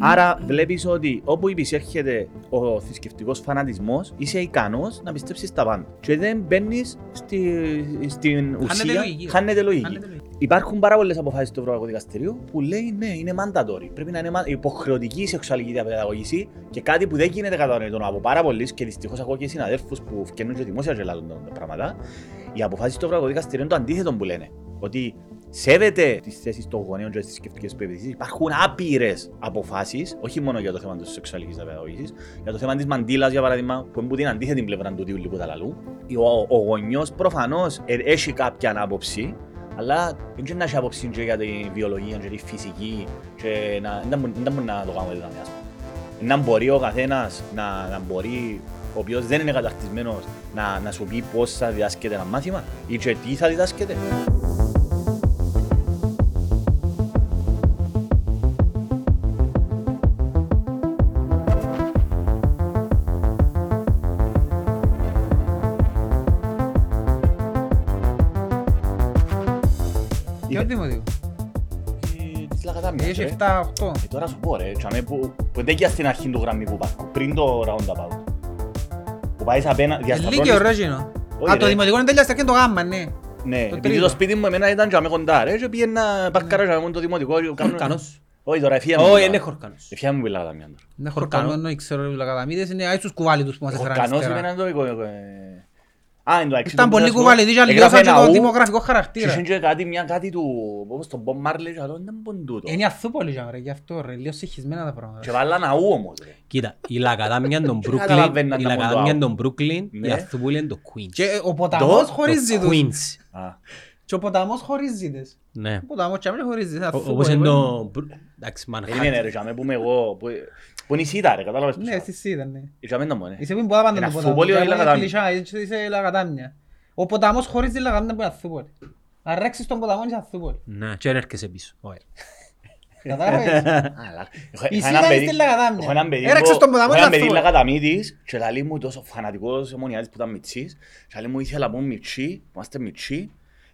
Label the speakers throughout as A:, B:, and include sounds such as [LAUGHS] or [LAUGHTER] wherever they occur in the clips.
A: Άρα βλέπεις ότι όπου υπησέρχεται ο θρησκευτικός φανατισμός είσαι ικανός να πιστέψεις τα πάντα. Και δεν μπαίνεις στη, στην ουσία,
B: λογική.
A: χάνεται λογική.
B: Χάνεται λογική.
A: Υπάρχουν πάρα πολλές αποφάσεις του Ευρωπαϊκού Δικαστηρίου που λέει ναι, είναι mandatory. Πρέπει να είναι μα- υποχρεωτική η σεξουαλική διαπαιδαγωγήση και κάτι που δεν γίνεται κατανοητό από πάρα πολλοί και δυστυχώς ακούω και συναδέλφους που φτιάχνουν και δημόσια και λάλλον τα πράγματα. Οι αποφάσεις του Ευρωπαϊκού Δικαστηρίου είναι το αντίθετο που λένε. Ότι σέβεται τις θέσεις των γονέων και τις θρησκευτικές πεπιθήσεις. Υπάρχουν άπειρες αποφάσεις, όχι μόνο για το θέμα της σεξουαλικής διαπαιδαγωγήσης, για το θέμα της μαντήλας για παράδειγμα, που είναι που την αντίθετη πλευρά του τύπου που τα λαλού. Ο, ο γονιός προφανώς ε, έχει κάποια άποψη, αλλά δεν μπορεί να έχει άποψη και για τη βιολογία και τη φυσική και να, δεν μπορεί- δεν μπορεί να το κάνουμε δηλαδή, ας πούμε. Να μπορεί ο καθένας να, να μπορεί, ο οποίος δεν είναι καταρτισμένος, να, να σου πει πώς θα διδάσκεται ένα μάθημα ή και τι θα διδάσκεται. Λακατάμιας,
B: Έχει
A: ρε.
B: 7-8.
A: Ε, τώρα σου πω ρε, τσάμε που, που δεν στην αρχή του γραμμικού πάρκου, πριν το roundabout. Που πάεις απέναντι,
B: Ελίκιο
A: διασταυρώνεις...
B: ρε εκείνο.
A: Όχι,
B: Α, το
A: ρε.
B: δημοτικό είναι τέλεια και το γάμμα, ναι.
A: Ναι,
B: το
A: επειδή
B: τρίτο.
A: το σπίτι μου εμένα ήταν τσάμε κοντά ρε και πήγαινα παρκάρα τσάμε με το δημοτικό. και κάνω-
C: Χορκανός.
A: Όχι τώρα, εφία μου.
C: Όχι,
A: τώρα.
C: είναι χορκανός.
A: Εφία μου μιλάω τα μία τώρα.
B: Είναι
C: Χορκανό.
B: χορκανό, δεν ξέρω, οι λακαδαμίδες είναι άι τους κουβάλιτους που μας
A: Ο
B: έφεραν
A: Χορκανός
B: ύστερα.
A: εμένα
B: Ήταν
A: το που
B: πολύ
A: θα σου πω,
B: κουβάλιτοι και
A: έγραφε
B: αλλιώσαν και
A: ένα
B: το
A: ου
B: δημογραφικό
A: και
B: χαρακτήρα.
A: είχε και κάτι, μια κάτι του, όπως τον Bob Marley και άλλο, δεν μπορούν τούτο.
B: Είναι η Αθούπολη, ρε, γι' αυτό ρε, λίγο συγχυσμένα τα πράγματα.
A: Και βάλα ένα ου όμως ρε.
C: Κοίτα, η Λακαδάμια [LAUGHS] των Brooklyn,
A: καταλαβαίναν
C: η
A: να
C: Λακαδάμια
A: μοντάω.
C: των Brooklyn, η
A: Ναι.
C: Αθούπολη είναι το Queens.
B: Και ο ποταμός
A: Το-
B: χωρίζεις
C: Το
B: τους.
C: Queens.
A: Α,
B: Και ο ποταμός χωρίζεις τις.
C: Ναι.
B: Ο ποταμός και αμέσως χωρίζεις τις.
C: Ο-
B: Αθούπολη,
C: Όπως είναι
B: ρε.
C: το... Bru- Εντάξει,
A: Περίμενε
C: Manhattan.
A: ρε, τσάμε που είμαι εγώ, που που είναι η Σίτα ρε, κατάλαβες
B: Ναι,
A: πώς.
B: εσύ εσύ ήταν, ναι.
A: Τσάμε το μόνο.
B: Είσαι που είναι πολλά πάντα
A: Είναι
B: το ποταμός.
A: Αθούπολη ή
B: Και είναι
A: Λακατάμια;
B: κλεισά, έτσι είσαι Λακατάμια. Ο ποταμός χωρίζει τη Λακατάμια που είναι Αθούπολη. Αν ρέξεις τον ποταμό είσαι Αθούπολη.
C: Ναι, και έρχεσαι πίσω. Ωραία.
B: Κατάλαβες; [LAUGHS] [LAUGHS]
A: Αλλά, έχω-
B: Η
A: έχω
B: Σίτα
A: έναν
B: είναι
A: παιδί-
B: στη Λακατάμια.
A: Έχω έναν παιδί
B: Έρεξες
A: που-
B: τον ποταμό,
A: έχω
B: είναι
A: έναν παιδί
B: Αθούπολη.
A: Λακαταμίτης και λέει μου τόσο φανατικός αιμονιάτης που ήταν μητσής και λέει μου ήθελα που μητσί, που είμαστε μητσί,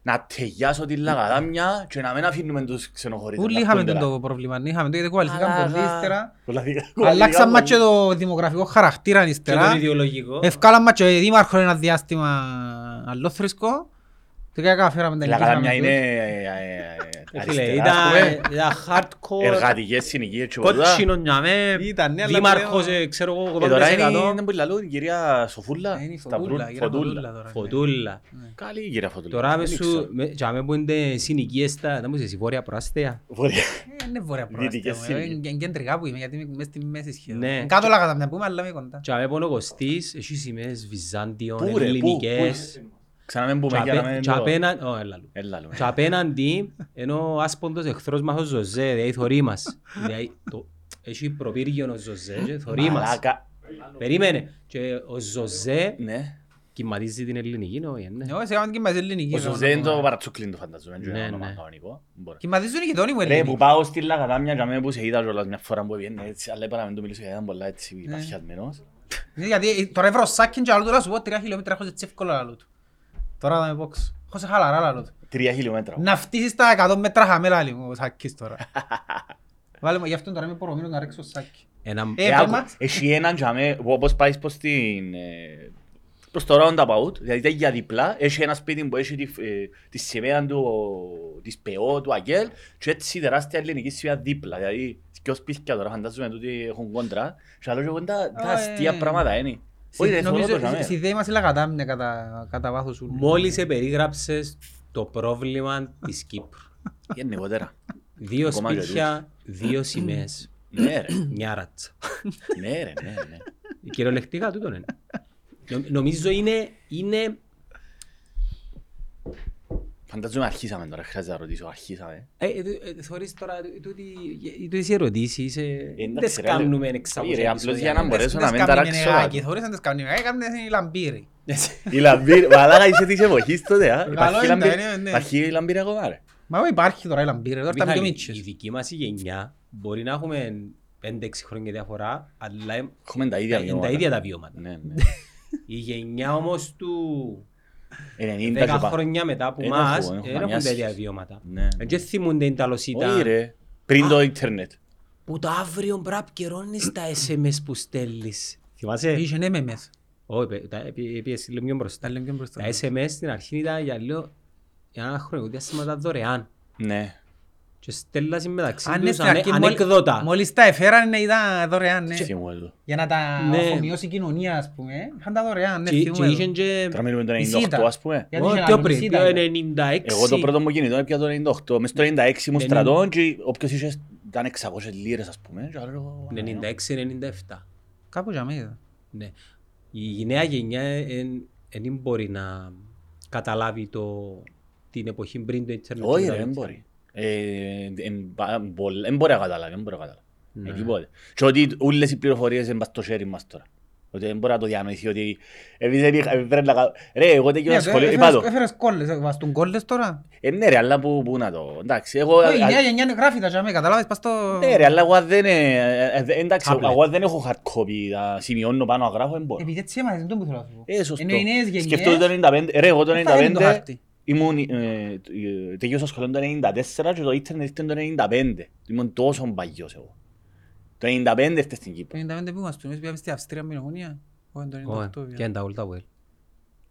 A: να τελειάσω τη Λακατάμια και να μην αφήνουμε τους ξενοχωρίτες.
B: Ούλοι
A: να
B: είχαμε
A: έρχονται
B: τον
A: τώρα.
B: το πρόβλημα, ναι, είχαμε το γιατί κουβαληθήκαν
A: Αλλά-
B: πολύ ύστερα.
A: Κολλαθήκα-
B: Αλλάξαν μας και
A: κολλαθήκα
B: το δημογραφικό χαρακτήρα
C: Και
B: ύστερα.
C: το ιδεολογικό.
B: Ευκάλαν μας και δήμαρχο ένα διάστημα αλλόθρησκο. Τελικά φέραμε τα
A: Η Λακατάμια
B: νικήσαμε
A: είναι
B: τους.
A: ε, ε,
C: Ε, φίλε,
A: αριστερά, ας πούμε.
C: Ήταν ήταν hardcore,
A: εργατικές συνοικίες και πολλά.
C: κότσινο νιαμέ,
B: Ήταν, ναι, αλλά
C: δήμαρχος,
B: πλέον-
C: ε, ξέρω εγώ,
A: Και τώρα είναι
C: 80%.
A: είναι που λαλούν η κυρία Σοφούλα.
B: Είναι η
A: Σταυρού-
B: Φωτούλα, η κυρία
A: Φωτούλα.
B: Φωτούλα τώρα. ναι.
C: Φωτούλα.
A: Καλή η κυρία Φωτούλα.
C: Τώρα μες
A: Δεν
C: σου,
A: ξέρω.
C: με- τζάμε που είναι συνοικίες στα, δεν μου είσαι, βόρεια προάστια.
A: Βόρεια.
B: Ε, Είναι βόρεια
A: Δυτικές
B: προάστια. μου, ε,
A: σύνοικες.
B: Είναι κεντρικά που είμαι, γιατί είμαι μες στη μέση σχεδόν.
C: Ναι.
B: Είναι Κάτω Λακατάμια που είμαι, αλλά είμαι κοντά.
C: Τζάμε που είναι ο Κωστής, έχει σημαίες Βυζάντιων,
A: Πού ρε, πού,
C: ελληνικές.
A: Ξανά μην πούμε
C: Και
A: για να
C: απέ-
A: μην
C: και
A: το-
C: απέναν- ω, έλα λίγο.
A: Έλα, λέω.
C: Και απέναντι, ενώ ο άσποντος εχθρός μας ο Ζωζέ, δηλαδή θωρεί μας. Δηλαδή, το- Έχει προπύργιο ο Ζωζέ και θωρεί μας.
A: Μαλάκα.
C: Περίμενε. Και ο Ζωζέ
A: Ναι.
C: κυματίζει την ελληνική, όχι, ναι.
B: Εγώ σε κάνουν και μαζί ελληνική.
A: Ο
B: το
A: Ζωζέ είναι
B: όνομα.
A: το παρατσούκλιν του φανταζομαι.
C: Ναι,
A: είναι ένα όνομα
C: ναι.
A: κανονικό. Μπορεί.
B: Και μαζί σου είναι γειτόνι μου
A: Ρε,
B: ελληνική.
A: που πάω στη Λακατάμια για μένα που σε είδα κιόλας μια φορά που έβγαινε έτσι, αλλά είπα να μην του μιλήσω γιατί ήταν πολλά έτσι
B: Ναι.
A: παθιασμένος.
B: Ναι, Γιατί τώρα ευρωσάκιν και άλλο του να σου πω τρία χιλιόμετρα έχω έτσι εύκολα λαλού του. Τώρα θα με πόξω. Έχω σε χαλαρά λαλού του.
A: Τρία χιλιόμετρα.
B: Να φτύσεις τα 100 μέτρα χαμέλα λίγο ο σάκης τώρα. [LAUGHS] Βάλε μου, γι' αυτό τώρα είμαι προρωμένος να ρίξω σάκι.
C: Ένα...
B: Ε,
A: Ε,
B: πες
A: άκου,
B: μας.
A: Έχει έναν για μέ, όπως πάεις προς την... ε, προς το roundabout, δηλαδή τα για διπλά, έχει ένα σπίτι που έχει τη, ε, τη σημαία του, ο- της ΠΕΟ, του ΑΚΕΛ και έτσι τεράστια ελληνική σημαία δίπλα, δηλαδή και ως σπίτια τώρα φαντάζομαι ότι έχουν κόντρα και άλλο και κοντά τα
B: Α,
A: αστεία
B: ε.
A: πράγματα είναι. Όχι ρε, θωρώ το για
B: Νομίζω
A: μέ.
B: στη ΔΕΗ μας η Λαγατάμια κατά, κατά βάθος ούλου.
C: Μόλις επερίγραψες το πρόβλημα της Κύπρου.
A: Γενικότερα.
C: Δύο
A: Ακόμα και
C: σπίτια, δύο σημαίες.
A: Ναι ρε,
C: Μια ράτσα.
A: ναι ρε, ναι, ναι.
C: Κυριολεκτικά τούτο είναι. Νο- Νομίζω είναι, είναι
A: Φαντάζομαι αρχίσαμε τώρα, χρειάζεται να ρωτήσω, αρχίσαμε.
C: Ε, ε, ε, Θωρείς τώρα τούτη- τούτες οι ερωτήσεις, ε, δεν
A: εντάξει,
C: τις
A: ρε,
C: κάνουμε
A: ρε.
C: εξάμουν
A: Όχι, ρε, απλώς
C: επεισόδια.
A: για να
C: Ε,
A: μπορέσω
B: Δεν
A: να μην
B: σκάμνει
A: ταράξω
B: νεγάκι,
A: κάτι.
B: θωρείς να τις σκάμνει. Ε, κάμνε [LAUGHS] η λαμπύρη.
A: Η λαμπύρη, μαλάκα είσαι της εποχής τότε, α.
B: Καλό
A: Υπάρχει
B: είναι,
A: λαμπύρη-
B: ναι, ναι.
A: Υπάρχει η λαμπύρη ακόμα, ρε.
B: Μα όχι, υπάρχει τώρα η λαμπύρη, τώρα τα πιο
C: Μιχάλη, η
B: μίτσες.
C: δική μας η γενιά μπορεί να έχουμε 5-6 χρόνια διαφορά, αλλά ε,
A: Έχουμε τα ίδια
C: είναι τα
A: βιώματα.
C: ίδια τα βιώματα.
A: Ναι, ναι.
C: Η γενιά όμως του
A: 90
C: 10
A: και πά-
C: χρόνια μετά που
A: Δεν
C: μας
A: έχω, έχω
C: δεν έχουν
A: καμιά
C: τα ίδια
A: σχέση.
C: βιώματα.
A: Ναι.
C: Δεν θυμούνται την ταλωσίτα.
A: Όχι ρε, πριν το ίντερνετ.
C: Που το αύριο πρέπει να επικαιρώνεις τα SMS που στέλνεις. Θυμάσαι;
B: Είχες ναι με μεθ.
C: Όχι, παι- τα- επί- επίεσαι λίγο πιο μπροστά.
B: Τα λέμε πιο μπροστά.
C: Τα SMS στην αρχή ήταν για λίγο για ένα χρονικό διάστημα ήταν δωρεάν.
A: Ναι.
C: Και στέλνασαν μεταξύ
B: Αν είναι
C: τους
B: στην αρχή,
C: ανε-
B: μόλι-
C: ανέκδοτα.
B: μόλις τα εφέραν ναι, ήταν δωρεάν, ναι.
A: Θυμούμαι το.
B: Για να τα
C: Ναι.
B: αφομοιώσει η κοινωνία, ας πούμε. Είχαν τα δωρεάν, ναι,
C: Και- Και
B: θυμούμαι το.
C: είχαν και...
A: Τώρα μιλούμε το
B: Η
A: 98
B: ΣΥΤΑ.
A: ας πούμε.
B: Γιατί
C: Όχι,
B: είχε
C: πιο
B: να
C: πριν,
B: μιλήσει
C: πιο
B: τα-
C: 96.
A: Εγώ το πρώτο μου κινητό έπια το 98. Μες στο 96 ήμουν
C: Ναι,
A: στρατών και όποιος είχε ήταν 600 λίρες ας πούμε. Και άλλο,
C: 96-97.
B: Κάπου για μένα είδα.
C: Ναι. Η νέα γενιά δεν μπορεί να καταλάβει το, την εποχή πριν το ίντερνετ.
A: Όχι
C: και
A: ρε,
C: το
A: δεν
C: ίντερνετ.
A: μπορεί. Ε, εν- πα- πολλ- Δεν μπορεί να καταλάβει, δεν μπορεί να καταλάβει.
C: Ναι.
A: Ε, τίποτε. Και ότι όλες οι πληροφορίες είναι πας στο χέρι μας τώρα. Ότι δεν μπορεί να το διανοηθεί ότι εμείς δεν είχα- πρέπει να κα- Ρε, εγώ τέτοιο
B: Ναι,
A: σχολείο,
B: έφερες-
A: είπα το.
B: Έφερες κόλλες, βαστούν κόλλες τώρα.
A: Ε, ναι ρε, αλλά που, που να το... Εντάξει, εγώ...
B: Όχι, Η
A: α-
B: νέα γενιά είναι γράφει τα τζαμί, καταλάβεις, πας στο...
A: Ναι ρε, αλλά εγώ δεν... ε, ε, ε, Εντάξει,
C: Tablet.
A: εγώ δεν έχω hard copy, τα σημειώνω πάνω να γράφω, δεν μπορώ.
B: Επειδή έτσι έμαθες, δεν το που θέλω να σου πω.
A: Ε, σωστό.
B: Ενώ οι νέες γενιές...
A: Σκεφτώ το 95, ρε, εγώ το
B: Αυτά είναι το
A: 95
B: χάρτη.
A: Ήμουν, ε, ε, τελείωσα σχολείο το 94 και το ίντερνετ ήρθε το 95. Ήμουν τόσο παγιός εγώ. Το 95 ήρθε στην Κύπρο.
B: Το 95 που είμαστε, εμείς πήγαμε στη Αυστρία με ομονία. Όχι, το 98
C: Όχι, και
B: πήγαμε.
C: είναι τα όλα τα well.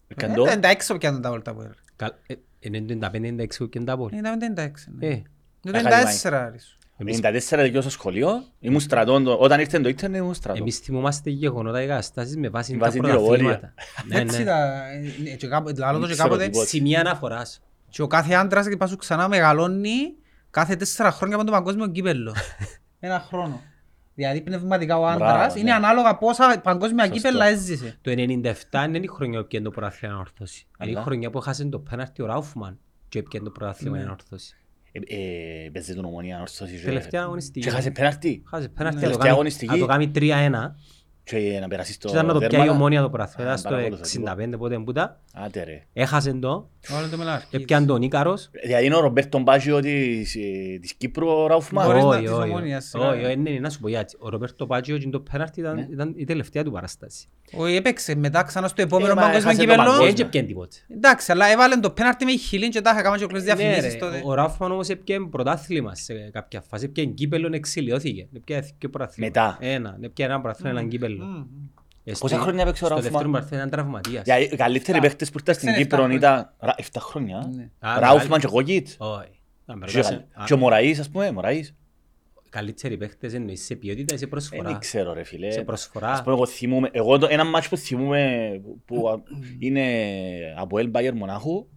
A: Έκανε
B: Ε,
A: το.
B: τα έξω πιάνουν τα όλα που
C: Καλ- ε, Είναι το 95-96 και είναι τα πολλά.
B: 95-96, ναι.
C: Ε,
B: Το
A: Τα
B: 94 άρης.
C: Εμείς-
A: 94 τελειώσα σχολείο, ήμουν στρατών, το- όταν ήρθε το ίντερνετ ήμουν στρατών.
C: Εμείς θυμούμαστε γεγονότα και καταστάσεις με βάση
A: Με
C: τα
A: βάση την πυροβολία.
C: πρωταθλήματα. Ναι,
B: Έτσι
C: ναι.
B: τα... ε, και κάποτε- Λαλό το
A: Δεν
B: και
A: ξέρω
B: κάποτε...
A: τίποτα.
C: Σημεία αναφοράς.
B: Και ο κάθε άντρας και πάσου ξανά μεγαλώνει κάθε τέσσερα χρόνια από το παγκόσμιο κύπελλο. [LAUGHS] Ένα χρόνο. Δηλαδή πνευματικά ο άντρας
A: Μπράβο,
B: είναι
A: ναι.
B: ανάλογα πόσα παγκόσμια
A: Σωστό.
B: κύπελλα έζησε.
C: Το 97 είναι η χρονιά που πιάνε το πρωτάθλημα ανόρθωση. Είναι η
A: Αλλά.
C: χρονιά που έχασε το πέναρτι ο Ράουφμαν και πιάνε το πρωτάθλημα
B: Ναι.
C: ανόρθωση.
A: Ε, ε, παίζε τον ομονία ορθώσει.
C: Τελευταία αγωνιστική.
A: Και χάσε πέναρτι.
C: Χάσε πέναρτι,
B: Ναι.
C: να το
A: Τελευταία
C: κάνει-
A: αγωνιστική.
C: να το κάνει 3-1
A: Και να περάσεις στο
C: και ήταν να το πιάει η
A: δέρμα.
C: ομόνια το πρωτάθλημα.
A: Α,
C: Ήταν στο
A: παρακολουθώ,
C: 65 πότε που ήταν.
A: Άντε ρε.
C: Έχασε το,
B: Όλο το μελάρχη.
C: έπιανε τον Ίκαρος.
A: Δηλαδή είναι ο Ρομπέρτο Μπάζιο της, ε, της Κύπρου ο Ραουφμάν.
B: Μπορείς να-
C: Όχι,
B: της
C: όχι,
B: Ομόνιας,
C: όχι,
B: σιγά.
C: όχι, ναι, ναι, να σου πω γιατί. Ο Ρομπέρτο Πάτσιο και το πέναρτι ήταν-
A: Ναι.
C: ήταν η τελευταία του παράσταση.
B: Όχι, έπαιξε μετά ξανά στο επόμενο
A: Ε, μα
B: παγκόσμιο
A: έχασε το
B: κύπελλο.
A: παγκόσμιο.
C: Δεν πιάνε τίποτε.
B: Εντάξει, αλλά έβαλε το πέναρτι με χιλίν και τα είχα κάνει και οκλές
C: Ναι,
B: διαφημίσεις
C: ρε,
B: τότε.
C: Ο Ράφμαν όμως έπιανε πρωτάθλημα σε κάποια φάση. Έπιανε κύπελλον εξηλιώθηκε. Έπιανε και πρωτάθλημα.
A: Μετά.
C: Ένα. Έπιανε ένα πρωτάθλημα, έναν κύπελλο.
B: Μμμ.
C: Ε,
A: Πόσα
C: στο-
A: χρόνια έπαιξε ο
C: Στο
A: Ράφμαν;
C: δεύτερο πρωτάθλημα ήταν τραυματίας.
A: Για οι καλύτεροι παίχτες που ήρθαν στην
B: Ξέρεις,
A: Κύπρο
B: εφτά
A: ήταν Ρα- 7 χρόνια.
B: Ναι.
C: Α,
A: Ράουφμαν και Κόκκιτ.
C: Όχι. Να με
A: Και
C: ρωτάς,
A: ο-
C: α,
A: Και ο Μωραΐς ας πούμε, Μωραΐς.
C: Καλύτεροι παίχτες εννοείς σε ποιότητα ή σε
A: Ε,
C: προσφορά;
A: Δεν ξέρω ρε φίλε.
C: Σε
A: Ας
C: προσφορά.
A: πούμε εγώ θυμούμαι, εγώ το, ένα μάτσο που θυμούμαι που- που α, είναι από El Bayern Μονάχου.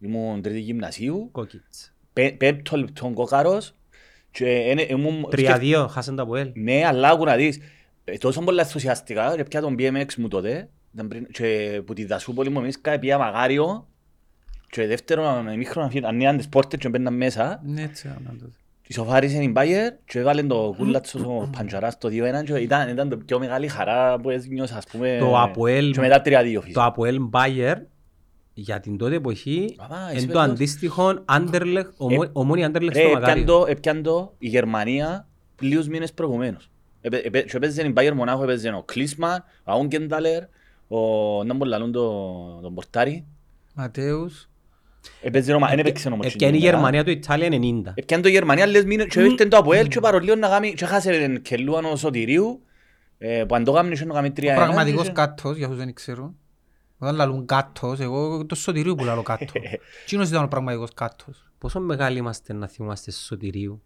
A: Ήμουν τρίτη γυμνασίου.
C: Κόκκιτς.
A: Πέ- Πέμπτο λεπτό κόκαρος. Και είναι- ήμουν...
C: 3-2, χάσαν τα από ελ.
A: Ναι, αλλά άκου να δεις. Ε, Τόσο πολλά ενθουσιαστικά, και πια τον BMX μου τότε, ήταν πριν- και που τη Δασούπολη μου εμείς πια Μαγάριο, και δεύτερο ημίχρονο ανοίγαν τις πόρτες και μπαίναν μέσα,
B: Ναι, έτσι έκαναν τότε.
A: ισοφάρισε η Μπάιερ και έβαλε το κούλατσος ο Παντζαράς το 2-1 και ήταν, ήταν το πιο μεγάλη χαρά που ένιωσα, ας πούμε,
C: Το Αποέλ-
A: και μετά 3-2 φυσικά.
C: Το Αποέλ Μπάγερ για την τότε εποχή
A: Αβά, εσύ
C: είναι το
A: πες το.
C: αντίστοιχο Anderlecht, ομο-
A: Ε,
C: ομόνια Anderlecht
A: Ρε,
C: στο
A: έπιαν
C: Μακάριο.
A: το- έπιαν το η Γερμανία λίγους μήνες προηγουμένως. Επέ- επέ- Και έπαιζε η Bayern Μονάχο, έπαιζε ο Κλίσμαν, ο Αούγκενταλερ, ο... να μου λαλούν το- τον Πορτάρι.
B: Ματέους.
A: Έπαιζε ο Μα- εν έπαιξε όμως
C: Έπιανε η
A: εκείνη,
C: Γερμανία το Ιταλία 90.
A: Έπιαν το η Γερμανία λίγες μήνες και ήρθε το Αποέλ και παρολίγο να κάνει και χάσε κελούαν ο Σωτηρίου ε, που αν το κάνουν είχε να κάνει
B: Ο
A: 3-1.
B: πραγματικός
A: και-
B: κάτος, για όσους δεν ξέρουν. Όταν λαλούν κάτος, εγώ το σωτηρίου που λαλώ κάτω. Εκείνος ήταν ο πραγματικός κάτος.
C: Πόσο μεγάλοι είμαστε να θυμάστε Σωτηρίου.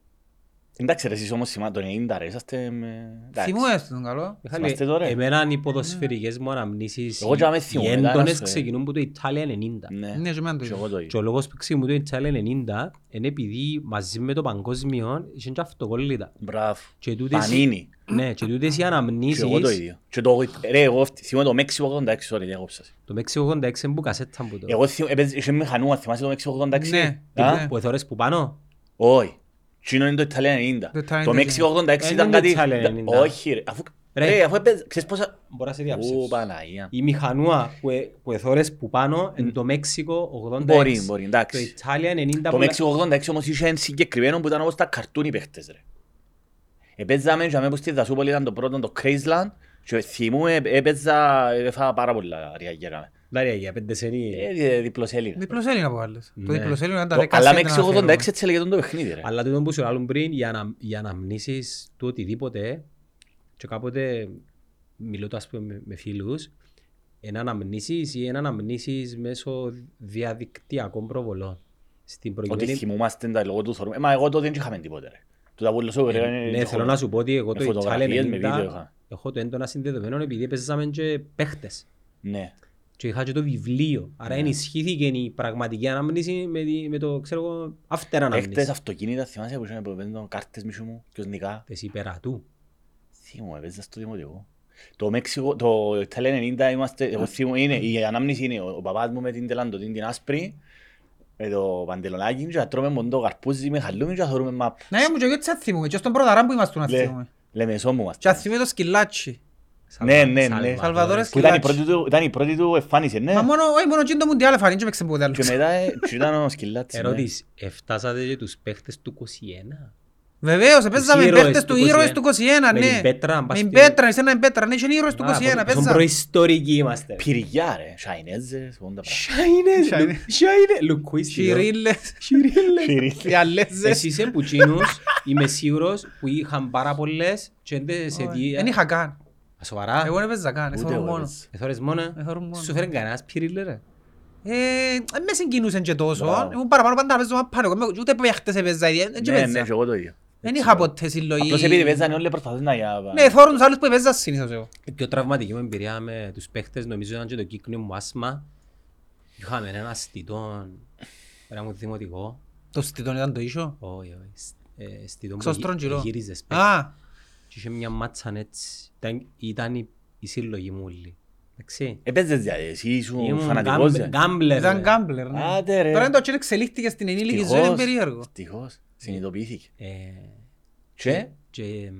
A: Εντάξει ρε εσείς όμως θυμά- το 90 ρε, είσαστε με... εντάξει.
B: Θυμούμαι στον καλό.
A: Θυμάστε τώρα.
C: Εμένα οι ποδοσφαιρικές μου αναμνήσεις,
A: Εγώ και άμα
C: οι
A: θυμούμαι, ήταν
C: έντονες
A: ένας, ε,
C: ξεκινούν που το Ιταλία 90.
A: Ναι,
B: Ναι, και εμένα το
A: και
B: ίδιο.
A: εγώ το
C: Και
A: ίδιο.
C: ο λόγος που ξεκινούν το Ιταλία 90 είναι επειδή μαζί με το παγκόσμιο είχαν και αυτοκόλλητα.
A: Μπράβο.
C: Και τούτες-
A: Πανίνι.
C: Ναι, και τούτες οι
A: Και εγώ το
C: αναμνήσεις,
A: ίδιο. Και το, ρε, εγώ θυμάμαι το Μέξικο 86, sorry, διάκοψα. σε.
C: το Μέξικο 86 είναι που κασέτα που το.
A: Εγώ θυμ- έπαιζε- είχε μηχανούας, θυμάσαι το Μέξικο 86.
B: Ναι,
A: Α;
B: ναι.
C: Που εθώρες που πάνω;
A: Όχι. Τσίνο είναι το Ιταλία 90.
B: Το Ιταλία
A: Το
B: 90.
A: Μέξικο 86
C: Ε,
A: ήταν
C: είναι
A: κάτι...
C: Ιταλία 90.
A: Όχι ρε. Αφού,
C: Ρε.
A: ρε, αφού έπαιζε... Ξέρεις πόσα...
C: Μπορώ να σε
A: Ου,
C: διαψεύσω.
A: Παναγία.
C: Η μηχανούα που, ε- που εθώρες που πάνω είναι το Μέξικο 86.
A: Μπορεί, μπορεί,
C: Το
A: εντάξει.
C: Ιταλία 90
A: Το
C: που-
A: Μέξικο 86 όμως είχε ένα συγκεκριμένο που ήταν όπως τα καρτούν οι παίχτες ρε. Επέζαμε και που στη Δασούπολη ήταν το πρώτο το Crazeland και θυμούμαι έπαιζα, έφαγα πάρα πολλά ριάγια έκαμε.
C: Δάρια για πέντε σενή.
A: Ε, διπλός Έλληνα.
B: Διπλός Έλληνα από άλλες. Το
C: Ναι.
B: διπλός Έλληνα ήταν τα
A: Το-
B: δέκα
A: Αλλά
B: σέντ
A: με
B: να
A: 686
B: φέρουμε.
A: έτσι έλεγε τον το παιχνίδι ρε.
C: Αλλά τούτο που σου λάλλουν πριν, για να, για να μνήσεις του οτιδήποτε και κάποτε μιλώ το ας πούμε με, με φίλους ένα αναμνήσεις ή ένα αναμνήσεις μέσω διαδικτυακών προβολών. Στην
A: Ότι
C: προκειμένη...
A: θυμούμαστε τα λόγω του θορμού. Ε, Μα εγώ τότε δεν είχαμε τίποτε ρε. Του τα πουλώσω ρε.
C: Ναι, θέλω να σου πω ότι εγώ
A: με
C: το
A: φωτογραφίες, με
C: Challenge
A: βίντεο
C: 90
A: είχα.
C: έχω το έντονα συνδεδεμένο επειδή παίζαμε και παίχτες.
A: Ναι.
C: Και είχα και το βιβλίο. Άρα ενισχύθηκε η πραγματική αναμνήση με, τη- με το, ξέρω εγώ, after
A: Παίχτες,
C: αναμνήση.
A: αυτοκίνητα, θυμάσαι που είχαμε που παίζουν κάρτες μισού μου, ποιος νικά.
C: Τες υπερατού.
A: Θυμούμαι, παίζα στο δημοτικό. Το Μέξικο, το Ιταλία 90 είμαστε, εγώ θυμούμαι, είναι, η ανάμνηση είναι ο, ο παπάς μου με την τελαντοτή την άσπρη, με το παντελονάκι και να τρώμε μοντό καρπούζι με χαλούμι και να θωρούμε μαπ.
B: Ναι, μου και εγώ έτσι αθήμουμε. Και στον πρωταρά που είμαστε να
A: Λε-
B: αθήμουμε.
A: Λέμε σώμου
B: Και
A: είμαστε.
B: αθήμουμε το σκυλάτσι.
A: Ναι, ναι, ναι.
B: Σαλβαδόρες
A: Που ήταν η
B: σκυλάτσι.
A: πρώτη του, ήταν η πρώτη του εμφάνιση, ναι.
B: Μα μόνο, όχι, μόνο εκείνο το Μουντιάλ εφανή και παίξε ποτέ άλλο.
A: Και μετά ε, και ήταν ο σκυλάτσι. ναι.
C: Ερώτηση, εφτάσατε και τους παίχτες του 21.
B: Βεβαίως, παίζαμε
C: ήρωες
B: παίχτες
C: του
B: του ήρωες
C: 21.
B: του 21,
C: Με
B: ναι.
C: την πέτρα,
B: Με
C: πας
B: την
C: στη-
B: πέτρα, είσαι έναν πέτρα, ναι, και ήρωες του 21,
C: Στον
B: παίζαμε.
C: προϊστορικοί είμαστε.
A: Πυρηγιά ρε, σαϊνέζες, όντα πράγματα.
C: Σάινε,
B: Σάινε.
C: σάινε, λουκουίστικο.
B: Σιρίλες,
C: Σιρίλες.
B: διαλέζες.
C: Εσύ είσαι που τσίνους, είμαι σίγουρος, που είχαν πάρα πολλές και δεν σε
B: Όχι,
C: δει.
B: Δεν είχα καν.
C: Σοβαρά.
B: Εγώ δεν παίζα καν,
A: Ούτε
B: εθώρω
A: εγώ
B: μόνο.
A: έπαιζα.
C: Εθώρες μόνο.
B: Εθώρω μόνο.
C: Σου φέρνει κανένας πυρίλε ρε.
B: Ε, δεν με συγκινούσαν και τόσο.
A: Μπράβο.
B: Ήμουν παραπάνω πάντα να παίζω μαπάνω. Εγώ με- Ούτε παίχτες έπαιζα, ε, δεν και
A: Ναι, ναι,
B: παίζα.
A: και εγώ το ίδιο.
B: Δεν είχα ποτέ συλλογή.
A: Απλώς επειδή παίζανε όλοι προσπαθούν να για...
B: Ναι, θόρουν τους άλλους που έπαιζα συνήθως εγώ.
C: Η πιο τραυματική μου εμπειρία με τους παίχτες νομίζω ήταν και το κύκνιο μου άσμα. Είχαμε ένα αστιτό, ένα μου δημοτικό.
B: Το στιτόν ήταν το ίσο.
C: Όχι, όχι. σ- ε, Στιτό που
B: Ξωστρον
C: γυ-
B: γυρό.
C: γύριζες σπέκτα.
B: Α,
C: Και είχε μια μάτσα έτσι. Ήταν, ήταν η, η σύλλογη μου όλη. Εντάξει.
A: Έπαιζες για εσύ, ήσουν
C: Ήμουν
A: φανατικός.
C: γκάμπ-
A: ρε.
C: γκάμπλερ.
B: ήταν
C: ρε.
B: γκάμπλερ. ναι.
A: Άντε ρε.
B: Τώρα είναι το τσιν εξελίχθηκε στην ενήλικη ζωή, είναι
A: Ευτυχώς,
B: περίεργο.
A: ευτυχώς. Συνειδητοποιήθηκε.
C: Ε,
A: Και;
C: και εμ,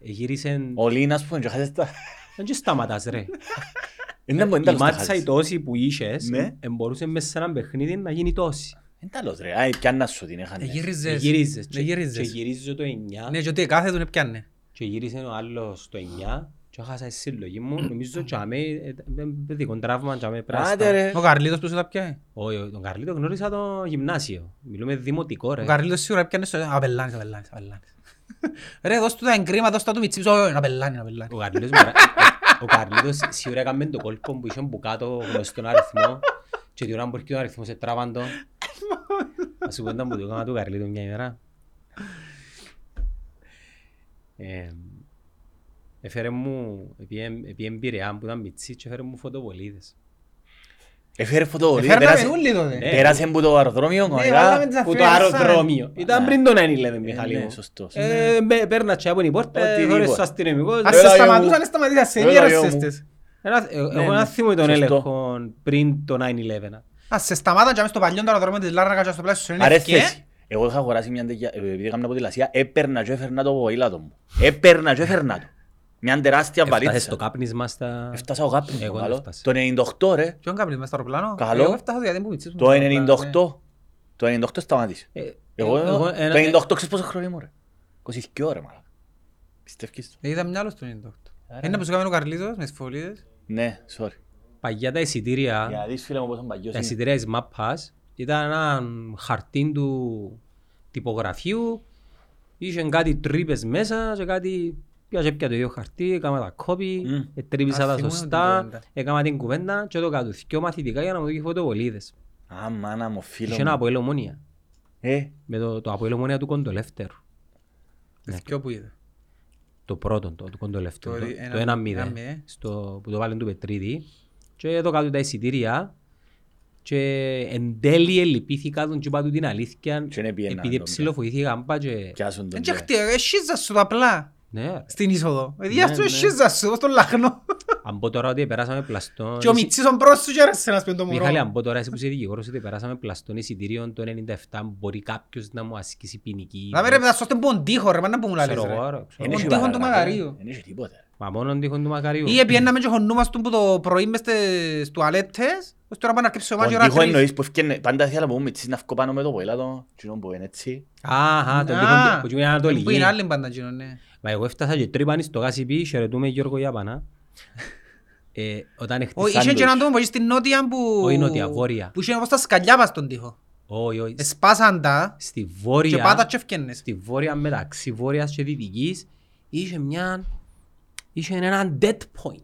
C: γύρισε...
A: ο Λίνας που και χάσες τα...
C: Δεν και σταματάς ρε.
A: Είναι να
C: Η
A: τα
C: μάτσα η τόση που είχες
A: Ναι.
C: μπορούσε μέσα σε ένα παιχνίδι να γίνει τόση.
A: Είναι τα λος ρε. Α, πιάννας σου την
B: Ε,
A: έχανε.
B: γύριζες.
C: Γυρίζες.
B: Ε,
C: Και, και
B: γύριζες.
C: γυρίζω το 9
B: Ναι, και ότι κάθε του έπιανε.
C: Και γύρισε ο άλλος το 9 και έχασα η συλλογή μου. [CLEARS THROAT] Νομίζω ότι αμέ, ε, ε, παιδικό τραύμα και αμέ πράστα.
A: Άντε ρε.
B: Ο Καρλίτος που σου τα πιάει.
C: Όχι, όχι, τον Καρλίτο γνώρισα το γυμνάσιο. Μιλούμε δημοτικό ρε.
B: Ο Καρλίτος σίγουρα έπιανε στο... Απελάνης, απελάνης, απελάνης. Ρε, δώσ' του τα εγκρίμα, δώσ' του του μιτσίψω. Όχι, να πελάνει, να πελάνει.
C: Ο Καρλίτος, μερα- ο Καρλίτος σίγουρα έκαμε το κόλπο που είχε που κάτω γνωστόν αριθμό και την ώρα που έρχεται ο αριθμός σε τράβαν το. [LAUGHS] Ας σου πω ήταν που το έκανα του Καρλίτο μια ημέρα. Ε, Έφερε μου, επί εμπειριά που ήταν μητσί και έφερε μου φωτοβολίδες.
A: Έφερε φωτοβολία.
B: Εφέρναμε
A: πέρασε-
B: όλοι τότε.
C: Ναι.
A: Πέρασε από το αεροδρόμιο.
B: Ναι,
A: κανονικά.
B: βάλαμε τις
C: Που το
B: αφιέρωσαν.
C: αεροδρόμιο. Ήταν πριν το 9-11 Μιχάλη
A: ναι,
C: μου.
A: σωστός.
C: Ε, μπε- Πέρνα και από την πόρτα,
A: Ό,τι
C: χωρίς
A: τίποτα.
C: ο αστυνομικός.
B: Ας
A: Έλα,
B: σε
A: γιο μου.
B: σταματούσαν, σταματήσαν, σε
A: Έλα,
B: γέρασες
A: γιο μου.
B: τες.
C: Ένα- ε,
A: Ναι,
C: Εγώ
A: ναι.
C: να θυμούμαι τον
A: Σωστό.
C: έλεγχο πριν το 9-11.
B: Ας σε σταμάταν και αμέσως στο παλιό το αεροδρόμιο της Λάρνακα και στο πλάσιο σου είναι
A: Αρέστες
B: ευκαιρία.
A: Εσύ. Εγώ είχα αγοράσει μια τέτοια, ε, επειδή έκανα ποδηλασία, έπαιρνα και έφερνα το ποδήλατο μου. Έπαιρνα και έφερνα το. Μια τεράστια
C: Έφτασες
A: βαλίτσα.
C: στο κάπνισμα στα...
A: Έφτασα ο κάπνος
C: Εγώ
A: μου,
C: δεν
A: καλό.
C: έφτασα.
A: Το 98 ρε.
B: Ποιον κάπνεις μες στο αεροπλάνο;
A: Καλό.
B: Εγώ έφτασα γιατί που μητσίσουν
A: Το
B: στο αεροπλάνο, ναι.
A: 98. Το 98 σταμάτησε.
C: Ε,
A: Εγώ,
C: εγώ- ένα-
A: το 98 ξέρεις πόσο χρόνο ήμουν ρε. 22 ρε μαλάκα. Πιστεύεις το.
B: Ε, Είδα μυαλό στο 98.
A: Άρα.
B: Είναι που σου έκανε ο Καρλίτος με τις φωλίδες.
A: Ναι, sorry.
C: Παγιά τα εισιτήρια,
A: Για να δεις φίλε μου πόσο παγιός
C: τα
A: είναι.
C: εισιτήρια της μάπας ήταν ένα χαρτί του τυπογραφείου, είχε κάτι τρύπες μέσα και κάτι... Πιάσε πια το ίδιο χαρτί, έκανα τα κόπη,
A: Μμ.
C: ετρύπησα
B: Α,
C: τα
B: θυμούμαι την
C: σωστά,
B: κουβέντα.
C: έκανα την κουβέντα και το κατουθκιό μαθητικά για να μου δώσει φωτοβολίδες.
A: Α, μάνα μου, φίλο
C: Είχε ένα
A: μου.
C: Αποέλ Ομόνια,
A: Ε,
C: με το, το Αποέλ Ομόνια του Κοντολεύτερου.
B: Τις δυο που είδα.
C: Το πρώτο, το, το κοντολεύτερο,
B: Το
C: το,
B: ένα-
C: το 1-0,
B: ένα μηδέν.
C: στο, που το βάλουν του Πετρίδη. Και εδώ κάτω τα εισιτήρια και εν τέλει ελυπήθηκα τον και είπα του την αλήθεια
A: Και δεν πήγαινα,
C: επειδή
A: νομίζω.
C: ψηλοφοηθήκα άμπα και...
A: πιάσουν τον.
B: Δεν
A: ρε.
B: χτύπη, εσύζα σου το απλά.
C: Ναι, ρε.
B: Στην είσοδο. Παιδιά
C: Ναι,
B: σου
C: ναι.
B: εσύζα σου, στον λαχνό.
C: αν πω τώρα ότι περάσαμε πλαστόν...
B: Και ο Μιτσής ο μπρος σου και έρεσε να σπίει το μωρό.
C: Μιχάλη, αν πω τώρα εσύ που είσαι δικηγόρος ότι περάσαμε πλαστών εισιτήριων το 97 μπορεί κάποιος να μου ασκήσει ποινική...
B: Να με ρε παιδά, σώστε πον τείχο ρε, μάνα που μου λαλείς
C: Ξέρω εγώ,
B: ρε.
C: ρε, ξέρω
A: Εν
C: εγώ.
A: έχει
B: τείχον του
A: παραγραφή,
B: Μαγαρίου.
A: εν έχει τίποτε.
C: Μα μόνο τείχον του Μακαρίου.
B: Ή επιέναμε και χωνούμαστον που το πρωί μες στις τουαλέτες, ως τώρα πάνε να κρύψει ο μάτσο
A: Τον
B: ώρα
A: τείχο
B: τρεις.
A: εννοείς που ευκαινε, πάντα ήθελα να πω με τσίς να βγω πάνω με το ποδήλατο, κοινό που είναι έτσι.
C: Αχα, τον
B: Α,
C: τείχον του- που είναι
B: Που
C: ανατολική.
B: είναι άλλη πάντα εκείνο, ναι.
C: Μα εγώ έφτασα και τρύπαν στο Γάσιπι, χαιρετούμε Γιώργο Ιάπανα. Ε, όταν
B: Ο-
C: έχτισαν
B: Είχε και
C: τους-
B: έναν τόπο που είχε στην νότια που...
C: Όχι νότια, βόρεια.
B: Που είχε όπως τα σκαλιά πας στον τοίχο.
C: Όχι, όχι.
B: Εσπάσαν τα
C: Στη
B: και
C: βόρεια,
B: πάτα και ευκαινες.
C: στη βόρεια μεταξύ βόρειας και δυτικής είχε μια, είχε έναν dead point.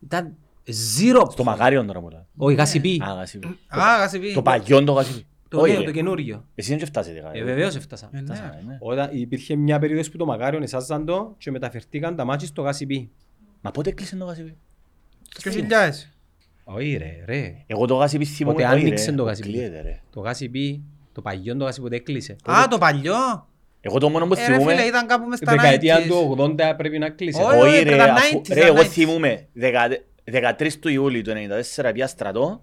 C: Ήταν zero
A: Στο Μαγάριον τώρα μου λέει.
C: Όχι, γασιπί.
A: Α, γασίπι.
B: Α, γασιπί.
A: Το παγιόν το γασίπι.
C: Το
A: Όχι,
C: νέο,
A: ρε.
C: το καινούριο.
A: Εσύ δεν και φτάσετε
C: Ε,
A: καλά.
C: βεβαίως έφτασα.
B: Ε, ναι.
A: Φτάσαμε, ναι.
C: Όταν υπήρχε μια περίοδος που το Μακάριον εσάζαν το και μεταφερθήκαν τα μάτια στο γασιπί.
A: Μα πότε κλείσε το γασίπι.
B: Και χιλιάδες.
C: Όχι ρε, ρε.
A: Εγώ το γασίπι θυμούμαι.
C: Πότε
A: όχι, ρε,
C: άνοιξε το γασιπί.
A: κλείεται, ρε.
C: Το γασιπί, το παγιόν το γασιπί που έκλεισε;
B: Α, το παλιό.
A: Εγώ το μόνο που
B: Ε, ρε φίλε,
A: θυμούμαι...
B: ήταν κάπου μες
C: Στη
B: στα
C: δεκαετία
B: 90s.
C: του 80 πρέπει να κλείσει.
B: Όχι,
A: Όχι
B: όχι,
A: ρε,
B: τα
A: αφού-
B: 90s,
A: ρε,
B: τα
A: εγώ
B: 90s.
A: θυμούμαι 13 του Ιούλη του 94 πια στρατό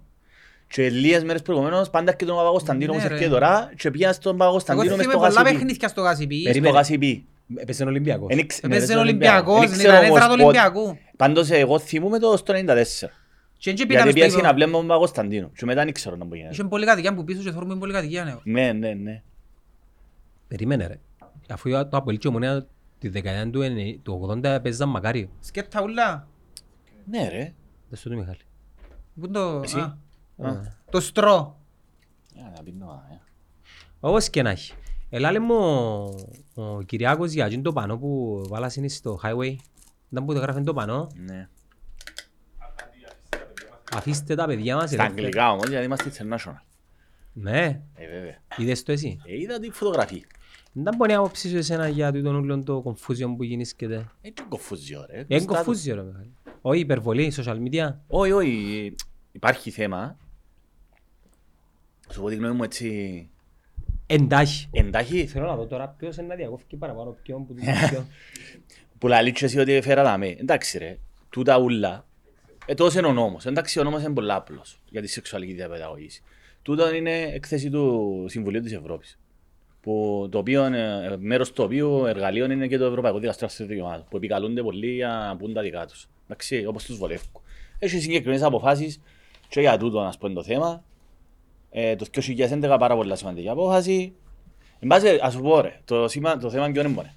A: και λίγες μέρες προηγουμένως πάντα και τον Παπαγοσταντίνο
B: Ναι,
A: όπως
B: ρε.
A: έρχεται τώρα και πήγα στον
B: Εγώ
A: Παπαγοσταντίνο μες
B: θυμάμαι
A: στο
B: πολλά
A: γασίπι.
B: παιχνίδια στο γασιπί.
A: Στο
C: Περίμενε.
A: γασίπι.
C: Έπαιζε ο Ολυμπιακός.
A: Εν ήξε- ναι,
B: Έπαιζε
A: στον
B: Ολυμπιακός,
A: Εν
B: ήταν
A: ήξερα
B: έδρα του
A: όμως πότε.
B: Ολυμπιακού.
A: Πάντως εγώ θυμούμαι το στο 94.
B: Και έτσι
A: Γιατί
B: πήγαμε
A: πήγα
B: στο
A: στην
B: ύπο.
A: αυλή με τον Παπαγοσταντίνο και μετά δεν ξέρω να μπορεί να
B: Είχε πολύ κατοικία που πίσω και θόρμουν πολύ κατοικία. ναι.
A: Ναι, ναι, ναι.
C: Περίμενε ρε. Αφού το Αποέλ και η Ομονία τη δεκαετία του εννε- του 80 έπαιζαν Μακάριο.
B: Σκέτα ούλα.
A: Ναι ρε.
C: Δεν σου το Μιχάλη.
B: Πού είναι το...
A: Εσύ.
B: α,
A: Α.
B: Το στρό.
A: Για να πίνω, α, ε.
C: Όπως και να έχει. Ελάλε μου ο, ο Κυριάκος για εκείνο το πανό που βάλασαν στο highway. Ήταν που το γράφει το πανό.
A: Ναι.
C: Αφήστε τα παιδιά μας.
A: Στα
C: ελεύθερα.
A: αγγλικά όμως, γιατί είμαστε international.
C: Ναι.
A: Ε, βέβαια.
C: Είδες το εσύ;
A: Ε, είδα τη φωτογραφία.
C: Δεν μπορεί να άποψη σου εσένα για τούτον όλον το confusion που γίνησκεται.
A: Έτσι κοφούζιο ρε.
C: Είναι confusion ρε Μιχάλη. Όχι υπερβολή, social media.
A: Όχι, όχι. Υπάρχει θέμα. Σου πω τη γνώμη μου έτσι
C: Εντάχει.
A: εντάχει.
C: Θέλω να δω τώρα ποιος είναι να διακόφηκε παραπάνω ποιον που του [LAUGHS] ποιον.
A: Που λαλεί και εσύ ότι φέρα δάμε. Εντάξει ρε. Τούτα ούλα. Ε, τόσο είναι ο νόμος. Εντάξει, ο νόμος είναι πολύ απλός για τη σεξουαλική διαπαιδαγωγήση. Τούτο είναι εκθέση του Συμβουλίου της Ευρώπης. Που το οποίο, ε, μέρος του οποίου εργαλείων είναι και το Ευρωπαϊκό Δικαστήριο Αυτών Δικαιωμάτων, που επικαλούνται πολλοί για να πούν τα δικά τους. Εντάξει, όπως τους βολεύουν. Έχει συγκεκριμένες αποφάσεις και για τούτο, να πούμε, το θέμα. Ε, το 2011 πάρα πολλά σημαντική απόφαση. Εν πάση, ας σου πω ρε, το, σήμα, το θέμα ποιο είναι μόνο.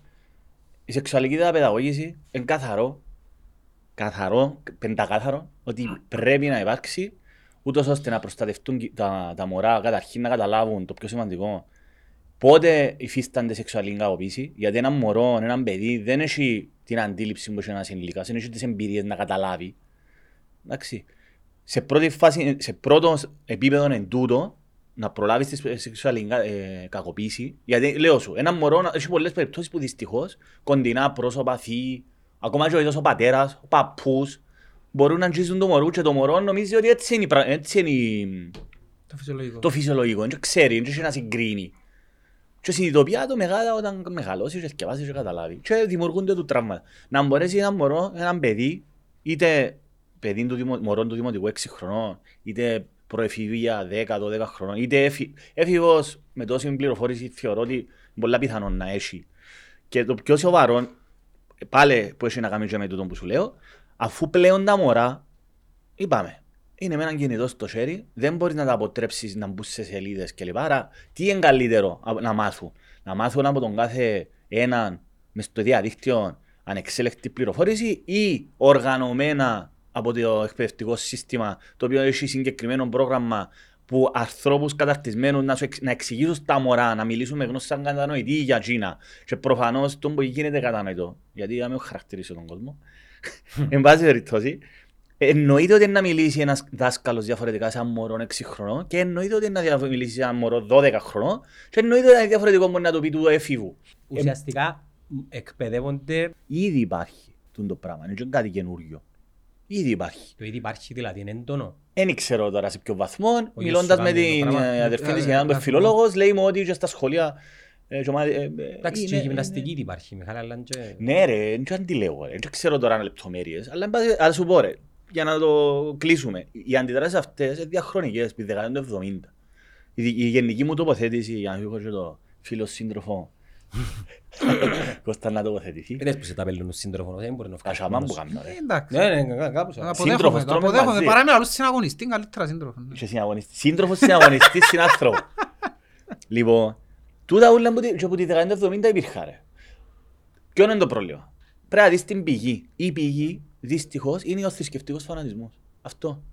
A: Η σεξουαλική διαπαιδαγωγήση είναι καθαρό, καθαρό, πεντακάθαρο, ότι πρέπει να υπάρξει ούτως ώστε να προστατευτούν και τα, τα μωρά καταρχήν να καταλάβουν το πιο σημαντικό πότε υφίστανται σεξουαλική κακοποίηση, γιατί ένα μωρό, ένα παιδί δεν έχει την αντίληψη που έχει ένας ενήλικας, δεν έχει τις εμπειρίες να καταλάβει. Εντάξει. Σε, πρώτη φάση, σε πρώτο επίπεδο εν τούτο, να προλάβεις τη σεξουαλική ε, κακοποίηση, γιατί λέω σου, ένα μωρό να- έχει πολλές περιπτώσεις που δυστυχώς κοντινά πρόσωπα, θείοι, ακόμα και ο ίδιος ο πατέρας, ο παππούς, μπορούν να αγγίζουν το μωρό και το μωρό νομίζει ότι έτσι είναι, η πρα- έτσι είναι η-
B: Το φυσιολογικό.
A: το φυσιολογικό, δεν ξέρει, δεν έχει να συγκρίνει. Και συνειδητοποιεί το μεγάλα όταν μεγαλώσεις και σκεφάσει και καταλάβεις. Και δημιουργούνται του τραύματα. Να μπορέσει ένα μωρό, ένα παιδί, είτε παιδί του δημο, μωρό του δημοτικού 6 χρονών, είτε προεφηβεία 10-12 χρονών, είτε έφη, έφηβος με τόση πληροφόρηση θεωρώ ότι είναι πολλά πιθανό να έχει. Και το πιο σοβαρό, πάλι που έχει να κάνει και με τούτο που σου λέω, αφού πλέον τα μωρά, είπαμε, είναι με έναν κινητό στο χέρι, δεν μπορείς να τα αποτρέψεις να μπουν σε σελίδες κλπ. Άρα, τι είναι καλύτερο α- να μάθουν; Να μάθουν από τον κάθε έναν μες στο διαδίκτυο ανεξέλεκτη πληροφόρηση ή οργανωμένα από το εκπαιδευτικό σύστημα το οποίο έχει συγκεκριμένο πρόγραμμα που ανθρώπους καταρτισμένους να, σου εξ- να εξηγήσουν στα μωρά, να μιλήσουν με γνώση σαν κατανοητή για Κίνα. Και προφανώς το που γίνεται κατανοητό. Γιατί δεν έχω χαρακτηρίσει τον κόσμο. Εν πάση περιπτώσει, εννοείται ότι είναι να μιλήσει ένας δάσκαλος διαφορετικά σε ένα μωρό 6 χρονών και εννοείται ότι είναι να δια- μιλήσει σε ένα μωρό 12 χρονών και εννοείται ότι είναι διαφορετικό μπορεί να το πει του εφήβου.
C: Ουσιαστικά μ, εκπαιδεύονται
A: Ήδη υπάρχει τούτο το πράγμα, είναι και κάτι καινούριο. Ήδη υπάρχει.
C: το ήδη υπάρχει δηλαδή είναι έντονο.
A: Δεν ξέρω τώρα σε ποιο βαθμό.
C: Ο
A: Μιλώντας
C: Ιωσήφ
A: με
C: κάνει το
A: την
C: πράγμα.
A: ε, αδερφή
B: Ε,
A: τη
B: ε,
A: Γιάννα, που
B: ε,
A: είναι φιλόλογος, λέει μου ότι και στα σχολεία. ε, και ομάδι- ε, ε,
C: Εντάξει και
A: είναι-
C: η γυμναστική ήδη υπάρχει Μιχάλη αλλά και...
A: Ναι, ρε, δεν αντιλέγω. ρε. Δεν ξέρω τώρα λεπτομέρειες. Αλλά εν πάση- ας σου πω, ρε, για να το κλείσουμε. Οι αντιδράσεις αυτές είναι διαχρονικές, ពី δεκαετία του 70. Η, δι- η γενική μου τοποθέτηση, για να έχω και το φίλος σύντροφο, [LAUGHS] Κώστα να τοποθετηθεί.
C: Δεν έσπασε τα πέλη του σύντροφο, δεν μπορεί να βγάλει.
A: Κασαμάν που
C: μόνος.
A: κάνω, ρε.
B: Ε, Εντάξει.
C: Ναι, ναι, κα- κάπως.
B: Αποδέχομαι,
A: Σύντροφος,
B: το
A: τρώμε
B: αποδέχομαι.
A: μαζί.
B: Παρά με άλλους συναγωνιστή, καλύτερα σύντροφος. ναι.
A: Είσαι συναγωνιστής. Σύντροφος συναγωνιστής [LAUGHS] συνάνθρωπος. Λοιπόν, τούτα ούλα που τη- και που τη δεκαετία του 70 υπήρχα ρε. Ποιο είναι το πρόβλημα; Πρέπει να δεις την πηγή. Η πηγή δυστυχώς, είναι ο θρησκευτικός φανατισμός. Αυτό.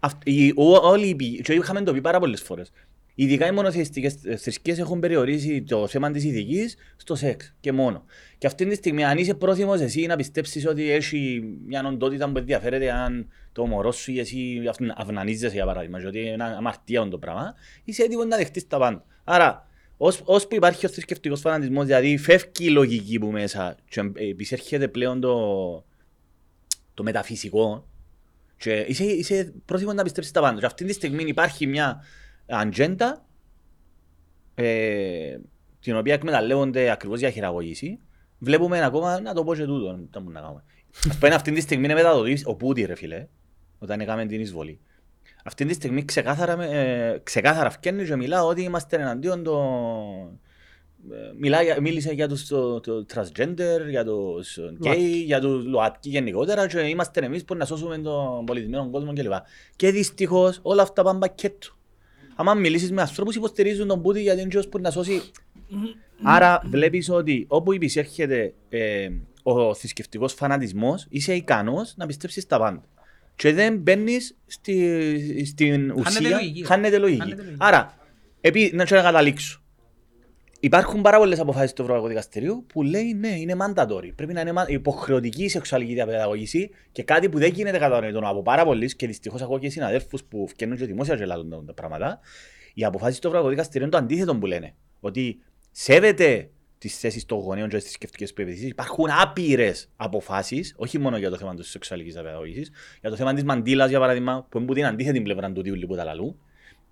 A: Αυτ- οι- ο- Όλοι οι ποι- και είχαμε το πει πάρα πολλές φορές. Ειδικά οι μονοθεϊστικές θρησκείες έχουν περιορίσει το θέμα της ηθικής στο σεξ και μόνο. Και αυτή τη στιγμή αν είσαι πρόθυμος εσύ να πιστέψεις ότι έχει μια οντότητα που ενδιαφέρεται αν το μωρό σου ή εσύ αυτ- αυνανίζεσαι για παράδειγμα και ότι είναι αμαρτία το πράγμα, είσαι έτοιμος να δεχτείς τα πάντα. Άρα, ως, ως που υπάρχει ο θρησκευτικός φανατισμός, δηλαδή φεύγει η λογική που μέσα και επισέρχεται πλέον το, το μεταφυσικό και είσαι, είσαι πρόθυμος να πιστέψεις τα πάντα. Και αυτή τη στιγμή υπάρχει μια ατζέντα ε, την οποία εκμεταλλεύονται ακριβώς για χειραγωγήση. Βλέπουμε ακόμα, να το πω και τούτο, τα μου να κάνουμε. [LAUGHS] Ας πούμε αυτή τη στιγμή είναι μεταδοτής ο Πούτι ρε φίλε, όταν έκαμε την εισβολή. Αυτή τη στιγμή ξεκάθαρα, με- ε, ξεκάθαρα φκένει και μιλά ότι είμαστε εναντίον των... ε, Μιλά, για- μίλησε για τους το, το transgender, για τους gay, για τους ΛΟΑΤΚΙ γενικότερα και είμαστε εμείς που να σώσουμε τον πολιτισμένο κόσμο κλπ. Και δυστυχώς όλα αυτά πάνε πακέτο. Άμα μιλήσεις με ανθρώπους υποστηρίζουν τον Πούτι γιατί είναι και που να σώσει. Άρα βλέπεις ότι όπου υπησέρχεται ε, ο θρησκευτικός φανατισμός είσαι ικανός να πιστέψεις τα πάντα. Και δεν μπαίνεις στη, στην ουσία.
B: λογική.
A: Χάνεται λογική.
B: Χάνεται λογική.
A: Άρα, επί, να σου να καταλήξω. Υπάρχουν πάρα πολλές αποφάσεις του Ευρωπαϊκού Δικαστηρίου που λέει ναι, είναι mandatory. Πρέπει να είναι μα- υποχρεωτική η σεξουαλική διαπαιδαγωγήση και κάτι που δεν γίνεται κατανοητό από πάρα πολλοί και δυστυχώς ακούω και συναδέλφους που φτιάχνουν και δημόσια και λάδουν τα πράγματα. Οι αποφάσεις του Ευρωπαϊκού Δικαστηρίου είναι το αντίθετο που λένε. Ότι σέβεται τις θέσεις των γονέων και τι θρησκευτικέ πεπιθήσει. Υπάρχουν άπειρες αποφάσεις, όχι μόνο για το θέμα της σεξουαλικής διαπαιδαγωγήσης, για το θέμα της μαντήλας, για παράδειγμα, που είναι που την αντίθετη πλευρά του τύπου τα λαλού.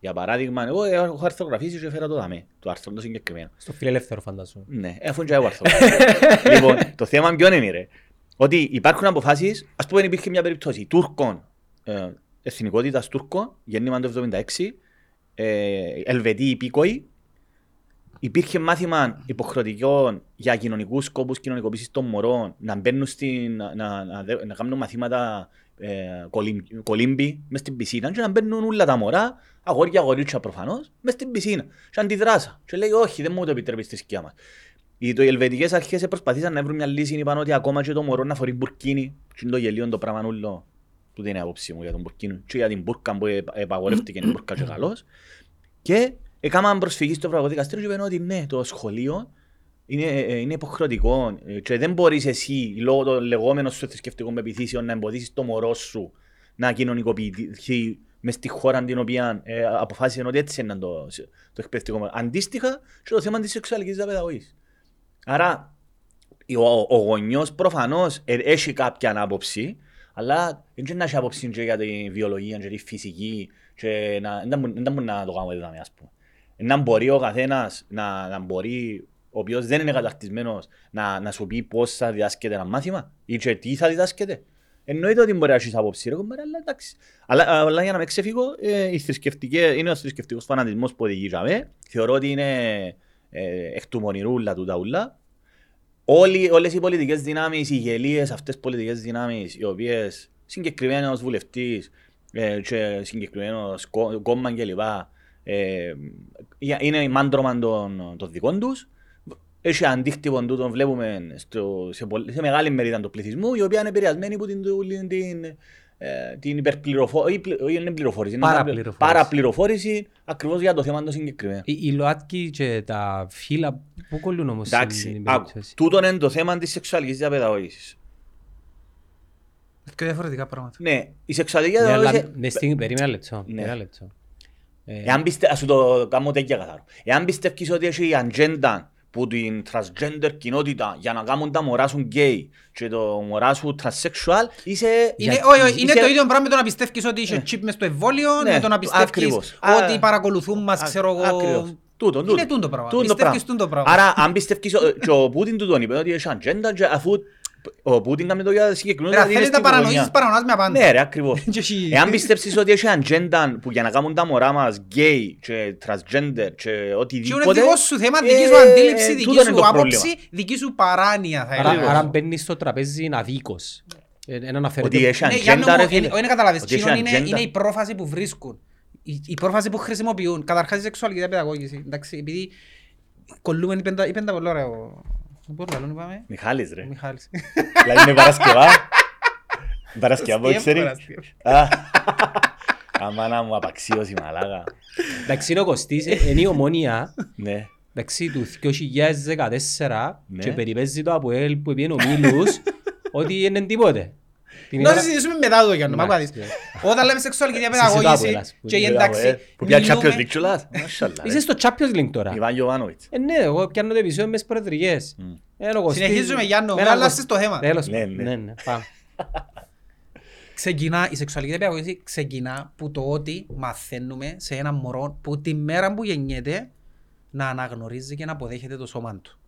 A: Για παράδειγμα, εγώ έχω αρθρογραφήσει και έφερα το δαμέ, το άρθρο το συγκεκριμένο.
C: Στο φιλελεύθερο φαντάζομαι.
A: Ναι, αφού είναι και εγώ άρθρο. [LAUGHS] λοιπόν, το θέμα ποιο είναι, ρε; Ότι υπάρχουν αποφάσεις, ας πούμε, υπήρχε μια περίπτωση Τούρκων, ε, εθνικότητας Τούρκων, γέννημα το 1976, ε, Ελβετοί υπήκοοι. Υπήρχε μάθημα υποχρεωτικό για κοινωνικούς σκόπους κοινωνικοποίησης των μωρών να μπαίνουν στην, να, να, να, δε- να κάνουν μαθήματα ε, κολύμ- κολύμπη μες στην πισίνα και να μπαίνουν όλα τα μωρά, αγόρια αγορίτσια προφανώς, μες στην πισίνα. Και αντιδράσα. Και λέει, Όχι, δεν μου το επιτρέπεις στη σκιά μας. Οι το- οι ελβετικές αρχές προσπαθήσαν να βρουν μια λύση, είπαν ότι ακόμα και το μωρό να φορεί μπουρκίνι, και είναι το γελίο το πράγμα ούλο, που δεν είναι άποψη μου για τον μπουρκίνι, και για την μπουρκα που επ- επαγορεύτηκε η μπουρκα και καλώς. Και έκαναν προσφυγή στο Ευρωπαϊκό Δικαστήριο και είπαν ότι ναι, το σχολείο είναι, ε, είναι υποχρεωτικό ε, και δεν μπορείς εσύ λόγω των λεγόμενων σου θρησκευτικών πεπιθήσεων να εμποδίσεις το μωρό σου να κοινωνικοποιηθεί μες στη χώρα την οποία ε, αποφάσισε ότι έτσι είναι το, το εκπαιδευτικό μωρό. Αντίστοιχα και το θέμα της σεξουαλικής διαπαιδαγωγής. Άρα ο, ο γονιός προφανώς ε, έχει κάποια άποψη, αλλά δεν μπορεί να έχει άποψη και για τη βιολογία και τη φυσική και να, δεν μπορεί- δεν μπορεί να το κάνουμε εδώ, ας πούμε. Να μπορεί ο καθένας να, να μπορεί, ο οποίος δεν είναι καταρτισμένος, να, να σου πει πώς θα διδάσκεται ένα μάθημα ή και τι θα διδάσκεται. Εννοείται ότι μπορεί να έχεις άποψη, ρε κομπέρα, αλλά εντάξει. Αλλά, αλλά για να με ξεφύγω, ε, η θρησκευτική, είναι ο θρησκευτικός φανατισμός που οδηγήσαμε. Θεωρώ ότι είναι ε, εκ του μονηρούλα του τα ούλα. Όλοι, όλες οι πολιτικές δυνάμεις, οι γελίες αυτές τις πολιτικές δυνάμεις, οι οποίες συγκεκριμένος βουλευτής ε, και συγκεκριμένος κό- κόμμα κλπ. Ε, είναι μάντρωμα των, των δικών τους. Έχει αντίκτυπο τούτο, βλέπουμε στο, σε, πολλ- σε μεγάλη μερίδα του πληθυσμού, η οποία είναι επηρεασμένη από την, την, την, ε, την υπερπληροφόρηση, όχι είναι πληροφόρηση, είναι
C: Παραπληροφόρηση.
A: παραπληροφόρηση ακριβώς για το θέμα το συγκεκριμένο.
C: Οι, οι ΛΟΑΤΚΙ και τα φύλλα που κολλούν όμως στην
A: Εντάξει,
C: την
A: άκου,
C: περίπτωση.
A: τούτο είναι το θέμα της σεξουαλικής διαπαιδαγώγησης.
B: Και διαφορετικά πράγματα.
A: Ναι, η σεξουαλική
C: Ναι, αλλά
A: διαπαιδαγώγηση...
C: μες στιγμή, περίμενα λεπτό.
A: Ναι.
C: Ένα λεπτό. Ε,
A: Εάν πιστε... Ας σου το κάνω τέτοια καθαρό. Εάν πιστεύεις ότι έχει η ατζέντα που την transgender κοινότητα για να κάνουν τα μωρά σου γκέι και το μωρά σου transsexual, είσαι...
B: Είναι,
C: Για-
B: όχι, όχι, είναι
A: είσαι-
B: το ίδιο πράγμα με το να πιστεύεις ότι είσαι chip μες στο εμβόλιο,
A: Ναι,
B: με το να πιστεύεις
A: ακριβώς.
B: ότι
A: Α,
B: παρακολουθούν μας,
A: Α-
B: ξέρω εγώ.
A: Ακριβώς. Τούτο, τούτο.
B: Είναι τούτο πράγμα.
A: Τούτο
B: Πιστεύεις τούτο πράγμα.
A: Άρα, αν πιστεύεις, ο- και ο Πούτιν του τον είπε ότι έχει ατζέντα και αφού ο Πούτιν κάνει το για συγκεκριμένο
B: Ρε, αν
A: γιατί είναι
B: θέλεις να
A: στην
B: παρανοήσεις,
A: γωνιά.
B: παρανοάς με απάντα.
A: Ναι ρε, ακριβώς. [LAUGHS]
B: Και εσύ-
A: Εάν πιστεύεις ότι έχει ατζέντα που για να κάνουν τα μωρά μας γκέι και transgender και
B: Και είναι
A: οτιδήποτε...
B: δικό σου θέμα,
A: ε,
B: δική σου αντίληψη, δική
A: τούτο είναι
B: σου
A: το
B: άποψη,
A: πρόβλημα.
B: δική σου παράνοια θα
C: Άρα,
B: έλεγα.
C: άρα μπαίνεις στο τραπέζι αδίκως. Ε, Ένα αναφέρεται...
A: Ότι έχει
B: Ναι, Γιάννη
A: ατζέντα ρε
B: μου,
A: φίλε.
B: ε, όχι να καταλάβεις,
A: Ότι έχει
B: τσίνον είναι,
A: ατζέντα.
B: είναι η πρόφαση που βρίσκουν. Η, η πρόφαση που χρησιμοποιούν. Καταρχάς η σεξουαλική διαπαιδαγώγηση. Εντάξει, επειδή κολλούμε, είπε τα- είπε τα πολύ ωραία ο... Πώς λαλούν είπαμε,
A: Μιχάλης
B: ο
A: ρε.
B: Μιχάλης.
A: Δηλαδή είναι Παρασκευά. Παρασκευό, [LAUGHS]
B: Στιέμ,
A: ξέρεις.
B: Παρασκευό.
A: Α, [LAUGHS] Αμάνα μου απαξίωση μαλάκα.
C: Εντάξει, είναι ο Κωστής, ε, είναι η ομόνια.
A: Ναι.
C: Εντάξει, του 2014
A: Ναι.
C: και περιπέζει το από ελ που πήγαινε ο Μίλους [LAUGHS] ότι είναι τίποτε. Την
B: Να
C: ημέρα-
B: συζητήσουμε μετά το Γιάννο, μ'
C: Εντάξει,
B: ακούεις.
C: ναι.
B: Όταν λέμε σεξουαλική
C: Συζητάω από
B: διαπαιδαγώγηση
C: Ελλάς, που
B: και
C: είναι
B: εντάξει,
A: Ε, Που πια Champions
B: μιλούμε-
A: League κιόλας. Μασχαλά,
C: Είσαι
A: ρε.
C: στο Champions League τώρα.
A: Ιβάν Γιωβάνοβιτς.
C: Ε, ναι, εγώ πιάνω το επεισόδιο μες τις προεδρικές.
A: Μμ.
C: Ε, είναι ο Κωστής.
B: Συνεχίζουμε, Γιάννο,
C: Με
B: μην
C: έναν
B: αλλάσεις το θέμα.
C: Τέλος
A: Ναι,
C: πάντων.
A: ναι.
C: Ναι, ναι, πάμε. [LAUGHS]
B: Ξεκινά, η σεξουαλική διαπαιδαγώγηση ξεκινά που το ότι μαθαίνουμε σε ένα μωρό που τη μέρα που γεννιέται να αναγνωρίζει και να αποδέχεται το σώμα του.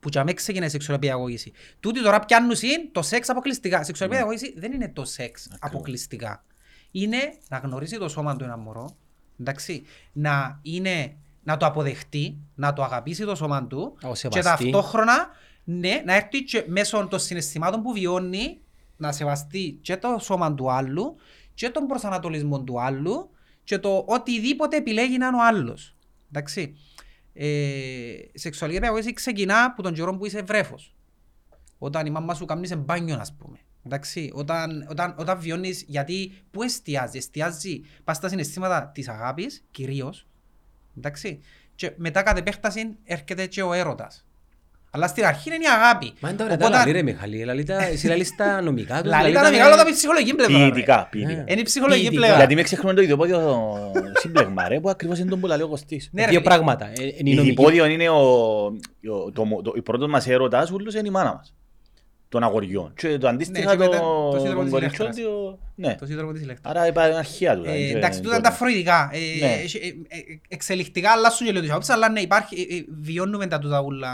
B: Που για μένα ξεκινάει η σεξουαλική διαπαιδαγώγηση. Τούτοι τώρα πιάνουν συν το σεξ αποκλειστικά. Η σεξουαλική
A: Ναι.
B: διαπαιδαγώγηση δεν είναι το σεξ αποκλειστικά. Είναι να γνωρίζει το σώμα του ένα μωρό, εντάξει, να, είναι, να το αποδεχτεί, να το αγαπήσει το σώμα του
C: Να το
B: και
C: σεβαστεί.
B: ταυτόχρονα ναι, να έρθει και μέσω των συναισθημάτων που βιώνει να σεβαστεί και το σώμα του άλλου και τον προσανατολισμό του άλλου και το οτιδήποτε επιλέγει να είναι ο άλλος. Εντάξει. Ε, η σεξουαλική διαπαιδαγώγηση ξεκινά από τον καιρό που είσαι βρέφος. Όταν η μάμα σου κάνει σε μπάνιο, ας πούμε. Εντάξει, όταν, όταν, όταν βιώνεις, γιατί πού εστιάζει, εστιάζει πας στα συναισθήματα της αγάπης, κυρίως, εντάξει, και μετά κατ' επέκταση έρχεται και ο έρωτας. Αλλά στην αρχή είναι η αγάπη.
C: Μα είναι τα ωραία τα
B: Οπότε-
C: λαλή ρε Μιχαλή, λαλεί τα- εσύ λαλείς τα [LAUGHS] νομικά τους,
B: Λαλή
C: λαλεί
B: τα
C: τα
B: νομικά,
C: με-
B: αλλά τα ψυχολογική πλευρά. ρε.
A: Ποιητικά, ποιητικά.
B: Είναι η ψυχολογική
C: Ποιητικά.
B: πλευρά.
A: Γιατί με ξεχνούμε το ιδιοπόδιο σύμπλεγμα ρε, που ακριβώς είναι τον που λέει ο Κωστής.
B: Ναι, ρε,
C: Δύο
B: φίλε.
C: πράγματα. Ε, Είναι η
A: Η
C: νομική
A: διπόδιο είναι ο, ο, το, το, ο πρώτος μας έρωτας ούλος είναι η μάνα μας. Των αγοριών. Και το αντίστοιχα
B: και μετά
A: το,
B: το σύντροφο
A: τον
B: της
A: κοριτσόν
B: ηλέκτρας.
A: το... Ναι.
B: Το σύντροφο της ηλεκτρικής.
A: Άρα είπα είναι αρχαία του.
B: Ε, εντάξει, τούτα είναι τα φροηδικά. Ε,
A: Ναι.
B: ε, ε, ε, Εξελιχτικά αλλάσουν και λίγο τις άποψεις, αλλά ναι, υπάρχει, ε, ε, βιώνουμε τα τούτα ούλα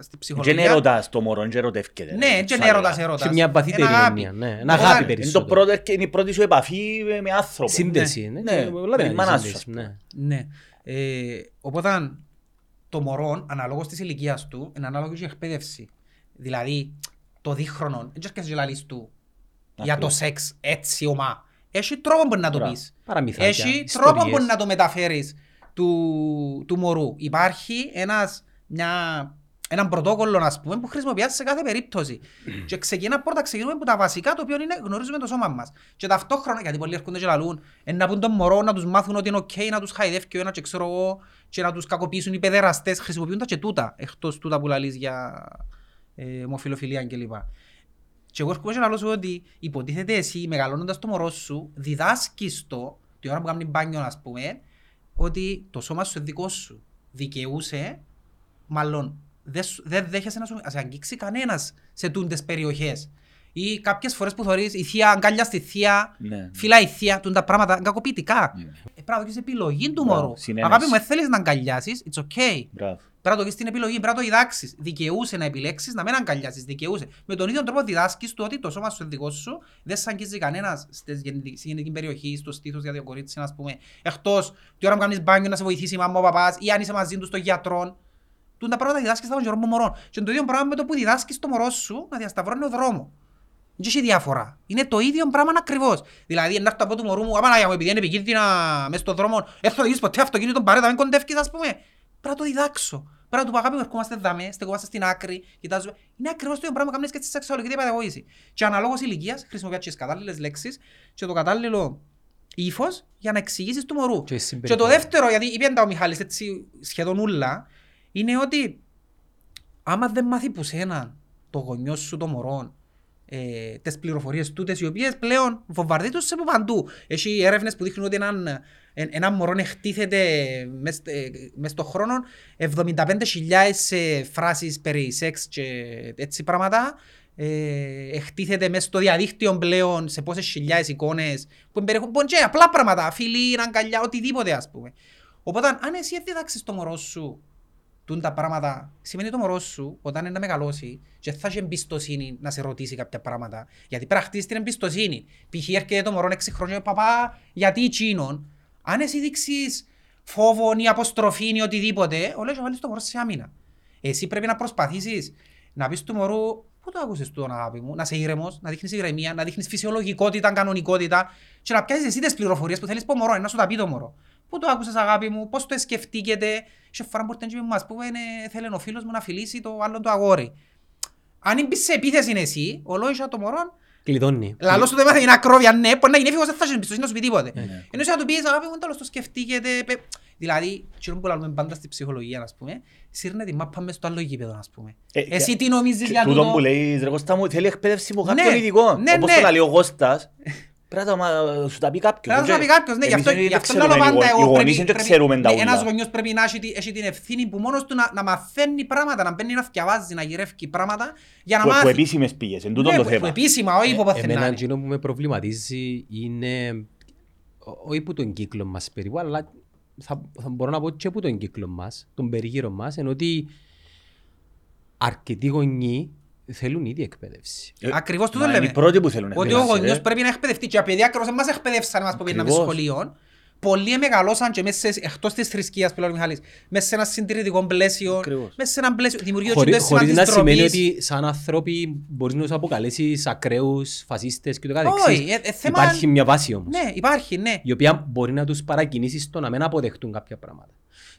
B: στη
A: Και είναι
B: ψυχολογία.
A: έρωτας το μωρό, και ερωτεύκεται.
B: Ναι, και είναι έρωτας, έρωτας.
C: Και μια βαθύτερη
B: Είναι αγάπη.
C: έννοια, ναι. Ένα
B: Όταν-
C: αγάπη
A: Είναι, το
C: περισσότερο.
A: πρώτο, είναι η πρώτη σου επαφή με- με άνθρωπο.
C: Σύνδεση.
A: Ναι,
C: Ναι,
A: ναι,
C: Και
A: με
C: πολλά
A: τη
C: είναι
A: μάνα σου,
C: σύνδεση,
A: ας πούμε.
C: ναι.
B: Ναι. Ε, οπότε το μωρό, αναλόγως της ηλικίας του, είναι ανάλογο και η εκπαίδευση. Δηλαδή, το δίχρονο, δεν και λαλείς του για το
A: Ακριβώς.
B: σεξ έτσι ωμά. Έχει τρόπο που να το
A: Μπράβο.
B: πεις.
C: Παραμυθάκια,
B: Έχει
C: ιστορίες.
B: τρόπο που να το μεταφέρεις του, του μωρού. Υπάρχει ένας, μια, έναν πρωτόκολλο, ας πούμε, που χρησιμοποιείται σε κάθε περίπτωση. [CLEARS THROAT] και ξεκινά πρώτα, ξεκινούμε από τα βασικά, το οποίο είναι γνωρίζουμε το σώμα μας. Και ταυτόχρονα, γιατί πολλοί έρχονται και λαλούν, ε, να πούν τον μωρό, να τους μάθουν ότι είναι οκ, να τους χαϊδεύει ο ένας και ξέρω εγώ, και να τους κακοποιήσουν οι παιδεραστές, χρησιμοποιούν τα και τούτα, εκτός τούτα που λαλείς για ε, ομοφιλοφιλία κλπ. Και εγώ έρχομαι και να λέω σου ότι υποτίθεται εσύ μεγαλώνοντας το μωρό σου, διδάσκεις το, τη ώρα που κάνει μπάνιο ας πούμε, ότι το σώμα σου είναι δικό σου. Δικαιούσε, μάλλον δεν σου- δεν δέχεσαι να σου να σε αγγίξει κανένας σε τούντες περιοχές. Ή κάποιες φορές που θεωρείς η θεία αγκάλια στη θεία,
A: Ναι.
B: φυλάει η θεία, τούν τα πράγματα είναι κακοποιητικά.
A: Ναι.
B: Ε, Πρέπει να το έχεις επιλογή του
A: Μπράβο,
B: μωρού.
A: συνένεση.
B: Αγάπη μου, δεν θέλεις να αγκαλιάσεις, it's okay.
A: Μπράβο.
B: Πρέπει να το έχεις την επιλογή, πρέπει να το διδάξεις. Δικαιούσε να επιλέξεις, να μην αγκαλιάσεις, δικαιούσε. Με τον ίδιο τρόπο διδάσκεις του ότι το σώμα σου είναι δικό σου, δεν σε αγγίζει κανένας στις γεννη- στη γεννητική περιοχή, στο στήθος για δύο κορίτσια, ας πούμε. Εκτός τη ώρα που κάνεις μπάνιο να σε βοηθήσει η μάμα, ο παπάς ή αν είσαι μαζί του στον γιατρό. Τούν τα πράγματα διδάσκεις τα των μωρών. Και το ίδιο πράγμα με το που διδάσκεις το μωρό σου να διασταυρώνει ο δρόμος. Δεν έχει διαφορά. Είναι το ίδιο πράγμα ακριβώς. Δηλαδή, να έρθω από του μωρού μου, άμα μου, επειδή είναι επικίνδυνα μέσα στον δρόμο, δεν θα δεις ποτέ αυτοκίνητο παρέτα, μην κοντεύκεις, ας πούμε. Πρέπει να το διδάξω. Πρέπει να του πω αγάπη μου, ερχόμαστε δαμέ, στεκόμαστε στην άκρη, κοιτάζουμε. Είναι ακριβώς το ίδιο πράγμα που κάνεις και στη σεξουαλική διαπαιδαγώγηση. Και αναλόγως ηλικίας χρησιμοποιάς και τις κατάλληλες λέξεις και το κατάλληλο ύφος για να εξηγήσεις του μωρού.
C: Και η
B: Και το
C: συμπεριφορά.
B: δεύτερο, γιατί είπε τα ο Μιχάλης έτσι σχεδόν ούλα, είναι ότι άμα δεν μάθει που σένα το γονιό σου το μωρό ε, τις πληροφορίες τούτες οι οποίες πλέον βομβαρδίζουν σε από παντού. Έχει έρευνες που δείχνουν ότι έναν, εν- ένα μωρό εκτίθεται μες, ε, μες στον χρόνο 75.000 ε, φράσεις περί σεξ και έτσι πράγματα ε, εκτίθεται μέσα στο διαδίκτυο πλέον σε πόσες χιλιάδες εικόνες που περιέχουν πον- και απλά πράγματα, φιλί, αγκαλιά, οτιδήποτε ας πούμε. Οπότε αν εσύ δεν διδάξεις το μωρό σου τούν τα πράγματα, σημαίνει το μωρό σου όταν είναι να μεγαλώσει και θα έχει εμπιστοσύνη να σε ρωτήσει κάποια πράγματα. Γιατί πρέπει να χτίσεις την εμπιστοσύνη. Π.χ. έρχεται το μωρό 6 χρόνια, παπά, γιατί εκείνον. Αν εσύ δείξεις φόβο ή αποστροφή ή οτιδήποτε, ο λέει βάλεις το μωρό σε άμυνα. Εσύ πρέπει να προσπαθήσεις να πεις του μωρού, πού το άκουσες του τον αγάπη μου, να είσαι ήρεμος, να δείχνεις ηρεμία, να δείχνεις φυσιολογικότητα, κανονικότητα και να πιάσεις εσύ τις πληροφορίες που θέλεις πω μωρό, να σου τα πει το μωρό. Πού το άκουσες αγάπη μου, πώς το σκεφτήκετε, σε φορά μπορεί να μας πούμε, «Ε, θέλει ο φίλος μου να φιλήσει το άλλο το αγόρι. Αν μπεις σε επίθεση είναι εσύ, ο λόγος το μωρό
C: Κλειδώνει.
B: Λαλός του το έμαθε είναι ακρόβια, ναι, μπορεί να γίνει έφηβος, δεν θα έχει εμπιστοσύνη, να σου πει τίποτε.
A: Ναι.
B: Ενώ εσύ να του πεις, αγάπη μου, τέλος το σκεφτήκετε. πε- Δηλαδή, εκείνο που λέμε πάντα στη ψυχολογία, ας πούμε, σύρνε τη μάπα μες στο άλλο γήπεδο, ας πούμε.
A: Ε,
B: Εσύ
A: και-
B: τι νομίζεις
A: Και
B: για
A: τούτο
B: τούτο.
A: που λέει, ρε Κώστα μου, θέλει εκπαίδευση από
B: Ναι,
A: κάποιον ειδικό.
B: ναι,
A: Όπως
B: ναι.
A: το λέει ο Κώστας, [LAUGHS] πρέπει να το μα- σου τα πει κάποιος.
B: Πρέπει να σου πει κάποιος, ναι, γι'
A: Εμείς
B: αυτό,
A: δεν
B: γι' αυτό
A: ξέρουμε,
B: λέω πάντα
A: οι
B: εγώ
A: γονείς
B: πρέπει,
A: δεν
B: πρέπει-
A: ξέρουμε τα
B: ναι,
A: ούλα.
B: ένας γονιός πρέπει να έχει, τη- έχει την ευθύνη που μόνος του να, να μαθαίνει πράγματα, να μπαίνει να θυκευάζει, να γυρεύει πράγματα για να
A: Που- Που
B: μάθει.
A: επίσημες πήγες, εν τούτο
B: Ναι,
A: το
B: που- που
A: θέμα.
B: επίσημα, όχι που
C: Ε,
B: παθαίνει.
C: Εμένα εκείνο που με προβληματίζει είναι ό- όχι που τον κύκλο μας περίπου, αλλά θα, θα μπορώ να πω και που τον κύκλο μας, τον περίγυρο μας, ενώ ότι αρκετοί γονείς θέλουν ήδη εκπαίδευση.
A: Ε,
B: Ακριβώς τούτο
A: μα είναι
B: λέμε.
A: οι πρώτοι που θέλουν
B: Ότι ο
A: εκπαίδευση,
B: γονιός
A: ρε.
B: πρέπει να εκπαιδευτεί και τα παιδιά ακριβώς εμάς εκπαιδεύσαν εμάς που πήγαμε
A: Ακριβώς.
B: σχολείο. Πολλοί μεγαλώσαν και μέσα σε, εκτός της θρησκείας που λέει ο Μιχάλης, μέσα σε ένα συντηρητικό πλαίσιο,
A: Ακριβώς.
B: μέσα σε ένα πλαίσιο, δημιουργεί
C: Χωρί-
B: το αίσθημα
C: Χωρίς
B: της
C: να σημαίνει
B: ντροπής.
C: ότι σαν άνθρωποι μπορείς να τους αποκαλέσεις ακραίους, φασίστες και το καθεξής.
B: Όχι, ε, ε, θέμα-
C: Υπάρχει μια βάση όμως.
B: Ναι, υπάρχει, ναι.
C: η οποία μπορεί να τους παρακινήσεις στο να μην αποδεχτούν κάποια πράγματα.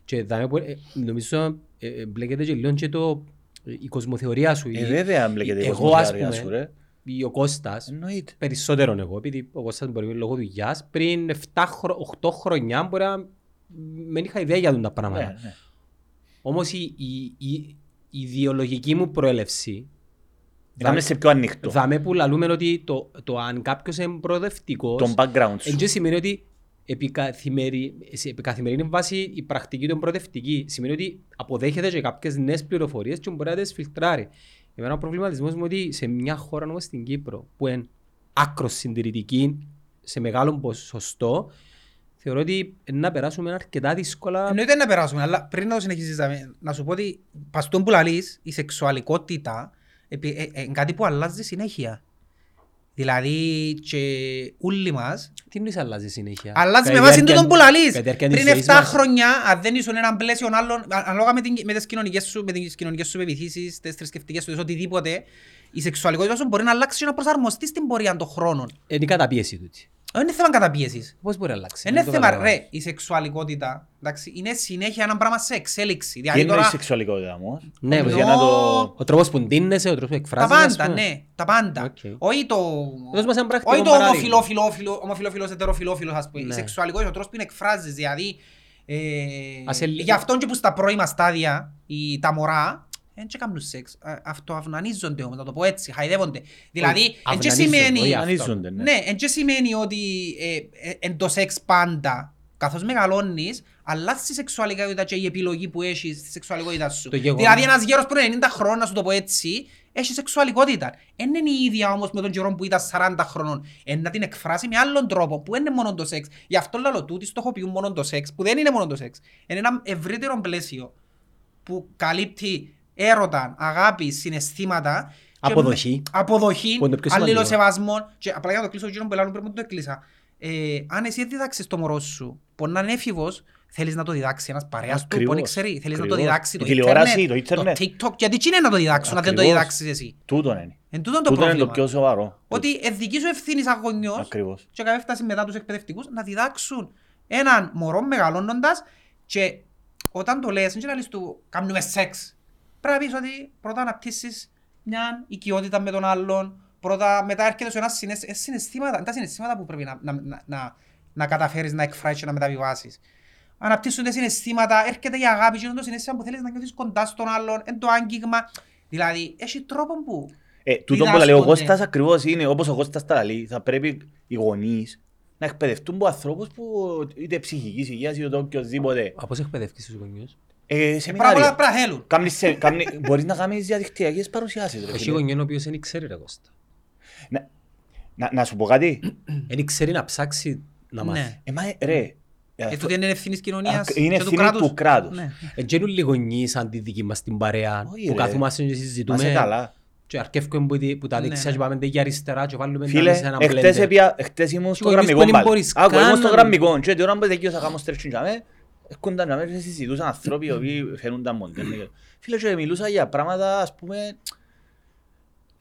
C: Και δάμε που, ε, νομίζω ε, ε, μπλέκεται και λίγο και το, ε, η κοσμοθεωρία σου.
A: Ε,
C: η-
A: βέβαια μπλέκεται η
C: εγώ,
A: κοσμοθεωρία
C: ας
A: σου,
C: πούμε,
A: ρε.
C: ή ο Κώστας,
A: Εννοείται.
C: περισσότερον εγώ, επειδή ο Κώστας μπορεί λόγω δουλειάς, πριν 7, χρο- 8 χρονιά μπορεί να μην είχα ιδέα για τα πράγματα.
A: Ναι, ναι.
C: Όμως η, η, η, η ιδεολογική μου προέλευση
A: Κάμε σε πιο ανοιχτό.
C: δάμε που λαλούμε ότι το, το αν κάποιος είναι προοδευτικός
A: Τον background σου.
C: Εν και σημαίνει ότι επί, καθημερι... σε επί καθημερινή βάση η πρακτική του είναι προοδευτική. Σημαίνει ότι αποδέχεται και κάποιες νέες πληροφορίες και μπορεί να τις φιλτράρει. Εμένα ο προβληματισμός μου είναι ότι σε μια χώρα όπως στην Κύπρο που είναι άκρος συντηρητική σε μεγάλο ποσοστό θεωρώ ότι να περάσουμε αρκετά δύσκολα
B: Εννοείται να περάσουμε, αλλά πριν να το συνεχίσεις να- να σου πω ότι παστόν που λαλείς, η σεξουαλικότητα επί- ε, ε, είναι κάτι που αλλάζει συνέχεια. Δηλαδή και όλοι μας
C: Τι εννοείς αλλάζει συνέχεια;
B: αλλάζει
C: Κατά
B: με
C: τη
B: βάση
C: διάρκεια-
B: τούτον που λαλείς.
C: κατά τη διάρκεια της
B: Πριν
C: ζωής
B: 7
C: μας.
B: χρόνια, αν δεν ήσουν έναν πλαίσιο άλλων, α- ανάλογα με, την, με τις κοινωνικές σου, με τις κοινωνικές σου πεπιθήσεις, τις θρησκευτικές σου, οτιδήποτε, η σεξουαλικότητα σου μπορεί να αλλάξει και να προσαρμοστεί στην πορεία των χρόνων.
C: Είναι η καταπίεση τούτη.
B: Δεν είναι θέμα καταπίεσης.
C: Πώς μπορεί να αλλάξει.
B: Δεν
C: δεν
B: είναι
C: το
B: θέμα,
C: καταλαβαίνω.
B: ρε, η σεξουαλικότητα, εντάξει, είναι συνέχεια ένα πράγμα σε εξέλιξη.
A: Τι
B: Δηλαδή
A: εννοείς η
B: τώρα,
A: σεξουαλικότητα όμως;
C: Ναι,
B: Ενώ-
A: Για να το...
C: Ο τρόπος που ντύνεσαι, ο τρόπος που
B: τα
C: εκφράζεσαι. ας
B: πάντα,
C: πούμε.
B: ναι, τα πάντα.
C: Οκ.
B: Όχι το...
C: Δώσ' μας ένα πρακτικό
B: Όχι το
C: παράδειγμα.
B: ομοφυλόφιλο, ομοφυλόφιλος, ετεροφυλόφιλος, ας πούμε. Η
C: Ναι.
B: σεξουαλικότητα, ο τρόπος που είναι εκφράζεις, δηλαδή... Ε,
C: Ας ελ-
B: γι' αυτό και που στα πρώιμα στάδια, οι, τα μωρά, δεν και κάνουν σεξ, α- αυτοαυνανίζονται όμως, να το πω έτσι, χαϊδεύονται. Δηλαδή, εν και
C: αυνανίζονται,
B: σημαίνει...
C: όχι αυτό.
A: Ανίζονται, ναι.
B: Ναι, εν και σημαίνει ότι ε, ε, εν το σεξ πάντα, καθώς μεγαλώνεις, αλλάζεις η σεξουαλικότητα και η επιλογή που έχεις στη σεξουαλικότητα σου.
C: Το γεγονός-
B: Δηλαδή ένας γέρος πριν 90 χρόνια, να σου το πω έτσι, έχει σεξουαλικότητα. Δεν είναι η ίδια όμως με τον καιρό που ήταν 40 χρονών. Είναι να την εκφράσει με άλλον τρόπο, που δεν είναι μόνο το σεξ. Γι' αυτό λέω τούτοι στοχοποιούν μόνο το σεξ, που δεν είναι μόνο το σεξ. Είναι ένα ευρύτερο πλαίσιο που καλύπτει έρωτα, αγάπη, συναισθήματα. και
C: Αποδοχή.
B: με- Αποδοχή,
C: Που είναι το πιο σημαντικό.
B: αλληλοσεβασμό. Και απλά για να το κλείσω γύρω που ελάλουν πρέπει να το έκλεισα. Ε, αν εσύ διδάξεις το μωρό σου, μπορεί να είναι έφηβος, θέλεις να το διδάξει ένας παρέας του,
A: Ακριβώς.
B: μπορεί να ξέρει, θέλεις να το
A: Ακριβώς.
B: διδάξει
A: Η
B: το
A: τηλεόραση,
B: ίντερνετ,
A: το ίντερνετ.
B: TikTok, γιατί τι είναι να το διδάξουν, αν δεν το
A: Ακριβώς.
B: διδάξεις εσύ;
A: Τούτον είναι.
B: Εν τούτον το
A: Τούτον είναι το
B: πρόβλημα.
A: πιο σοβαρό.
B: Ότι ε, δική σου ευθύνης σαν γονιός
A: Ακριβώς.
B: και κάποια έφταση μετά τους εκπαιδευτικούς να διδάξουν έναν μωρό μεγαλώνοντας και όταν το λες, δεν και να λες του κάνουμε σεξ. Πρέπει να πεις ότι πρώτα να αναπτύσσεις μια οικειότητα με τον άλλον, πρώτα μετά έρχεται σε ένα συναισ- ε, συναισθήματα, είναι τα συναισθήματα που πρέπει να, να, να, να, να καταφέρεις να εκφράσεις και να μεταβιβάσεις. Αναπτύσσονται συναισθήματα, έρχεται η αγάπη και είναι το συναίσθημα που θέλεις να νιώθεις κοντά στον άλλον, είναι το άγγιγμα. Δηλαδή, έχει τρόπο που
A: Ε, τούτο που λέει ο
B: διδάσκονται.
A: Κώστας ακριβώς είναι όπως ο Κώστας τα λέει. Θα πρέπει οι γονείς να εκπαιδευτούν από ανθρώπους που είτε ψυχικής υγείας είτε το οποιοδήποτε.
C: Α, πώς εκπαιδεύκεις τους γονιούς.
A: Ε,
B: Πράγματα που
A: σεμινάρια.
B: πρέπει να θέλουν.
A: Κάμνεις σε- κάμνει- Μπορείς να κάνεις διαδικτυακές παρουσιάσεις. ρε
C: Έχει
A: φίλε.
C: γονιόν ο οποίος δεν ξέρει ρε Κώστα.
A: Να- Να να σου πω κάτι.
C: Δεν ξέρει να ψάξει να μάθει.
B: Ναι.
A: Ε, μα, ε, ρε.
B: Ε,
A: αυτό-
B: τούτη είναι ευθύνης κοινωνίας
A: Ακ- είναι
B: και του
A: ευθύνη
B: κράτους.
A: του κράτους.
B: Ναι.
C: Εν και είναι όλοι γονείς σαν τη δική μας την παρέα
A: Όχι,
C: που
A: ρε.
C: καθόμαστε και
A: Μας σε
C: συζητούμε
A: καλά.
C: και αρκεύκουμε που τη- που τα
B: Ναι,
C: δεξιά
B: ναι.
C: και πάμε για αριστερά και βάλουμε τα
A: Φίλε,
C: μέσα σε ένα
A: εχτες
C: blender.
A: επία- εχτες ήμουν στο
C: γονείς
A: γραμμικό
C: που δεν
A: πάλι.
C: μπορείς
A: Άκου, ήμουν
C: καν
A: στο
C: να-
A: γραμμικό και την ώρα που δικαιούσα κάμω στρέψουν για μέ, έρχονταν να με και συζητούσαν ανθρώποι οι οποίοι φαίνονταν μοντέρνοι. Φίλε, και μιλούσα για πράγματα, ας πούμε,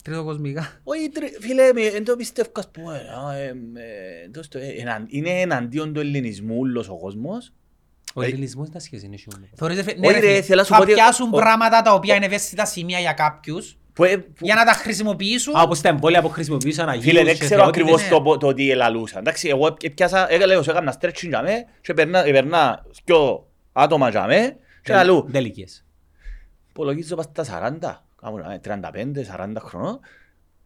B: Τρίτο κοσμικά.
A: όχι, τρε- φίλε, με- εν το πιστεύω, ας πούμε, α, εμ, ε, το στο- ε, εναν- είναι εναντίον του ελληνισμού όλος ο κόσμος.
C: Ο ελληνισμός τα σχέση είναι σιωμένο.
B: Θεωρείς, ρε, ναι,
A: Όχι,
B: ρε,
A: ρε,
B: φίλε,
A: θέλω να σου
B: θα
A: πω ότι-
B: πιάσουν
A: ο-
B: πράγματα τα οποία είναι ευαίσθητα σημεία για κάποιους
A: Που, ε, που,
B: για να τα χρησιμοποιήσουν.
C: Α, όπως τα εμβόλια που χρησιμοποιούσαν Αγίους
A: Φίλε, δεν
C: και
A: ξέρω
C: θεότητες.
A: ακριβώς
B: ναι.
A: το, πο- το τι ελαλούσα. Εντάξει, εγώ πιάσα, έκανα σου έκανα stretching για με και περνά, περνά δυο άτομα για με και λαλού.
C: Δέλικες.
A: Υπολογίζω πας στα 40, κάπου, ε, 35-40 χρονών.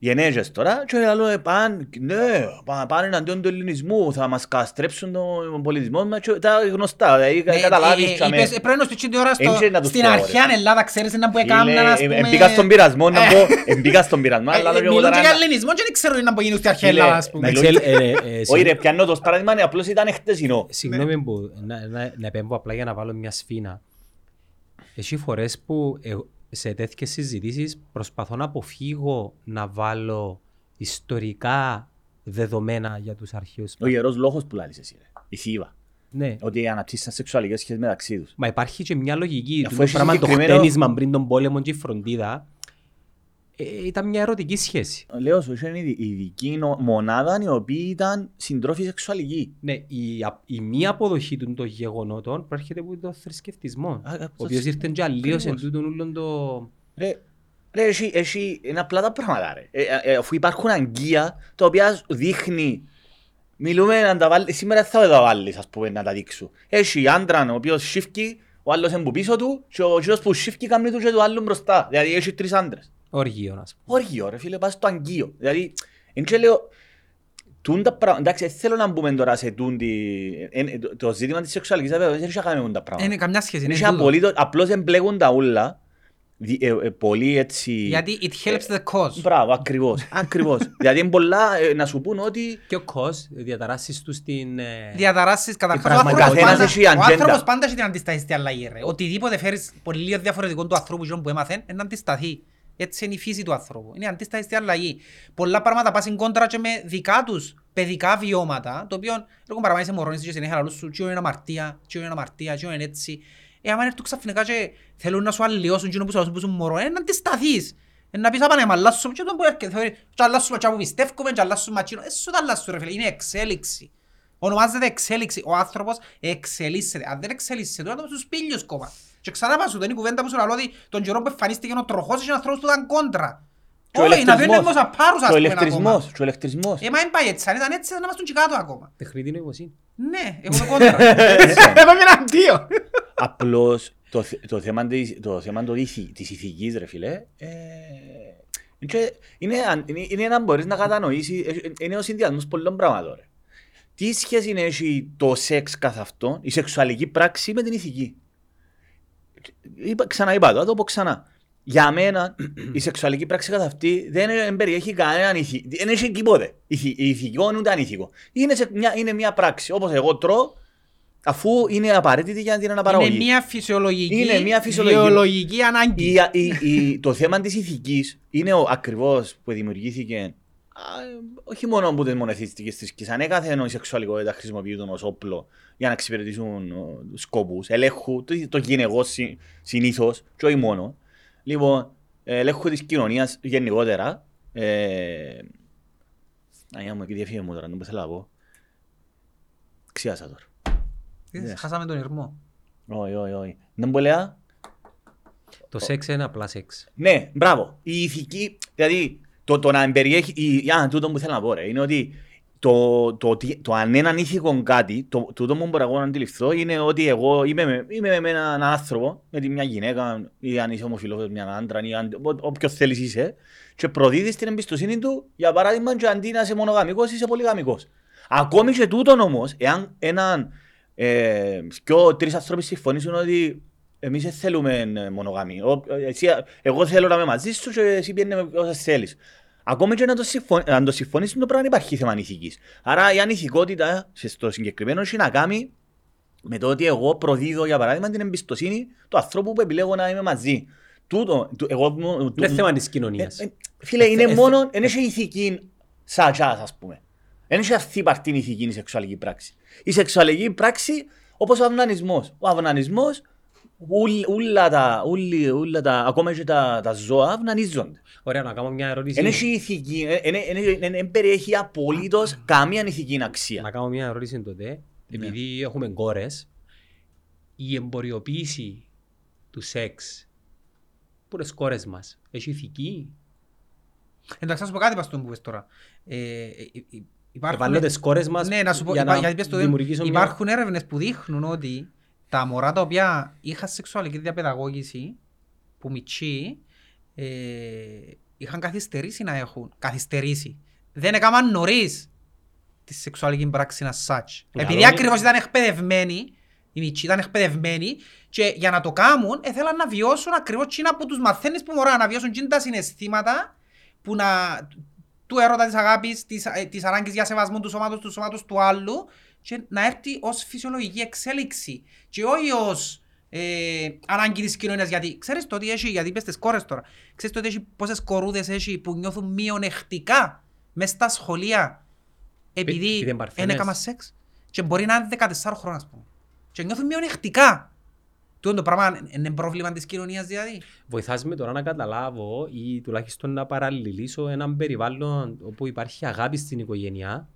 A: Γενέγες τώρα και λαλού ε, πάνε, ναι, πά- πάνε εναντίον του ελληνισμού, θα μας καστρέψουν τον πολιτισμό μας και τα γνωστά, δηλαδή
B: Ναι,
A: καταλάβεις
B: ε,
A: και με-
B: είπες, Πρέπει να σου πει την ώρα στο-
A: Εν και να τους
B: στην
A: πω, ρε.
B: αρχαία Ελλάδα, ξέρεις να που
A: Φίλε,
B: έκαναν, ας
A: ε,
B: πούμε...
A: Εμπήκα στον πειρασμό να πω, εμπήκα στον πειρασμό,
B: Ε,
A: αλλά
B: ε,
A: λέω εγώ
B: Μιλούν και
A: τώρα
B: για
A: να-
B: ελληνισμό και δεν ξέρω να που γίνει στην αρχαία
A: Φίλε,
B: Ελλάδα, ας πούμε.
A: μιλούν-
C: Εντάξει, ε, ε, ε,
A: Όχι
C: συγγνώμη-
A: ρε, πιάνω το παράδειγμα, είναι απλώς ήταν χτεσινό.
C: Συγγνώμη που να, να, να επέμβω απλά για να βάλω μια σφήνα. Έχει φορές που ε, σε τέτοιες συζητήσεις προσπαθώ να αποφύγω να βάλω ιστορικά δεδομένα για τους αρχαίους.
A: Ο ιερός λόγος που λάλης εσύ ρε, η θύβα.
C: Ναι,
A: Ότι αναπτύσσαν σεξουαλικές σχέσεις μεταξύ τους.
C: μα υπάρχει και μια λογική.
A: Αφού
C: Το
A: έχει
C: πράγμα το
A: συγκεκριμένο-
C: χτένισμα πριν τον πόλεμο και η φροντίδα ε, ήταν μια ερωτική σχέση.
A: Λέω σου, είχε η ειδική νο- μονάδα η οποία ήταν συντρόφοι σεξουαλικοί.
C: Ναι, η, α- η μία αποδοχή των των γεγονότων προέρχεται από τον θρησκευτισμό.
A: Α, α,
C: Ο οποίος ήρθε και αλλίωσε
A: ακριβώς.
C: τούτον όλον το...
A: Ρε, ρε έχει, έχει, είναι απλά τα πράγματα ρε. Ε, ε, αφού υπάρχουν αγκία τα οποία δείχνει Μιλούμε να τα βάλει, σήμερα θα τα βάλεις ας πούμε να τα δείξω. Έχει άντραν ο οποίος σύφκει, ο άλλος είναι που πίσω του και ο κύριος που σύφκει κάνει του και του άλλου μπροστά. Δηλαδή έχει τρεις άντρες.
C: Οργείο, ας πούμε.
A: Όργιο ρε φίλε, πας στο αγκείο. Δηλαδή, εν και λέω, τούν τα πράγματα, εντάξει, δεν θέλω να μπούμε τώρα σε τούν τη, εν- εν- το- το ζήτημα της σεξουαλικής διαβεβαίωσης δεν έχει να κάνει με τούν τα
B: Ε,
A: πράγματα.
B: Είναι καμιά σχέση, είναι
A: Έχει
B: τούτο.
A: απολύτως, απλώς εμπλέκουν τα ούλα, δι- ε, ε, πολύ έτσι...
B: Γιατί it helps the cause.
A: Μπράβο, ακριβώς, [LAUGHS] ακριβώς. δηλαδή είναι πολλά ε, να σου πούν ότι
C: Και ο κος διαταράσεις τους στην... ε,
B: Διαταράσεις καταρχάς. Ο
C: πραγματικότητα.
B: άνθρωπος
A: Καθένας
B: πάντα-
A: έχει
B: Ο
A: ατζέντα.
B: άνθρωπος πάντα έχει την αντισταθιστή αλλαγή ρε. Οτιδήποτε φέρεις πολύ διαφορετικό του ανθρώπους εκείνον που έμαθεν, είναι να αντισταθεί. Έτσι είναι η φύση του ανθρώπου. Είναι αντίσταση αλλαγή. Πολλά πράγματα πάσουν κόντρα και με δικά τους παιδικά βιώματα, το οποίο εγώ παραπάνω είσαι μωρό, είσαι και συνέχεια λαλούς σου, «Τσιό είναι αμαρτία, τσιό είναι αμαρτία, τσιό είναι έτσι». Ε, άμα έρθουν ξαφνικά και θέλουν να σου αλλοιώσουν εκείνο που σου λαλούν που είσαι μωρό, ε, να αντισταθείς. Ε, να πεις «Απάνε, μ' αλλάσσουμε» και τον που έρχεται, θεωρεί, «Και αλλάσσουμε και που πιστεύουμε και αλλάσσουμε εκείνο». Ε, σου τα αλλάσσουν ρε φίλε, είναι εξέλιξη. Ονομάζεται εξέλιξη. Ο άνθρωπος εξελίσσεται. Αν δεν εξελίσσεται, τότε στους πύλιους κόμμα. Και ξανά πάσου, δεν είναι η κουβέντα που σου λέω ότι τον καιρό που εμφανίστηκε ο τροχός είχε ανθρώπους που ήταν κόντρα.
A: και ο
B: Όχι, να δίνουν
A: ηλεκτρισμός,
B: όμως απάρους
A: και
B: ας
A: ο
B: πούμε
A: ηλεκτρισμός,
B: ακόμα.
A: και ο ηλεκτρισμός.
B: Ε, μα δεν πάει έτσι. Αν ήταν έτσι, θα ήμασταν και κάτω ακόμα.
C: Τεχνητή νοημοσύνη.
B: Ναι, εγώ είμαι κόντρα. [LAUGHS] Εγώ είμαι αντίο.
A: Απλώς το, θε- το θέμα, της, το θέμα το ηθι, της ηθικής ρε φίλε ε, και είναι, αν- είναι, είναι να μπορείς να κατανοήσεις ε, είναι ο συνδυασμός πολλών πραγμάτων ρε. Τι σχέση έχει το σεξ καθ' αυτό, η σεξουαλική πράξη με την ηθική; Είπα, ξαναείπα το, θα το πω ξανά. Για μένα η σεξουαλική πράξη καθ' αυτή δεν ε, περιέχει κανέναν ηθικό. Δεν έχει τίποτε. Ηθι- Ηθικό ούτε ανήθικο. Είναι, σε μια, είναι μια πράξη. Όπως εγώ τρώω, αφού είναι απαραίτητη για την αναπαραγωγή.
B: Είναι μια φυσιολογική,
A: Είναι μια φυσιολογική-
B: βιολογική ανάγκη.
A: Η, η, η, το θέμα της ηθικής είναι ο, ακριβώς που δημιουργήθηκε α, όχι μόνο από τις μονεθιστικές θρησκείες, ανέκαθεν η σεξουαλικότητα χρησιμοποιούνται ως όπλο για να εξυπηρετήσουν ο, σκόπους ελέγχου, το, το γυναικό συ, συνήθως και όχι μόνο. Λοιπόν, ελέγχου της κοινωνίας γενικότερα. Ε, Αγιά μου, εκεί διαφύγε μου τώρα, δεν θέλω να πω. Ξιάσα τώρα.
B: Ε, Χάσαμε τον ηρμό.
A: Όχι, όχι, όχι. Δεν μου λέω.
C: Το σεξ είναι απλά σεξ.
A: Ναι, μπράβο. Η ηθική, δηλαδή το, το να περιέχει. Η, α, τούτο που θέλω να πω, ρε, είναι ότι το, το, το, το αν είναι ανήθικο κάτι, το, τούτο που μπορώ εγώ να αντιληφθώ είναι ότι εγώ είμαι, με- είμαι με έναν άνθρωπο, με τη μια γυναίκα, ή αν είσαι ομοφυλόφιλος με έναν άντρα, ή αν, ό, όποιος θέλεις είσαι, και προδίδεις την εμπιστοσύνη του, για παράδειγμα, και αντί να είσαι μονογαμικός, είσαι πολυγαμικός. Ακόμη και τούτον όμως, εάν έναν ε, δυο, τρεις άνθρωποι συμφωνήσουν ότι εμείς δεν θέλουμε ε, μονογαμία. Ο- Εσύ, εγώ θέλω να είμαι μαζί σου και εσύ πιένε με όσες θέλεις. Ακόμη και να το, συμφων... να το συμφωνήσουν το πράγμα υπάρχει θέμα ηθικής. Άρα η ανηθικότητα σε- στο συγκεκριμένο έχει να κάνει με το ότι εγώ προδίδω για παράδειγμα την εμπιστοσύνη του ανθρώπου που επιλέγω να είμαι μαζί. Τούτο, του, εγώ, μου-
C: Είναι
A: του-
C: θέμα της
A: ε,
C: κοινωνίας.
A: ε, Φίλε, είναι
C: Ε,
A: μόνο, δεν έχει ηθική σαν τσάς, ας πούμε. Δεν έχει αυτή παρτή ηθική η σεξουαλική πράξη. Η σεξουαλική πράξη, όπως ο αυνανισμός. Ο αυνανισμός, ούλ- ούλα τα, ούλοι- ούλα τα, ακόμα και τα, τα ζώα αυνανίζονται.
C: Ωραία, να κάνω μια ερώτηση.
A: Δεν έχει ηθική, δεν περιέχει απολύτως καμία ηθική αξία.
C: Να κάνω μια ερώτηση τότε. Επειδή έχουμε κόρες, η εμποριοποίηση του σεξ που τις κόρες μας έχει ηθική;
B: Εντάξει, θα σου πω κάτι πας στον που πες τώρα. Ε, ε, ε, υπάρχουν-
C: Βάλω τις κόρες μας
B: Ναι, να σου πω,
C: για
B: υπά-
C: να
B: γιατί πες το,
C: δημιουργήσω μια...
B: υπάρχουν έρευνες που δείχνουν ότι τα μωρά τα οποία είχαν σεξουαλική διαπαιδαγώγηση που μητσί ε, είχαν καθυστερήσει να έχουν. Καθυστερήσει. Δεν έκαναν νωρίς τη σεξουαλική πράξη να such.
C: Για
B: Επειδή
C: λόγια-
B: ακριβώς ήταν εκπαιδευμένοι, οι μητσί ήταν εκπαιδευμένοι και για να το κάνουν ήθελαν να βιώσουν ακριβώς εκείνα που τους μαθαίνεις που μωρά, να βιώσουν εκείνα τα συναισθήματα που να, του έρωτα της αγάπης, της, ε, της ανάγκης για σεβασμό του σώματος του σώματος του άλλου και να έρθει ως φυσιολογική εξέλιξη. Και όχι ως ε, ανάγκη της κοινωνίας. Γιατί ξέρεις το ότι έχει, γιατί είπες τις κόρες τώρα ξέρεις το ότι έχει πόσες κορούδες έχει που νιώθουν μειονεκτικά μες στα σχολεία
C: επειδή
B: επειδή
C: είναι παρθενές.
B: δεν έκανα σεξ. Και μπορεί να είναι 14 χρόνια ας πούμε. Και νιώθουν μειονεκτικά. Τούτο το πράγμα είναι πρόβλημα της κοινωνίας δηλαδή.
C: Βοηθάς με τώρα να καταλάβω ή τουλάχιστον να παραλληλήσω έναν περιβάλλον όπου υπάρχει αγάπη στην οικογένεια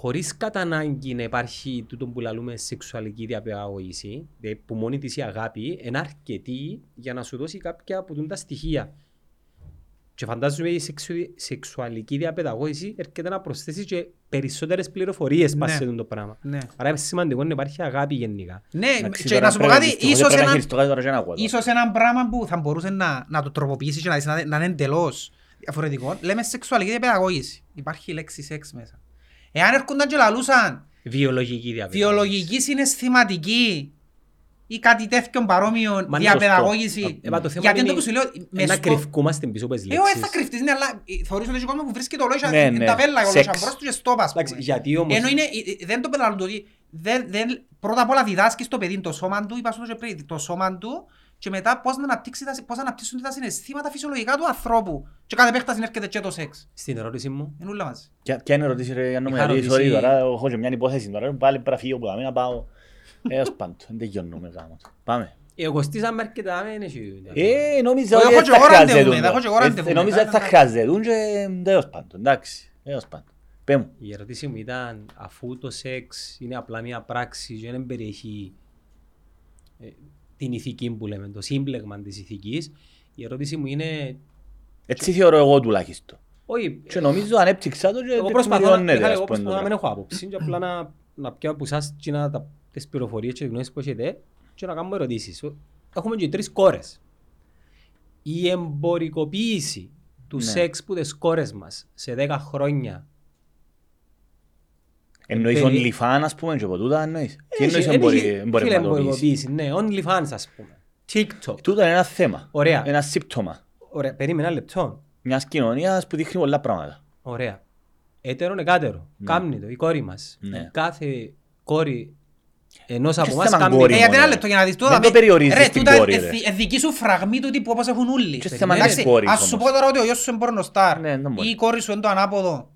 C: χωρίς κατά ανάγκη να υπάρχει τούτο που λαλούμε σεξουαλική διαπαιδαγώγηση, δηλαδή που μόνη της η αγάπη είναι αρκετή για να σου δώσει κάποια από τούτα στοιχεία. Και φαντάζομαι η σεξου... σεξουαλική διαπαιδαγώγηση έρχεται να προσθέσει και περισσότερες πληροφορίες
B: Ναι.
C: ναι. σε το πράγμα.
B: Ναι.
C: Άρα είναι σημαντικό να υπάρχει αγάπη γενικά.
B: Ναι,
A: Εντάξει,
B: και
A: τώρα
B: να σου πω
A: πρέπει-
B: κάτι,
A: δυστυχώς
B: ίσως
A: πρέπει να
B: ένα,
A: χειριστώ κάτι τώρα και να ακούω τώρα.
B: ίσως ένα πράγμα που θα μπορούσε να, να το τροποποιήσεις και να, δεις να, να είναι εντελώς διαφορετικό. Λέμε σεξουαλική διαπαιδαγώγηση. Υπάρχει η λέξη σεξ μέσα. Εάν έρχονταν και λαλούσαν
C: Βιολογική διαπαιδαγώγηση.
B: βιολογική συναισθηματική ή κάτι τέτοιο παρόμοιο
C: Μα είναι
B: διαπαιδαγώγηση.
C: σωστό. Ε, μα το θέμα
B: Γιατί είναι
C: είναι
B: το που σου λέω, με
C: να
B: στο-
C: κρυφκούμαστε πίσω από τις
B: Ε, όχι, θα
C: λέξεις.
B: κρυφτείς, ναι, αλλά ε, θεωρείς ότι έχει κόσμος που βρίσκει το λόγο
A: Ναι,
B: ναι,
A: ναι.
B: τα πέλα, ο
A: Σεξ.
B: λόγος μπρος του και στόπ, ας
C: Εντάξει,
B: πούμε.
C: γιατί όμως...
B: Ενώ είναι, ε, ε, δεν το πελαλούν το ότι δεν, δεν, πρώτα απ' όλα διδάσκεις το παιδί το σώμα του, είπα σου το και πριν, το σώμα του και μετά πώς να αναπτύξει τα, πώς να αναπτύσσουν τα συναισθήματα φυσιολογικά του ανθρώπου. Και κάθε επέκταση έρχεται και το σεξ.
C: Στην ερώτηση μου,
B: Είναι όλα μαζί.
A: Ποια ποια είναι η ερώτηση ρε Γιάννο
C: Είχα
A: Μερή,
C: ρωτήσει-
A: sorry τώρα, έχω και μια υπόθεση τώρα, πάλι πρέπει να φύγω που θα μην να πάω. Έως πάντο, δεν τελειώνουμε γάμος. Πάμε.
C: εγώ στήσαμε αρκετά, δεν έχει...
A: Ε, νόμιζα
B: Εγώ
A: ότι
B: έχω
A: δεν
B: και
A: θα
B: εγώ ραντεβού,
A: χρειάζεται.
B: θα έχω και εγώ ραντεβού,
A: Ε, Νόμιζα
B: μετά
A: ότι θα
B: θα-
A: χρειάζεται και τέλος πάντων, εντάξει, τέλος πάντων. Πέ μου.
C: Η ερώτηση μου ήταν, αφού το σεξ είναι απλά μια πράξη και δεν περιέχει ε, την ηθική που λέμε, το σύμπλεγμα της ηθικής, η ερώτηση μου είναι,
A: Έτσι θεωρώ εγώ τουλάχιστον.
C: όχι,
A: Και νομίζω ανέπτυξα το και
C: εγώ προσπαθώ, να,
A: τεκμηριώνεται,
C: Μιχάλη,
A: ας
C: εγώ
A: πούμε,
C: προσπαθώ να μην
A: τώρα.
C: έχω άποψη και απλά να, να πιάω από εσάς και να τα, τις πληροφορίες και τις γνώσεις που έχετε και να κάνουμε ερωτήσεις. Ο- Έχουμε και τρεις κόρες. Η εμπορικοποίηση του
A: Ναι.
C: σεξ που τις κόρες μας σε 10 χρόνια
A: Εννοείς
C: Περί-
A: OnlyFans, ας πούμε, και από τούτα εννοείς. Τι
C: Έχει-
A: εννοείς
C: έχει-
A: εμπορι-
C: φίλε,
A: εμπορευματοποίηση.
C: εμπορικοποίηση, Ναι, OnlyFans ας πούμε. TikTok.
A: Τούτο είναι ένα θέμα.
C: Ωραία.
A: Ένα σύμπτωμα
C: Ωραία, περίμενα ένα λεπτό.
A: μιας κοινωνίας που δείχνει πολλά πράγματα.
C: Ωραία. Έτερον εκάτερο. Κάμνει το, η κόρη μας.
A: Ναι.
C: Η Κάθε κόρη ενός από
A: Και
C: εμάς
A: θέμα
C: κάμνει
A: κόρη
B: Ε,
A: μόνο,
B: γιατί ένα
A: ρε.
B: λεπτό για να δεις τούτα.
A: Δεν
B: με-
A: το περιορίζεις
B: ρε,
A: στην
B: τούτα
A: κόρη,
B: ε-
A: ρε.
B: ε- δική σου φραγμή του τύπου όπως έχουν όλοι.
A: Και
C: Περιμένε.
A: θέμα της
B: Εντάξει,
A: κόρης
B: ας σου
A: όμως.
B: πω τώρα ότι ο γιος σου είναι πορνοστάρ
A: Ναι, δεν μπορεί.
B: ή η κόρη σου είναι το ανάποδο.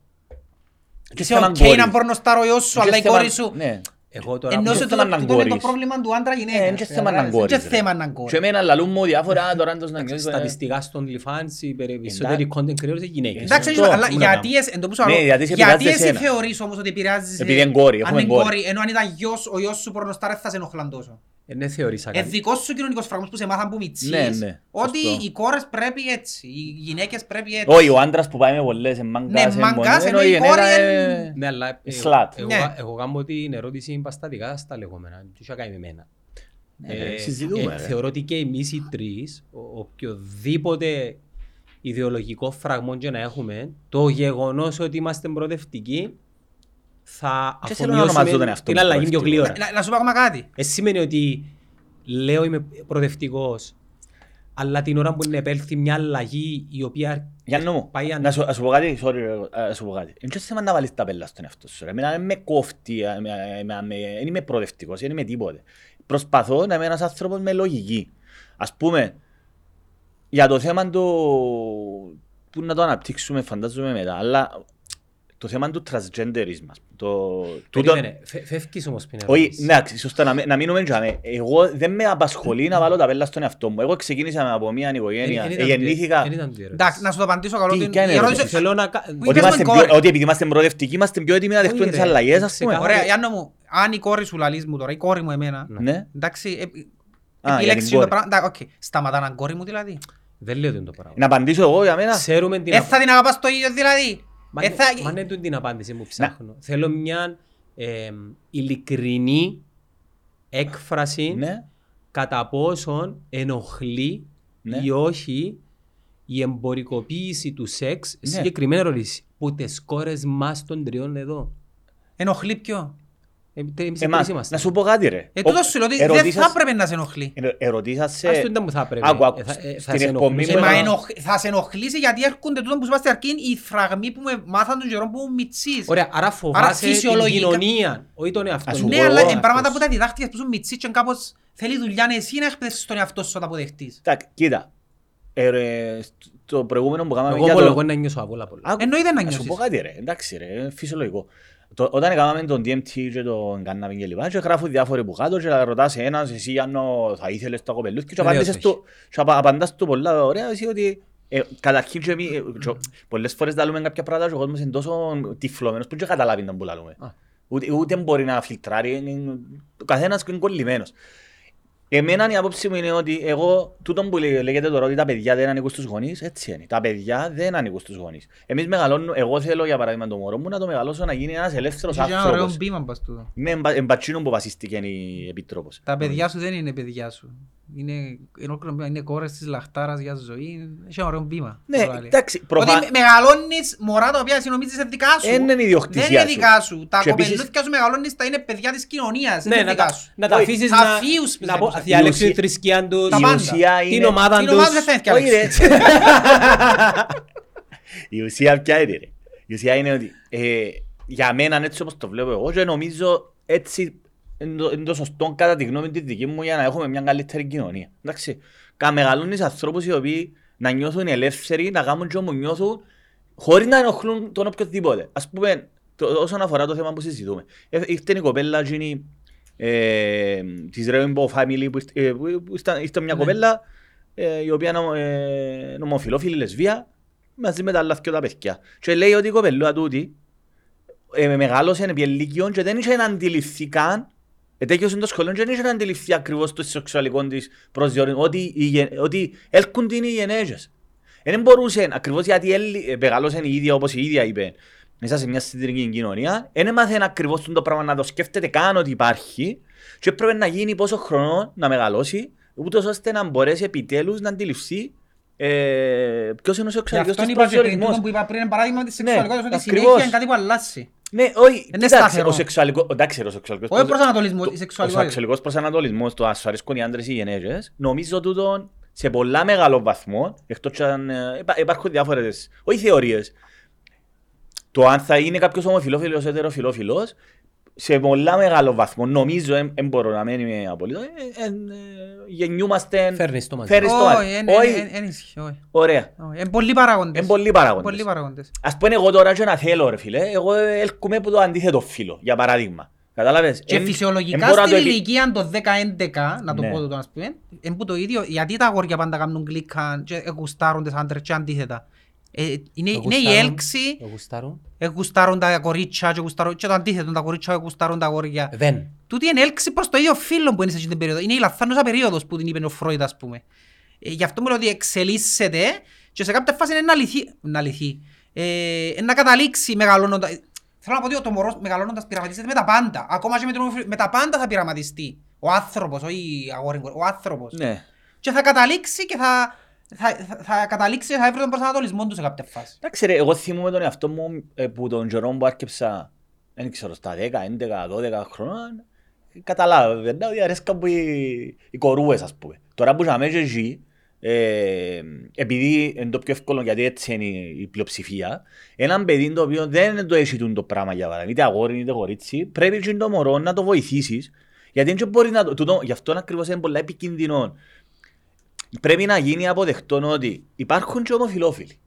A: Και
B: Είσαι
A: θέμα
B: οκ
A: κόρης.
B: να πορνοστάρ ο γιος σου,
A: Και
B: αλλά η
A: θέμα-
B: κόρη σου...
A: Ναι.
C: Εγώ τώρα...
B: Ενώ
A: και
B: σε
A: θέμα
B: τούτο
A: να
B: τούτο είναι το
A: κόρης.
B: πρόβλημα του άντρα γυναίκα.
A: Ε, είναι και θέμα να κόρης,
B: Και
A: ρε.
B: θέμα να
A: Και
B: κόρης.
A: εμένα λαλούν μου διάφορα τώρα αν το να νιώθεις, ε,
C: Στατιστικά στον OnlyFans οι περισσότεροι content creators είναι γυναίκες.
B: Εντάξει,
A: σωστό.
B: αλλά
A: Τι να
B: γιατί
A: κάνουμε.
B: εσύ, εν τω που σου
A: Ναι,
B: λέω,
A: γιατί σε
B: γιατί
A: επηρεάζει
B: εσύ
A: εσένα.
B: θεωρείς όμως ότι επηρεάζεις...
A: Επειδή
B: ε,
A: είναι κόρη,
B: αν
A: έχουμε
B: είναι
A: κόρη.
B: κόρη, ενώ αν ήταν γιος, ο γιος σου πορνοστάρ δεν θα σε ενοχλάν τόσο.
C: Ε, Δεν θεωρήσα
B: Ε,
C: κάτι.
B: δικός σου κοινωνικός φραγμός που σε μάθαν που μητσίες,
A: Ναι, ναι,
B: ότι
A: σωστό.
B: οι κόρες πρέπει έτσι, οι γυναίκες πρέπει έτσι.
A: Όχι, ο άντρας που πάει με πολλές είναι μάγκας,
B: Ναι,
A: είναι
B: μάγκας,
A: μόνο,
B: ενώ
A: ενώ
B: η
A: η
B: κόρη
A: γυναίκα
B: είναι-
A: είναι-
C: Ναι, αλλά ε,
A: Slut.
C: εγώ,
B: Ναι.
C: εγώ, εγώ κάνω την ερώτηση παστατικά στα λεγόμενα. Τι είχα κάνει με εμένα.
A: Ναι, συζητούμε, ρε.
C: θεωρώ ότι και εμείς οι τρεις, ο- οποιοδήποτε ιδεολογικό φραγμό και να έχουμε, το γεγονός ότι είμαστε προοδευτικοί θα
A: Και θέλω να ονομάζω τον
C: αφομοιώσουμε
A: εαυτό
C: την
A: μου
C: αλλαγή πιο
A: προοδευτικό.
C: γλύωρα.
B: Να, να σου πω ακόμα κάτι.
C: Ε, σημαίνει ότι λέω είμαι προοδευτικός, αλλά την ώρα που είναι επέλθει μια αλλαγή η οποία
A: Γιάννο μου,
C: πάει αν-
A: να σου, να σου πω κάτι, sorry, ρε, ε, να σου πω κάτι. Είναι και θέμα να βάλεις τα πέλα στον εαυτό σου. ρε. Εμένα δεν με κόφτει, ε, με- με- με- δεν είμαι προοδευτικός, δεν είμαι τίποτε. Προσπαθώ να είμαι ένας άνθρωπος με λογική. Ας πούμε, για το θέμα του που να το αναπτύξουμε φαντάζομαι μετά, αλλά το θέμα του transgenderism. Το... τούτο-
C: Περίμενε, φε- φεύγεις όμως πριν
A: Όχι,
C: ερωτήσεις.
A: εντάξει, σωστά, να, μην- να μείνουμε τζάμε. Εγώ δεν με απασχολεί να βάλω τα πέλα στον εαυτό μου. Εγώ ξεκίνησα από μια οικογένεια,
C: Εν- εν
A: ε,
C: ήταν τούτη-
A: γεννήθηκα...
C: εν ήταν τούτη η ερώτηση.
B: Εντάξει, να σου το απαντήσω καλό.
A: Τι,
B: την-
A: ποια είναι
B: η
A: η
B: ερώτηση-
A: ερώτηση;
C: Θέλω να... κα-
B: Που
A: Ότι,
B: είπες
A: είμαστε
B: με
A: πιο,
B: κόρη.
A: ότι επειδή είμαστε προοδευτικοί, είμαστε πιο έτοιμοι να δεχτούμε
C: Όχι,
A: τις
C: ρε,
A: αλλαγές, ας
C: ξεκα-
A: πούμε.
C: Ωραία.
B: Ωραία, Ιάννο μου, αν η κόρη σου λαλείς μου τώρα, η κόρη μου εμένα,
A: Ναι.
B: εντάξει, ε,
A: για
B: επιλέξεις
A: την
B: το
A: κόρη.
B: πράγμα, εντάξει, οκ, σταματά να κόρη μου δηλαδή.
C: Δεν λέω τον το πράγμα.
A: Να απαντήσω εγώ για μένα.
C: Ξέρουμε την
B: Ε, θα την αγαπάς το ίδιο δηλαδή.
C: Μα
B: Ε,
C: ναι-
B: θα-
C: Μα είναι τούτη την απάντηση που ψάχνω. Θέλω μια ε, ειλικρινή έκφραση
A: Ναι.
C: κατά πόσον ενοχλεί
A: Ναι.
C: ή όχι η εμπορικοποίηση του σεξ.
A: Ναι.
C: Συγκεκριμένη ερώτηση. Που τις κόρες μας των τριών εδώ;
B: Ενοχλεί ποιο;
A: Να σου πω κάτι ρε.
B: Ε,
A: Ο-
B: τούτος σου λέω ότι δεν
A: ερωτήσας-
B: θα έπρεπε να σε ενοχλεί.
A: ερω- Ερωτήσα σε...
C: Ας το ήταν που θα έπρεπε.
A: Άκου, άκου.
C: Ε, θα- ε, θα
A: Στην
C: σε
A: εκπομπή
C: ενοχλούσε
A: μου
B: Ε, μα
A: έκανα-
B: ενοχ- θα σε ενοχλήσει γιατί έρχονται τούτο που σου είπα στην αρχή οι φραγμοί που με μάθαν τον καιρό που ήμουν μητσής.
C: Ωραία, άρα φοβάσαι την
B: φυσιολογικά-
C: κοινωνία, όχι τον εαυτό.
A: Ας
C: σου.
A: σου
B: Ναι,
A: πω
B: αλλά
A: εγώ,
B: είναι πράγματα που
C: αυτός.
B: τα διδάχτηκες που ήσουν μητσής και κάπως θέλει δουλειά ναι, εσύ να εκπαιδεύσεις τον εαυτό σου να τα αποδεχτείς.
A: Εντάξει, κοίτα. Ε, ρε, το προηγούμενο που κάναμε
C: Εγώ
A: για
C: ομολογώ
A: το...
C: να νιώσω αβόλα πολλά.
A: Άκου,
B: Εννοείται να
A: Να σου πω
B: νιώσεις.
A: κάτι ρε, εντάξει ρε, είναι φυσιολογικό. Το, όταν κάναμε τον DMT και τον κάναμε και λοιπά και γράφουν διάφοροι που κάτω και ρωτάς ένας εσύ Γιάννο θα ήθελες το κοπελούθι και
C: Βεβαίως
A: απάντησες
C: όχι.
A: του και απα- απαντάς του πολλά ωραία εσύ ότι ε, καταρχήν και εμείς, ε, και πολλές φορές λαλούμε κάποια πράγματα και ο κόσμος είναι τόσο τυφλωμένος που δεν καταλάβει να που λαλούμε.
C: Α.
A: Ούτε, ούτε μπορεί να φιλτράρει, είναι- είναι- ο καθένας είναι κολλημένος. Εμένα η άποψη μου είναι ότι εγώ, τούτο που λέ- λέγεται τώρα ότι τα παιδιά δεν ανήκουν στους γονείς, έτσι είναι. Τα παιδιά δεν ανήκουν στους γονείς. Εμείς μεγαλώνουμε, εγώ θέλω για παράδειγμα το μωρό μου να το μεγαλώσω να γίνει ένας ελεύθερος
B: Έχει ένα ωραίο
A: άνθρωπος.
B: μπήμα πας τούτο.
A: Είμαι εμπα- εμπατσίνο που βασίστηκε η Επίτροπος.
B: Τα παιδιά σου δεν είναι παιδιά σου. Είναι, είναι, ολόκληρο- είναι κόρες της λαχτάρας για ζωή. Έχει ένα ωραίο μπήμα.
A: Ναι,
B: το λέει.
A: εντάξει, προφα...
B: Ότι με- μεγαλώνεις μωρά τα οποία εσύ νομίζεις είναι δικά σου.
A: Εν είναι ιδιοκτησία
B: Δεν είναι
A: σου.
B: δικά σου. Τα
A: Και επίσης-
B: κοπελούθια σου μεγαλώνεις τα είναι παιδιά της κοινωνίας.
C: Ναι,
B: είναι
C: να
B: δικά
C: τα,
B: σου.
C: να τα
A: Όχι,
C: αφήσεις
B: θα
C: να,
B: αφίους,
C: να πω-
B: πιστεύω.
C: διαλέξουν
A: Η
C: τη
A: ουσία-
C: θρησκεία τους,
B: Τα
A: Η
B: πάντα.
A: ουσία
C: την
A: είναι...
C: ομάδα
B: Την ομάδα δεν
C: τους.
B: θα είναι
A: Όχι, ρε.
B: διαλέξεις. [LAUGHS]
A: Η ουσία ποια είναι ρε. Η ουσία είναι ότι ε, για μένα έτσι όπως το βλέπω εγώ και νομίζω έτσι είναι το- είναι το σωστό κατά τη γνώμη της δική μου για να έχουμε μια καλύτερη κοινωνία. Εντάξει. Κα μεγαλώνεις ανθρώπους οι οποίοι να νιώθουν ελεύθεροι, να κάνουν και όμως νιώθουν χωρίς να ενοχλούν τον οποιοδήποτε. Ας πούμε, το, όσον αφορά το θέμα που συζητούμε. Ε, ήρθε η κοπέλα εκείνη ε, της Rainbow Family που, ήρθε- ε, που, που ήταν, ήρθε μια
B: Ναι.
A: κοπέλα ε, η οποία είναι ε, νομοφιλόφιλη λεσβία μαζί με τα άλλα δυο τα παιδιά. Και λέει ότι η κοπελούα τούτη ε, μεγάλωσε επί ελικιών και δεν είχε να αντιληφθεί καν Ετέκειωσε το σχολείο και δεν είχε να αντιληφθεί ακριβώς το σεξουαλικό της προσδιορισμό, ότι, οι γε- ότι έλκουν την οι γενέγες. Δεν μπορούσε, ακριβώς γιατί έλ- ε, μεγαλώσε η ίδια όπως η ίδια είπε, μέσα σε μια συντηρική κοινωνία, δεν έμαθε ακριβώς το πράγμα να το σκέφτεται καν ότι υπάρχει και έπρεπε να γίνει πόσο χρόνο να μεγαλώσει, ούτως ώστε να μπορέσει επιτέλους να αντιληφθεί ε, ποιος είναι ο
B: Γι'
A: σεξουαλικός
B: αυτό
A: της
B: είπα και πριν,
A: προσδιορισμός.
B: τούτο που είπα πριν, είναι παράδειγμα της
A: Ναι,
B: σεξουαλικότητας, ότι
A: ακριβώς.
B: συνέχεια είναι κάτι που αλλάζει.
A: Ναι, όχι,
B: Είναι
A: κοίταξε,
B: σταθερό.
A: ο σεξουαλικός, εντάξει ρε, ο σεξουαλικός
B: Όχι ο προσανατολισμός, η
A: ο
B: σεξουαλικότητα.
A: σεξουαλικός προσανατολισμός, το ας αρέσκουν οι άντρες ή οι γενέγες, νομίζω τούτο σε πολλά μεγάλο βαθμό, εκτός και αν ε, υπά- υπάρχουν διάφορες, όχι θεωρίες, το αν θα είναι κάποιος ομοφιλόφιλος ή ετεροφιλόφιλος, σε πολλά μεγάλο βαθμό, νομίζω, δεν μπορώ να μην είμαι απολύτως, ε, ε, ε, γεννιούμαστε,
C: Φέρνεις το μαζί.
A: φέρεις το
B: Όχι,
A: μαζί.
B: εν-
A: Όχι,
B: εν- εν ισχύει, όχι.
A: ωραία.
B: Όχι, Είναι πολλοί παράγοντες.
A: Είναι πολλοί παράγοντες.
B: Πολλοί παράγοντες.
A: Ας πούμε εγώ τώρα και να θέλω ρε φίλε, εγώ έλκουμε από το αντίθετο φύλλο, για παράδειγμα. Κατάλαβες;
B: Και
A: Εν-
B: φυσιολογικά
A: εν μπορώ να
B: στην
A: το επι-
B: ηλικία των 10-11, να το
A: Ναι.
B: πω το ας πούμε, είναι που το ίδιο, γιατί τα αγόρια πάντα κάνουν κλικαν και γουστάρουν τις άντρες και αντίθετα. Ε, είναι, είναι η
C: γουστάρουν.
B: έλξη,
C: Το γουστάρουν.
B: γουστάρουν τα κορίτσια και, γουστάρουν, και το αντίθετο, τα κορίτσια γουστάρουν τα αγόρια.
C: Δεν.
B: Τούτη είναι έλξη προς το ίδιο φύλλο που είναι σε αυτή την περίοδο. Είναι η λαθάνουσα περίοδος που την είπε ο Φρόιντ, ας πούμε. Ε, γι' αυτό μου λέω ότι εξελίσσεται και σε κάποια φάση είναι να λυθεί. Να, λυθεί. Ε, ε, να καταλήξει μεγαλώνοντα. Θέλω να πω ότι το μωρό μεγαλώνοντας πειραματίζεται με τα πάντα. Ακόμα και με, τον, με τα πάντα θα πειραματιστεί. Ο άνθρωπος, όχι η αγόρη, ο άνθρωπος.
A: Ναι.
B: Και θα καταλήξει και θα, θα, θα, θα καταλήξει και θα έβρει τον προσανατολισμό τους σε κάποια φάση.
A: Εντάξει ρε, εγώ θυμούμαι τον εαυτό μου ε, που τον καιρό που άρκεψα, δεν ξέρω, στα 10, 11, 12 χρόνια, καταλάβαινα ότι αρέσκαν που οι, οι κορούες ας πούμε. Τώρα που είχαμε και εκεί, ε, επειδή είναι το πιο εύκολο γιατί έτσι είναι η, η πλειοψηφία, έναν παιδί το οποίο δεν το έχει τούτο το πράγμα για παράδειγμα, είτε αγόρι είτε κορίτσι, πρέπει και το μωρό να το βοηθήσεις, γιατί δεν μπορεί να το, τούτο, γι' αυτό ακριβώς είναι πολλά επικίνδυνο. Πρέπει να γίνει αποδεκτό ότι υπάρχουν και ομοφιλόφιλοι.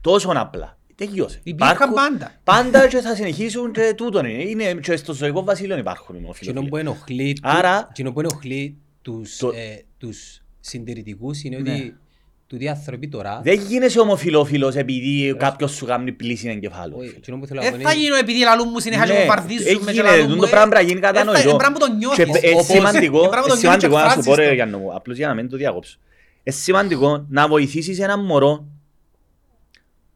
A: Τόσο απλά. Τελειώσε.
B: Υπήρχαν
A: Υπάρχουν-
B: πάντα.
A: Πάντα και θα συνεχίσουν και τούτον είναι. είναι. Και στο ζωικό βασίλειο υπάρχουν οι
C: Εκείνο
A: ομοφιλόφιλοι.
C: που ενοχλεί,
A: Άρα-
C: εκείνο που ενοχλεί τους,
A: Το-
C: ε, τους συντηρητικούς είναι
A: Ναι.
C: ότι τούτοι οι άνθρωποι τώρα...
A: Δεν γίνεσαι ομοφιλόφιλος επειδή κάποιος σου κάνει πλήση εγκεφάλου.
C: Όχι,
A: φίλε.
C: εκείνο που θέλω να πω
B: Δεν
C: είναι-
B: θα γίνω επειδή λαλούν μου συνέχεια και
A: Ναι,
B: μου βαρδίζουν
A: έχει
B: με και
A: γίνει,
B: λαλούν
A: τούτο
B: μου,
A: πράγμα
B: ε,
A: πρέπει να γίνει
B: ε, θα-
A: κατανοητό.
B: ε, πράγμα που το
A: Και
B: νιώθεις.
A: είναι
B: Όπως-
A: σημαντικό,
B: ε, πράγμα
A: είναι
B: το νιώθεις
A: σημαντικό
B: και
A: να σου πω
B: εκφράζεις
A: ρε
B: το.
A: Γιάννο μου, απλώς για να μην το διακόψω. Είναι σημαντικό να βοηθήσεις έναν μωρό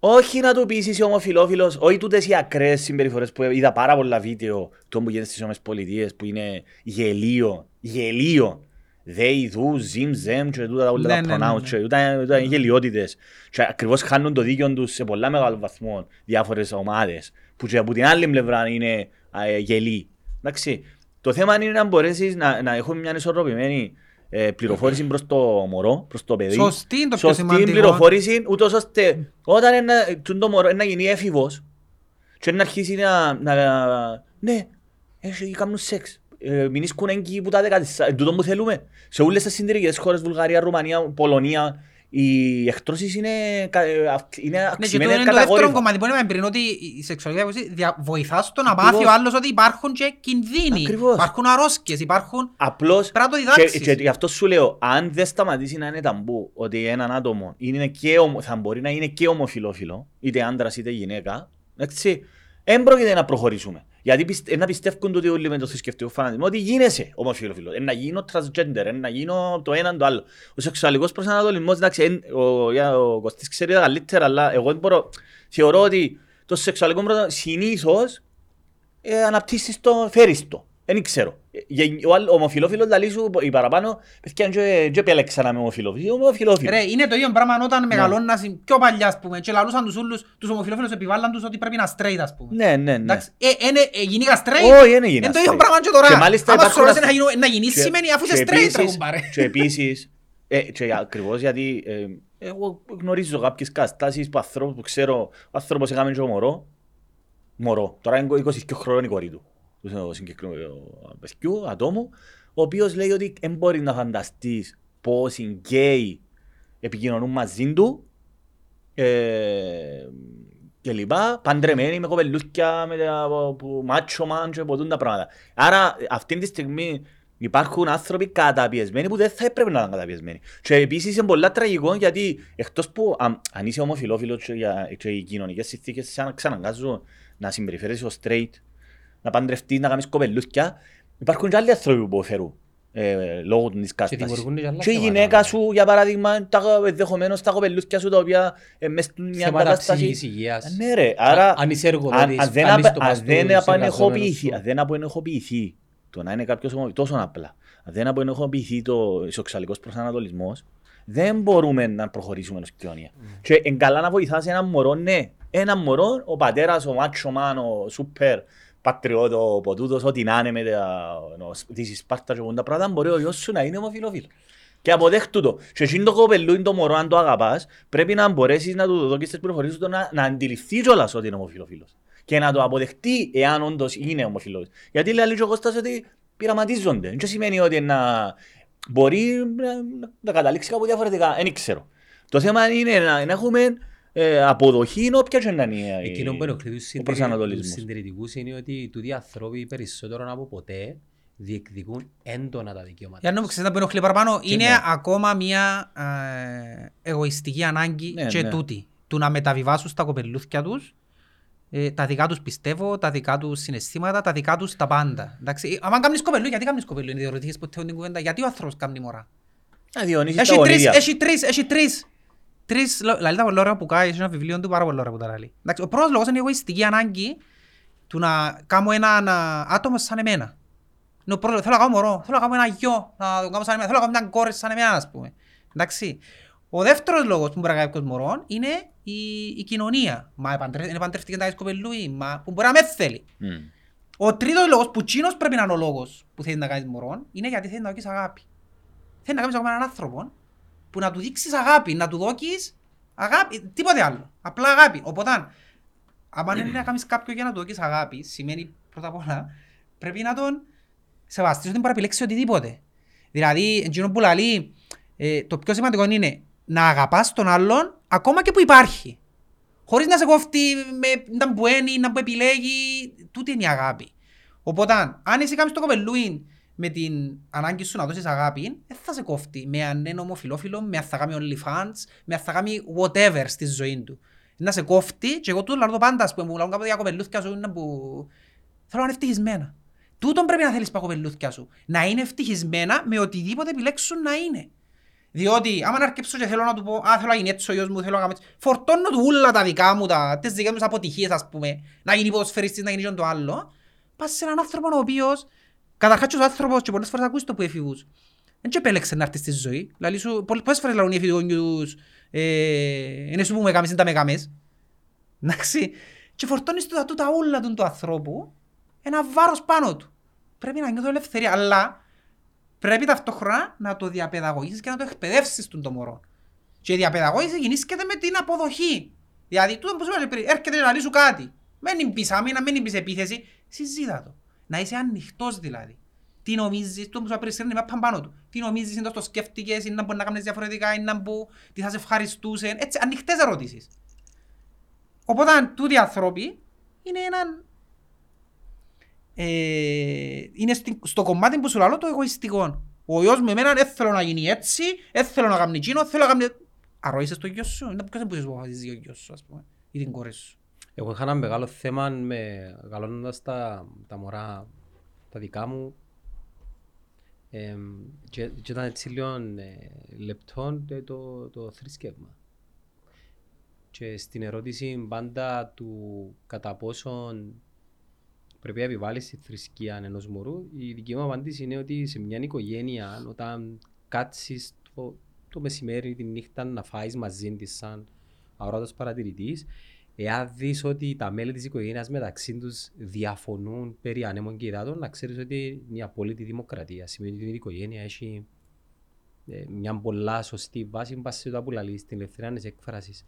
A: όχι να του πεις είσαι ομοφιλόφιλος, όχι τούτες οι ακραίες συμπεριφορές που είδα πάρα πολλά βίντεο του που γίνεται στις Ηνωμένες Πολιτείες που είναι γελίο, γελίο. They, do, zim, zem και τούτα τα όλα
B: Ναι,
A: τα
B: ναι, ναι,
A: pronouns
B: ναι.
A: και τούτα τούτα είναι γελιότητες. Και ακριβώς χάνουν το δίκιο τους σε πολλά μεγάλο βαθμό διάφορες ομάδες που και από την άλλη πλευρά είναι ε, γελοί. Εντάξει. Το θέμα είναι να μπορέσεις να, να έχουμε μια ισορροπημένη ε, πληροφόρηση προς το μωρό, προς το παιδί.
B: Σωστή είναι το πιο
A: Σωστή
B: σημαντικό.
A: πληροφόρηση, ούτως ώστε όταν είναι, τούτο το μωρό είναι να γίνει έφηβος και να αρχίσει να, να, ναι, έχει κάνουν σεξ. Ε, μην ισκούν έγκυοι που τα 14, τούτο που θέλουμε. Σε όλες τις συντηρικές χώρες, Βουλγαρία, Ρουμανία, Πολωνία, οι εκτρώσεις είναι, κα- ε, αυξ- είναι
B: Ναι, και
A: αυξημένες
B: το είναι το δεύτερο
A: κατακόρυφα.
B: κομμάτι που είπαμε πριν ότι η σεξουαλική διαβίωση δια- βοηθάς στο να
A: Ακριβώς.
B: μάθει ο άλλος ότι υπάρχουν και κινδύνοι,
A: Ακριβώς.
B: υπάρχουν αρρώσκες, υπάρχουν...
A: Απλώς
B: Πρέπει να το
A: και,
B: διδάξεις.
A: και γι' αυτό σου λέω, αν δεν σταματήσει να είναι ταμπού ότι έναν άτομο είναι και ομο, θα μπορεί να είναι και ομοφιλόφιλο, είτε άντρας είτε γυναίκα, έτσι, δεν πρόκειται να προχωρήσουμε. Γιατί πιστε, να πιστεύουν ότι όλοι με το θρησκευτικό φανατισμό ότι γίνεσαι ομοφιλόφιλο. Ε, να γίνω transgender, ε, να γίνω το έναν το άλλο. Ο σεξουαλικός προσανατολισμός, εντάξει, εν- ο, για- ο Κωστής ξέρει τα καλύτερα, αλλά εγώ δεν μπορώ. Θεωρώ ότι το σεξουαλικό προσανατολισμό συνήθως ε, αναπτύσσεις το, φέρεις το. Δεν ξέρω. Ε, γε- Ο, άλλ- ο ομοφιλόφιλος λαλείς σου οι παραπάνω, παιδιά και, και επέλεξα να είμαι ομοφιλόφιλος. Είμαι ομοφιλόφιλος.
B: Ρε, είναι το ίδιο πράγμα όταν
A: Ναι.
B: μεγαλώνας πιο παλιάς, ας πούμε, και λαλούσαν τους ούλους, τους ομοφιλόφιλους επιβάλλαν τους ότι πρέπει να straight, ας πούμε.
A: Ναι, ναι, ναι.
B: Εντάξει, ε, είναι, ε, γυναίκα straight,
A: Όχι, δεν έγινε.
B: είναι το ίδιο
A: straight.
B: πράγμα και τώρα.
A: Και μάλιστα
B: Άμα σου
A: υπάρχουν
B: ρωτήσει
A: αυ-
B: να γίνω- να γίνεις
A: Και-
B: σημαίνει αφού είσαι
A: και
B: straight,
A: επίσης-
B: τραγουμπάρε.
A: Και επίσης, ε, και ακριβώς γιατί ε, εγώ γνωρίζω κάποιες καταστάσεις που ανθρώπους που ξέρω, ο άνθρωπος έκαμε και ο μωρό, μωρό, τώρα είναι 22 χρόνων η κορή του, του συγκεκριμένου παιδιού, ατόμου, ο οποίος λέει ότι δεν μπορεί να φανταστείς πώς οι γκέι επικοινωνούν μαζί του ε, και λοιπά, παντρεμένοι με κοπελούθια, με τα, που, μάτσο μαν και ποτούν τα πράγματα. Άρα αυτή τη στιγμή υπάρχουν άνθρωποι καταπιεσμένοι που δεν θα έπρεπε να ήταν καταπιεσμένοι. Και επίσης είναι πολλά τραγικό γιατί εκτός που αν, αν είσαι ομοφιλόφιλος και, για- και οι κοινωνικές συνθήκες σε ξαναγκάζουν να συμπεριφέρεσαι ως straight, να παντρευτείς, να κάνεις κοπελούθια, υπάρχουν και άλλοι άνθρωποι που υποφέρουν ε, λόγω της κατάστασης.
C: δημιουργούν και άλλα
A: Και η
C: θέματα.
A: γυναίκα σου, για παράδειγμα, τα, ενδεχομένως τα κοπελούθια σου τα οποία ε, μες στην μια
C: Θέματα
A: κατάσταση...
C: ψυχικής υγείας.
A: Ναι ρε, άρα
C: Αν είσαι
A: αν,
C: εργοδότης,
A: αν δεν,
C: κάνεις
A: απα-
C: το
A: αν
C: πας
A: δεν
C: στους
A: απανεχοποιηθεί,
C: εργαζόμενους
A: αν
C: σου.
A: δεν απανεχοποιηθεί το να είναι κάποιος ομο- τόσο απλά, αν δεν απανεχοποιηθεί το σεξουαλικός προσανατολισμός, δεν μπορούμε να προχωρήσουμε ως κοινωνία. Και είναι καλά να βοηθάς έναν μωρό, ναι. Έναν μωρό, ο πατέρας, ο μάτσο μάν, ο σούπερ πατριώτο, ο ποτούτος, ό,τι να είναι με τα, ο, της Σπάρτας και τα πράγματα, μπορεί ο γιος σου να είναι ομοφιλόφιλο. Και αποδέχτου το. Και εκείνο το κοπελούιν το μωρό, αν το αγαπάς, πρέπει να μπορέσεις να του δώσεις τις πληροφορίες του να, να αντιληφθεί κιόλας ότι είναι ομοφιλόφιλος. Και να το αποδεχτεί εάν όντως είναι ομοφιλόφιλος. Γιατί λέει και ο Κώστας ότι πειραματίζονται. Δεν σημαίνει ότι να μπορεί να, να καταλήξει κάπου διαφορετικά. Δεν ξέρω. Το θέμα είναι να, να έχουμε ε, αποδοχή όποια και να είναι η-
C: Εκείνο που ενοχλεί τους
A: ο
C: συντηρη- τους
A: προσανατολισμός.
C: συντηρητικούς είναι ότι τούτοι οι άνθρωποι περισσότερο από ποτέ διεκδικούν έντονα τα δικαιώματα.
B: Για να μου ξέρετε να που ενοχλεί παραπάνω, είναι
A: ναι.
B: ακόμα μια ε, εγωιστική ανάγκη
A: Ναι,
B: και
A: ναι.
B: τούτη. Του να μεταβιβάσουν στα κοπελούθια τους ε, τα δικά τους πιστεύω, τα δικά τους συναισθήματα, τα δικά τους τα πάντα. Εντάξει, άμα κάνεις κοπελού, γιατί κάνεις κοπελού, είναι διορωτήσεις ποτέ την κουβέντα, γιατί ο άνθρωπος κάνει μωρά;
A: Να διονύσεις τα
B: Έχει τρεις,
A: γονίδια.
B: έχει τρεις, έχει τρεις. Τρεις, λο- λαλεί τα πολλά ωραία που κάνει, έχει ένα βιβλίο του πάρα πολλά ωραία που τα λαλεί. Εντάξει, ο πρώτος λόγος είναι η εγωιστική ανάγκη του να κάνω έναν α, άτομο σαν εμένα. Είναι ο πρώτος, θέλω να κάνω μωρό, θέλω να κάνω ένα γιο, να το κάνω σαν εμένα, θέλω να κάνω μια κόρη σαν εμένα, ας πούμε. Εντάξει. Ο δεύτερος λόγος που μπορεί να κάνει κάποιος μωρό είναι η, η κοινωνία. Μα επαντρε- είναι παντρευτική τα κοπελούι, μα που μπορεί να με θέλει.
A: Μμ.
B: Ο τρίτος λόγος που τσίνος πρέπει να είναι ο λόγος που θέλει να κάνεις μωρό είναι γιατί θέλει να δώσεις αγάπη. Θέλει να κάνεις ακόμα έναν άνθρωπο που να του δείξεις αγάπη, να του δώσεις αγάπη, τίποτε άλλο. Απλά αγάπη. Οπότε, αν είναι να κάνεις κάποιον για να του δώσεις αγάπη, σημαίνει πρώτα απ' όλα πρέπει να τον σεβαστείς ότι δεν μπορεί να επιλέξεις οτιδήποτε. Δηλαδή, εκείνο που λέει, ε, το πιο σημαντικό είναι να αγαπάς τον άλλον ακόμα και που υπάρχει. Χωρίς να σε κόφτει με να που ένι, να που επιλέγει. Τούτη είναι η αγάπη. Οπότε, αν εσύ κάνεις το κοπελούιν με την ανάγκη σου να δώσεις αγάπη, δεν θα σε κόφτει με αν είναι ομοφιλόφιλο, με αν θα κάνει OnlyFans, με αν θα κάνει whatever στη ζωή του. Να σε κόφτει και εγώ τούτο λαρδώ πάντα, ας πούμε, μου λάβουν κάποτε για κοπελούθκια σου είναι που θέλω να είναι ευτυχισμένα. Τούτον πρέπει να θέλεις τα κοπελούθκια σου. Να είναι ευτυχισμένα με οτιδήποτε επιλέξουν να είναι. Διότι άμα να αρκέψω και θέλω να του πω «Α, θέλω να γίνει έτσι ο γιος μου, θέλω να κάνω έτσι», φορτώνω του ούλα τα δικά μου, τα, τις δικές μου αποτυχίες ας πούμε, να γίνει ποδοσφαιριστής, να γίνει και το άλλο. Πας σε έναν άνθρωπο ο οποίος, καταρχάς και ο άνθρωπος και πολλές φορές ακούεις το που έφηβους. Δεν και επέλεξε να έρθεις στη ζωή. Δηλαδή σου, πολλές φορές λαλούν οι εφηβικόνιους, ε, είναι σου που με κάμεις, είναι τα με κάμεις. Εντάξει. Και φορτώνεις του τα ούλα του ανθρώπου, ένα βάρος πάνω του. Πρέπει να νιώθω ελευθερία, αλλά πρέπει ταυτόχρονα να το διαπαιδαγωγήσεις και να το εκπαιδεύσεις τον το μωρό. Και η διαπαιδαγώγηση γεννήσκεται με την αποδοχή. Δηλαδή, τούτο που σου είπα πριν, έρχεται να σου κάτι. Μένει πεις άμυνα, μένει πεις επίθεση, συζήτα το. Να είσαι ανοιχτός δηλαδή. Τι νομίζεις, το που σου είπα πριν, σέρνει πάνω του. Τι νομίζεις, είναι το σκέφτηκες, είναι να μπορεί να κάνεις διαφορετικά, είναι να που, τι θα σε ευχαριστούσε. Έτσι, ανοιχτές ερωτήσεις. Οπότε, τούτοι οι άνθρωποι είναι έναν ε, είναι στο κομμάτι που σου λέω το εγωιστικό. Ο γιος με εμένα δεν θέλω να γίνει έτσι, δεν θέλω να κάνει εκείνο, θέλω να κάνει... Αρρώησες το γιο σου, είναι ποιος δεν μπορείς να ο γιος σου, ας πούμε, ή την κόρη σου.
C: Εγώ είχα ένα μεγάλο θέμα με γαλώνοντας τα, τα μωρά τα δικά μου ε, και, και ήταν έτσι λίγο ε, λεπτό το, το, το θρησκεύμα. Και στην ερώτηση πάντα του κατά πόσον πρέπει να επιβάλλεις τη θρησκεία ενός μωρού. Η δική μου απάντηση είναι ότι σε μια οικογένεια, όταν κάτσεις το, το μεσημέρι, τη νύχτα να φάεις μαζί της σαν αόρατο παρατηρητής, εάν δεις ότι τα μέλη της οικογένειας μεταξύ τους διαφωνούν περί ανέμων και υδάτων, να ξέρεις ότι είναι η απόλυτη δημοκρατία. Σημαίνει ότι η οικογένεια έχει ε, μια πολλά σωστή βάση, βάσει το που λαλείς στην ελευθερία της έκφρασης.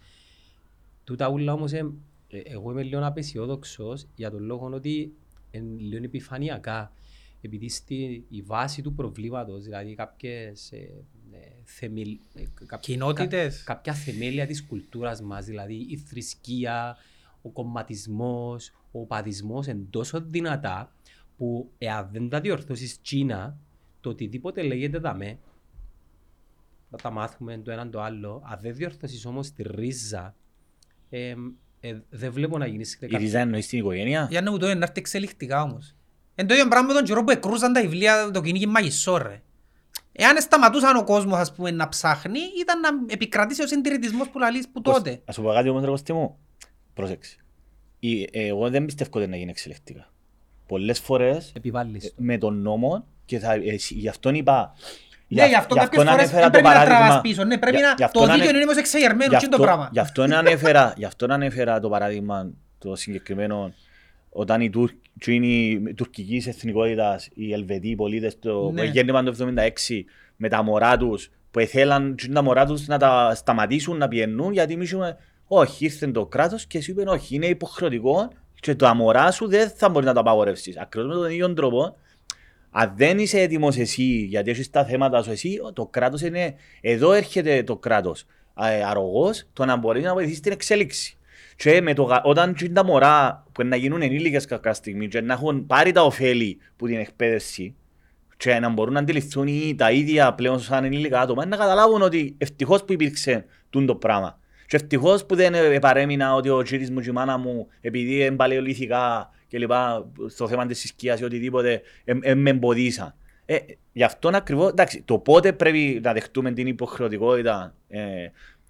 C: Τούτα ούλα όμως, ε, ε, εγώ είμαι λίγο απεσιόδοξος για τον λόγο ότι είναι λίγο επιφανειακά. Επειδή στη η βάση του προβλήματος, δηλαδή κάποιες, ε, ε, ε κάποια θεμέλια της κουλτούρας μας, δηλαδή η θρησκεία, ο κομματισμός, ο παδισμό είναι τόσο δυνατά που εάν δεν τα διορθώσεις Κίνα, το οτιδήποτε λέγεται δαμέ, θα τα μάθουμε το ένα το άλλο. Αν δεν διορθώσεις όμως τη ρίζα, ε, ε, δεν βλέπω να γίνεις
A: Η ριζά εννοείς στην οικογένεια;
B: Για να μου το είναι να έρθει εξελιχτικά όμως. Εν το ίδιο πράγμα με τον καιρό που εκρούσαν τα βιβλία το κυνήγι μαγισσό ρε. Εάν σταματούσαν ο κόσμος ας πούμε, να ψάχνει, ήταν να επικρατήσει ο συντηρητισμός που λαλείς που τότε.
A: Ας σου πω κάτι όμως ρε Κωστή μου. Πρόσεξε. Εγώ δεν πιστεύω ότι να γίνει εξελιχτικά. Πολλές φορές
C: Επιβάλλεις.
A: με τον νόμο και θα, ε, γι' αυτόν είπα
B: ναι, γι' αυτό κάποιες φορές δεν πρέπει να τραβάς πίσω. Ναι, πρέπει να το δίκαιο είναι όμως εξεγερμένο και το πράγμα.
A: Γι' αυτό ανέφερα, γι' αυτό ανέφερα το παράδειγμα το συγκεκριμένο όταν οι Τούρκοι τουρκικής εθνικότητας, οι Ελβετοί πολίτες το ναι. γέννημα του 1976 με τα μωρά τους που ήθελαν τα μωρά τους να τα σταματήσουν να πιενούν γιατί εμείς όχι ήρθε το κράτος και σου είπε όχι είναι υποχρεωτικό και το αμορά σου δεν θα μπορείς να το απαγορεύσεις. Ακριβώς με τον ίδιο τρόπο αν δεν είσαι έτοιμος εσύ, γιατί έχεις τα θέματα σου εσύ, το κράτος είναι. Εδώ έρχεται το κράτος αρρωγός, το να μπορείς να βοηθήσεις την εξέλιξη. Και με το, όταν τα μωρά που να γίνουν ενήλικες κάποια στιγμή και να έχουν πάρει τα ωφέλη που την εκπαίδευση και να μπορούν να αντιληφθούν τα ίδια πλέον σαν ενήλικα άτομα, να καταλάβουν ότι ευτυχώς που υπήρξε το πράγμα. Και ευτυχώς που δεν παρέμεινα ότι ο τσίτη μου και η μάνα μου, επειδή είναι παλαιολήθηκα και λοιπά, στο θέμα της συσκίας ή οτιδήποτε, ε, ε, με εμποδίσαν. Ε, γι' αυτό ακριβώς, εντάξει, το πότε πρέπει να δεχτούμε την υποχρεωτικότητα ε,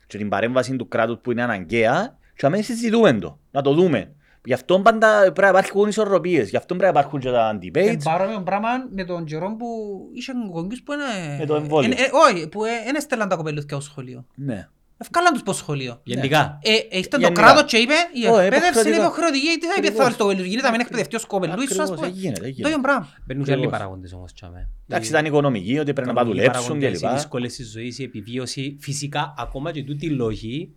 A: και την παρέμβαση του κράτους που είναι αναγκαία, και αμέσως συζητούμε το, να το δούμε. Γι' αυτό πάντα πρέπει να υπάρχουν ισορροπίες, γι' αυτό πρέπει να υπάρχουν και τα debates.
B: Ε, παρόμοιο πράγμα με τον καιρό που είσαι γονείς που είναι...
A: Με το εμβόλιο.
B: Ε, όχι, που δεν έστελαν τα κοπελούθια ως σχολείο.
A: Ναι.
B: Ευκάλαν τους πως σχολείο.
C: Γενικά.
B: Ε, ήρθε το κράτος και είπε η εκπαίδευση είναι υποχρεωτική. Τι θα είπε θα βάλεις το κοπελούς. Γίνεται να μην εκπαιδευτεί ως κοπελούς σου ας πούμε. Το ίδιο πράγμα.
C: Παίρνουν και άλλοι παράγοντες όμως.
A: Εντάξει ήταν οικονομική, ότι πρέπει να δουλέψουν και λοιπά.
C: Οι δύσκολες της ζωής, η επιβίωση. Φυσικά ακόμα και τούτη λόγη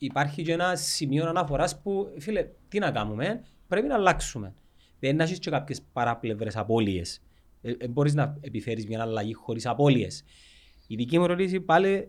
C: υπάρχει και ένα σημείο αναφοράς που φίλε τι να κάνουμε, πρέπει να αλλάξουμε. Δεν να έχεις και κάποιες παράπλευρες απώλειες. Ε, ε, μπορείς να επιφέρεις μια αλλαγή χωρίς απώλειες. Η δική μου ερώτηση πάλι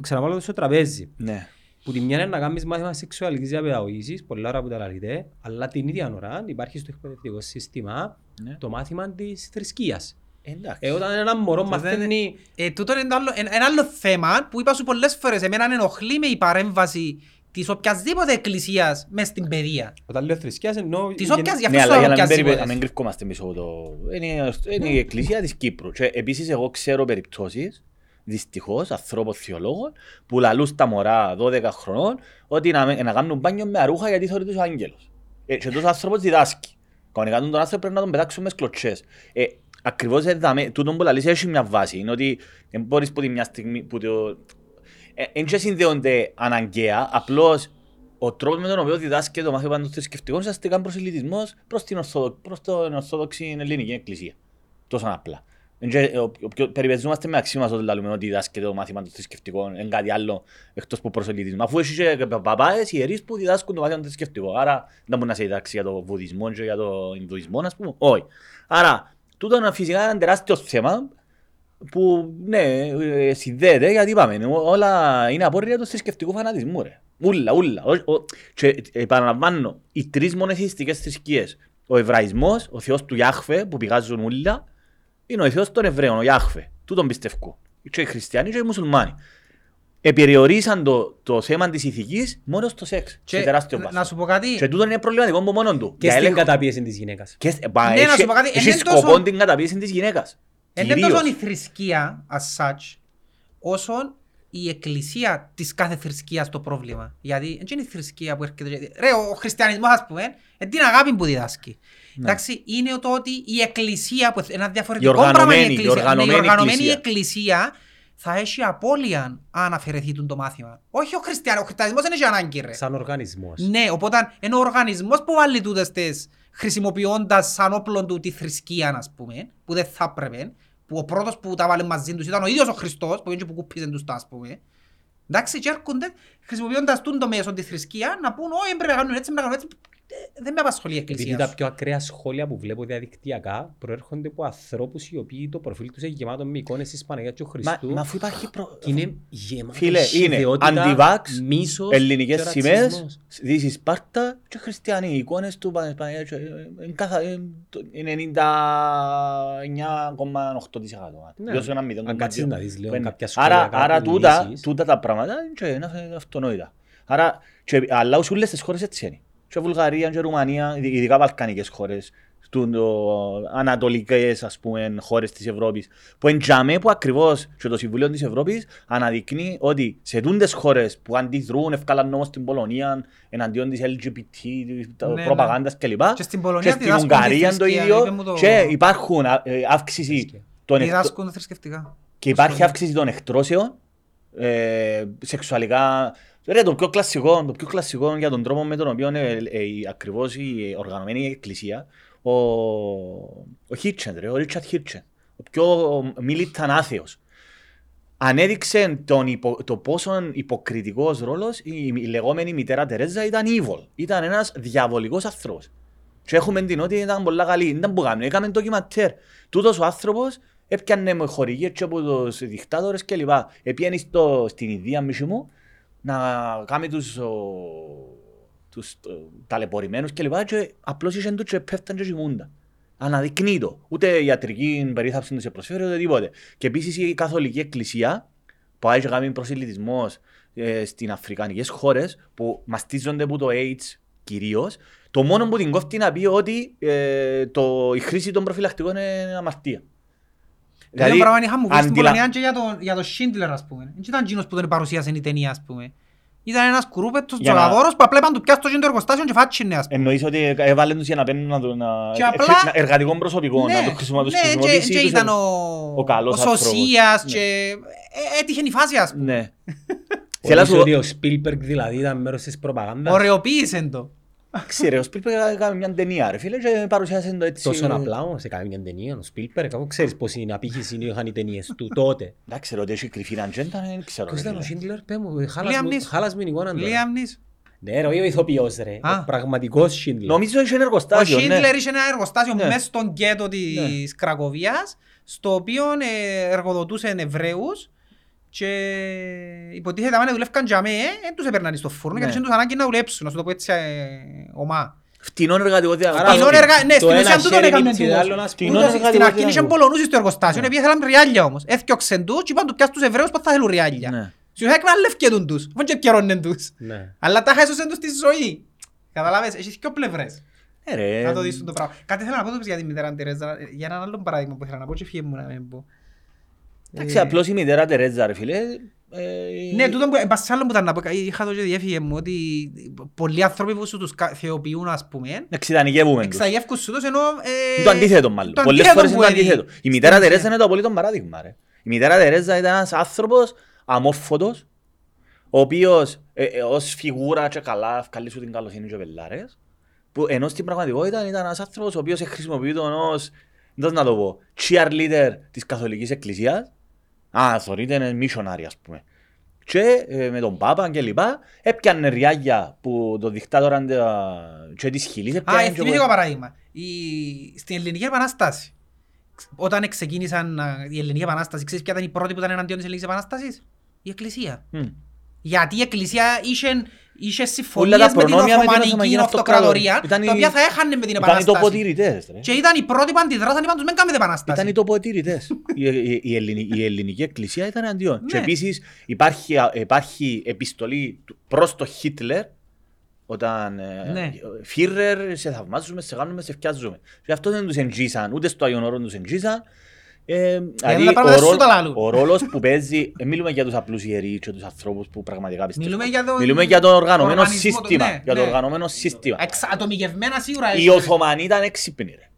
C: ξαναβάλω στο τραπέζι.
A: Ναι.
C: που τη μια είναι να κάνεις μάθημα σεξουαλικής διαπαιδαγωγήσης, πολλά ώρα που τα λαλείτε, αλλά την ίδια ώρα υπάρχει στο εκπαιδευτικό σύστημα
A: Ναι.
C: το μάθημα της θρησκείας.
A: Εντάξει.
C: Ε, όταν ένα μωρό
B: Και δεν-
C: μαθαίνει
B: Ε, τούτο είναι το άλλο, ένα, ένα άλλο θέμα που είπα σου πολλές φορές. Εμένα ενοχλεί με η παρέμβαση της οποιασδήποτε εκκλησίας μες στην παιδεία.
C: Όταν λέω θρησκείας εννοώ...
B: Της
C: γεν-
B: όποιας, για
A: Ναι,
B: αυτούς
A: αλλά
B: το
A: για να μην, περιπε...
B: οποιασδήποτε.
A: να μην κρυφκόμαστε πίσω από το... Είναι, είναι η εκκλησία της Κύπρου. Και επίσης εγώ ξέρω περιπτώσεις, δυστυχώς, ανθρώπων θεολόγων, που λαλούν στα μωρά 12 χρονών ότι να, με- να κάνουν μπάνιο με αρούχα γιατί θεωρεί τους ο άγγελος. Ε, και τόσο άνθρωπος διδάσκει. Κανονικά τον άνθρωπο πρέπει να τον πετάξουμε με σκλωτσές. Ε, ακριβώς εδώ, τούτο που λαλείς έχει μια βάση. Είναι ότι δεν μπορείς που τη μια στιγμή που το... Ε, Εν και συνδέονται αναγκαία, απλώς ο τρόπος με τον οποίο διδάσκεται το μάθημα των θρησκευτικών είναι ουσιαστικά προσελητισμός προς την, Ορθοδο... προς την Ορθόδοξη Ελληνική Εκκλησία. Τόσο απλά. Εν και, ε, ο- ο- πιο- Περιπεζόμαστε με αξίμα όταν λέμε ότι διδάσκεται το μάθημα των θρησκευτικών εν κάτι άλλο εκτός από προσελητισμό. Αφού έχεις και παπάες, ιερείς που διδάσκουν το μάθημα των θρησκευτικών. Άρα δεν μπορεί να σε διδάξει για το βουδισμό και για το Ινδουισμό, ας πούμε. Όχι. Άρα, τούτο είναι φυσικά ένα τεράστιος θέμα που ναι, ε, συνδέεται γιατί είπαμε, ό- όλα είναι απόρρια του θρησκευτικού φανατισμού ρε. Ούλα, ούλα. Ο- ο- Και επαναλαμβάνω, οι τρεις μονοθεϊστικές θρησκείες, ο Εβραϊσμός, ο Θεός του Ιάχβε που πηγάζουν ούλα, είναι ο Θεός των Εβραίων, ο Ιάχβε. Τούτον πιστεύω. Και οι χριστιανοί και οι μουσουλμάνοι. Επεριορίσαν το, το θέμα της ηθικής μόνο στο σεξ.
B: Και
A: σε τεράστιο
B: να
A: βάθος.
B: σου πω κάτι,
A: Και τούτο είναι προβληματικό από μόνον του.
C: Και
A: Για
C: στην
A: έλεγχο-
C: καταπίεση της γυναίκας.
A: και σ- μα
B: Ναι, να
A: έχει-
B: σου πω κάτι,
A: έχει
B: είναι
A: σκοπό
B: τόσο-
A: την καταπίεση της γυναίκας.
B: δεν είναι
A: Κυρίως.
B: τόσο η θρησκεία as such, όσο η εκκλησία της κάθε θρησκείας το πρόβλημα. Γιατί δεν είναι η θρησκεία που έρχεται... και- Ρε, ο χριστιανισμός ας πούμε, είναι την αγάπη που διδάσκει.
A: Ναι.
B: Εντάξει, είναι το ότι η εκκλησία, που ένα διαφορετικό
A: Η οργανωμένη,
B: πράγμα είναι η
A: η
B: εκκλησία. Ναι,
A: οργανωμένη
B: η οργανωμένη
A: εκκλησία.
B: εκκλησία θα έχει απώλεια αν αφαιρεθεί τούτο το μάθημα. Όχι ο χριστιανός, ο χριστιανισμός δεν έχει ανάγκη ρε.
C: Σαν οργανισμός.
B: Ναι, οπότε είναι ο οργανισμός που βάλει τούτες τις χρησιμοποιώντας σαν όπλο του τη θρησκεία, ας πούμε, που δεν θα έπρεπε, που ο πρώτος που τα βάλε μαζί τους ήταν ο ίδιος ο Χριστός, που είναι που κουπίζαν τους τα, ας πούμε. Εντάξει, και έρχονται χρησιμοποιώντας τούν το μέσο τη θρησκεία να πούν «Όχι, πρέπει να κάνουν έτσι, πρέπει να κάνουν έτσι». Ε, Δεν με απασχολεί η
C: Επειδή
B: εκκλησία
C: τα
B: σου.
C: πιο ακραία σχόλια που βλέπω διαδικτυακά προέρχονται από ανθρώπους οι οποίοι το προφίλ τους έχει γεμάτο με εικόνες της Παναγιάς του
A: Μα,
C: Χριστού
A: μα αφού υπάρχει προ...
C: και είναι γεμάτο
A: Φίλε, είναι
C: χυδαιότητα,
A: αντιβάξ,
C: μίσος
A: ελληνικές
C: και
A: σημαίες,
C: ρατσισμός.
A: Δύση Σπάρτα και χριστιανοί. Οι εικόνες του Πα- Παναγία- ε, ε, είναι καθα- ε, το- είναι 99,8%.
C: Ναι,
A: Διώσου ένα μηδέν
C: αν
A: κόμμα
C: κάτσεις
A: δύο.
C: να δεις, λέω,
A: Που είναι.
C: κάποια σχόλια
A: Άρα, άρα
C: κάποιων
A: τούτα,
C: λύσεις.
A: τούτα τα πράγματα είναι και είναι αυτονόητα. Άρα, και, αλλά όσο όλες τις χώρες έτσι είναι. Και Βουλγαρία και Ρουμανία, ειδι- ειδικά βαλκανικές χώρες, του, το, ανατολικές ας πούμε, χώρες της Ευρώπης, που εντιαμέ που ακριβώς και το Συμβουλίο της Ευρώπης αναδεικνύει ότι σε τούντες χώρες που αντιδρούν, ευκάλαν νόμος στην Πολωνία, εναντίον της LGBT, τα
B: Ναι, ναι.
A: προπαγάνδας κλπ.
B: Και στην Πολωνία
A: Και στην
B: διδάσκουν τη
A: Ουγγαρία το
B: θρησκεία,
A: ίδιο
B: είπε μου το-
A: και υπάρχουν α, ε, αύξηση των εκτρ-
B: Διδάσκουν θρησκευτικά.
A: και υπάρχει
B: Σχολεία.
A: αύξηση των εκτρώσεων ε, σεξουαλικά. Ρε, το πιο κλασικό, το πιο κλασικό για τον τρόπο με τον οποίο ε, ε, η- ακριβώς η οργανωμένη εκκλησία, ο, ο Χίρτσεν, ρε, ο Ρίτσαρτ Χίρτσεν, ο πιο militant άθεος, ανέδειξε τον υπο, το πόσο υποκριτικός ρόλος η, η λεγόμενη μητέρα Τερέζα ήταν evil. Ήταν ένας διαβολικός άνθρωπος. Και έχουμε την ότι ήταν πολλά καλή. Δεν ήταν που κάνουμε. Έκαμε ντοκιματέρ. Τούτος ο άνθρωπος έπιανε με χορηγίες και από τους δικτάτορες κλπ. Έπιανε στο, στην Ιδία μισή μου να κάνει τους, ο, τους ε, ταλαιπωρημένους κλπ. Και απλώς είχαν τους και πέφταν και κοιμούνταν. Αναδεικνύει το. Ούτε ιατρική περίθαψη δεν σε προσφέρει ούτε τίποτε. Και επίσης η Καθολική Εκκλησία που έχει κάνει προσελητισμός ε, στις αφρικανικές χώρες που μαστίζονται από το AIDS κυρίως, το μόνο που την κόφτει να πει ότι ε, το, η χρήση των προφυλακτικών είναι αμαρτία.
B: Δηλαδή, ένα πράγμα είχα μου πει στην
A: αντιλα-
B: Πολωνία και για τον, για τον Schindler, ας πούμε. Δεν ήταν εκείνος που τον παρουσίασε η ταινία, ας πούμε. Ήταν ένας κουρούπετος
A: Για να-
B: τζογαδόρος που απλά είπαν του πιάσει το γίνο το εργοστάσιο και φάτσινε, ας πούμε.
A: Εννοείς ότι έβαλε τους για να παίρνουν να το- να...
B: Και απλά-
A: να- εργατικό προσωπικό, να το χρησιμο- να τους
B: ναι, και,
A: χρησιμοποιήσει.
B: και
A: τους-
B: ήταν ο,
A: ο καλός
B: ο
A: άνθρωπος.
B: Σωσίας
A: Ναι.
B: και ε, έτυχε η φάση, ας πούμε.
A: Ναι. Θέλω να
C: Θεωρείς
A: σου
C: ότι ο Σπίλπεργκ δηλαδή ήταν μέρος της προπαγάνδας.
B: Ωραιοποίησε το.
A: Ξέρε, ο Σπίλπερ έκανε μια ταινία ρε φίλε και παρουσιάσε το έτσι.
C: Τόσο απλά όμως έκανε μια ταινία ο Σπίλπεργκ. Αφού ξέρεις πώς είναι απήχηση είχαν οι ταινίες του τότε. [LAUGHS]
A: Εντάξει, ρε, ότι έχει κρυφή ατζέντα, δεν ξέρω.
C: Ποιος
A: ρε,
C: ήταν ο
A: φίλε.
C: Σίντλερ, πέ μου, χάλας
B: Liam
C: μου-
B: Neeson.
C: χάλας μου την εικόνα τώρα.
B: Liam Neeson.
C: Ναι ρε, όχι ο ηθοποιός ρε,
B: Α.
C: ο πραγματικός Σίντλερ.
A: Νομίζω ότι είχε ένα
B: Ο
A: εργοστάσιο, ναι.
B: Schindler είχε ένα εργοστάσιο
A: Ναι.
B: μέσα στον γκέτο της Κρακοβίας, στο οποίο ε, εργοδοτούσε Εβραίους και υποτίθεται άμα δουλεύκαν για μέ, δεν τους έπαιρναν στο φούρνο
A: Ναι.
B: γιατί είχαν τους ανάγκη να δουλέψουν, να σου το πω έτσι ε, ομά.
A: Φτηνών εργατικό
C: Άρα,
B: Φτηνών
A: διαβάσμα.
B: εργα- ναι,
C: το
B: στην
C: ένα
B: ουσία τούτον
C: χέρι
B: έκαμε
C: πίτσι,
B: τούτος.
C: το άλλο να
A: Φτηνών
B: Τούτος
A: εργατικό
B: Στην αρχή
A: διαβάσμα.
B: είχε Πολωνούς στο εργοστάσιο, επειδή ήθελαν ριάλια όμως. Έφτιαξαν τους και είπαν του πιάσουν τους Εβραίους που θα θέλουν ριάλια.
A: Ναι.
B: Στην ουσία εκμεταλλεύκαν τους, αφού και επικαιρώνουν τους.
C: Ναι.
B: Αλλά τα χάσωσαν τους στη ζωή. Καταλάβες, έχεις και πλευρές.
A: Ε, ρε.
B: Να το δεις το πράγμα. Κάτι θέλω να πω το για τη μητέρα Τερέζα, για έναν άλλο παράδειγμα που ήθελα να πω και φύγε μου να μην πω.
A: Εντάξει, απλώς η μητέρα Τερέζα, ρε φίλε. ε,
B: Ναι, τούτο που, εν πάση άλλο που ήταν να πω, είχα το και διέφυγε μου ότι πολλοί άνθρωποι που σου τους κα- θεοποιούν ας πούμε,
A: Εξειδανικεύουμε τους.
B: εξαγεύκουν σου τους ενώ... ε,
A: Είναι το αντίθετο μάλλον.
B: το
A: Πολλές
B: αντίθετο
A: φορές είναι το
B: που είναι.
A: αντίθετο. Η μητέρα
B: Στην
A: Τερέζα
B: ουσία.
A: είναι το απολύτω παράδειγμα. Ρε. Η μητέρα Τερέζα ήταν ένας άνθρωπος αμόρφωτος, ο οποίος ε, ε, ως φιγούρα και καλά ευκάλλει σου την καλοσύνη και πελάρες, που ενώ στην πραγματικότητα ήταν ένας άνθρωπος ο οποίος χρησιμοποιεί τον ως, πώς να το πω, cheerleader της Καθολικής Εκκλησίας. Α, θεωρείται είναι missionary ας πούμε. Και ε, με τον Πάπα και λοιπά, έπιανε ριάγια που το δικτάτορα ντε- και της Χιλής
B: Α,
A: έπιανε και
B: ευθυμήθηκα ένα παράδειγμα. Η... Στην Ελληνική Επανάσταση, όταν ξεκίνησαν α, η Ελληνική Επανάσταση, ξέρεις ποια ήταν η πρώτη που ήταν εναντίον της Ελληνικής Επανάστασης; Η Εκκλησία.
A: Μμ.
B: Γιατί η Εκκλησία είχε, είχε
A: Όλα
B: συμφωνίες
A: τα
B: με την
A: προνόμια με την
B: Οθωμανική
A: Οθωμανική
B: Αυτοκρατορία,
A: Αυτοκρατορία. Ήταν
B: τα
A: οι-
B: οποία θα έχανε με την
A: Ήταν οι
B: Επανάσταση.
A: τοποτηρητές. ρε.
B: Και ήταν οι πρώτοι που αντιδράσαν, είπαν τους μην κάνετε Επανάσταση.
A: Ήταν οι τοποτηρητές. η, η, η, ελληνική, η ελληνική εκκλησία ήταν αντίον.
B: Ναι.
A: Και επίσης υπάρχει, υπάρχει επιστολή του- προς τον Χίτλερ όταν ε,
B: Ναι.
A: Φίρερ σε θαυμάζουμε, σε κάνουμε, σε φτιάζουμε. Και αυτός δεν τους εγγύσαν, ούτε στο Άγιον Όρον τους εγγύσαν. Ε, δηλαδή,
B: τα πράγματα
A: ο,
B: σου
A: ρόλ-
B: τα λαλούν.
A: ο ρόλος που παίζει, ε, μιλούμε για τους απλούς ιερείς και τους ανθρώπους που πραγματικά πιστεύουν.
B: Μιλούμε για τον-
A: μιλούμε για το οργανωμένο
B: οργανισμό του-
A: σύστημα.
B: ναι,
A: για το
B: ναι.
A: οργανωμένο σύστημα.
B: Εξ- Ατομικευμένα σίγουρα.
A: Οι Οθωμανοί ήταν έξυπνοι ρε.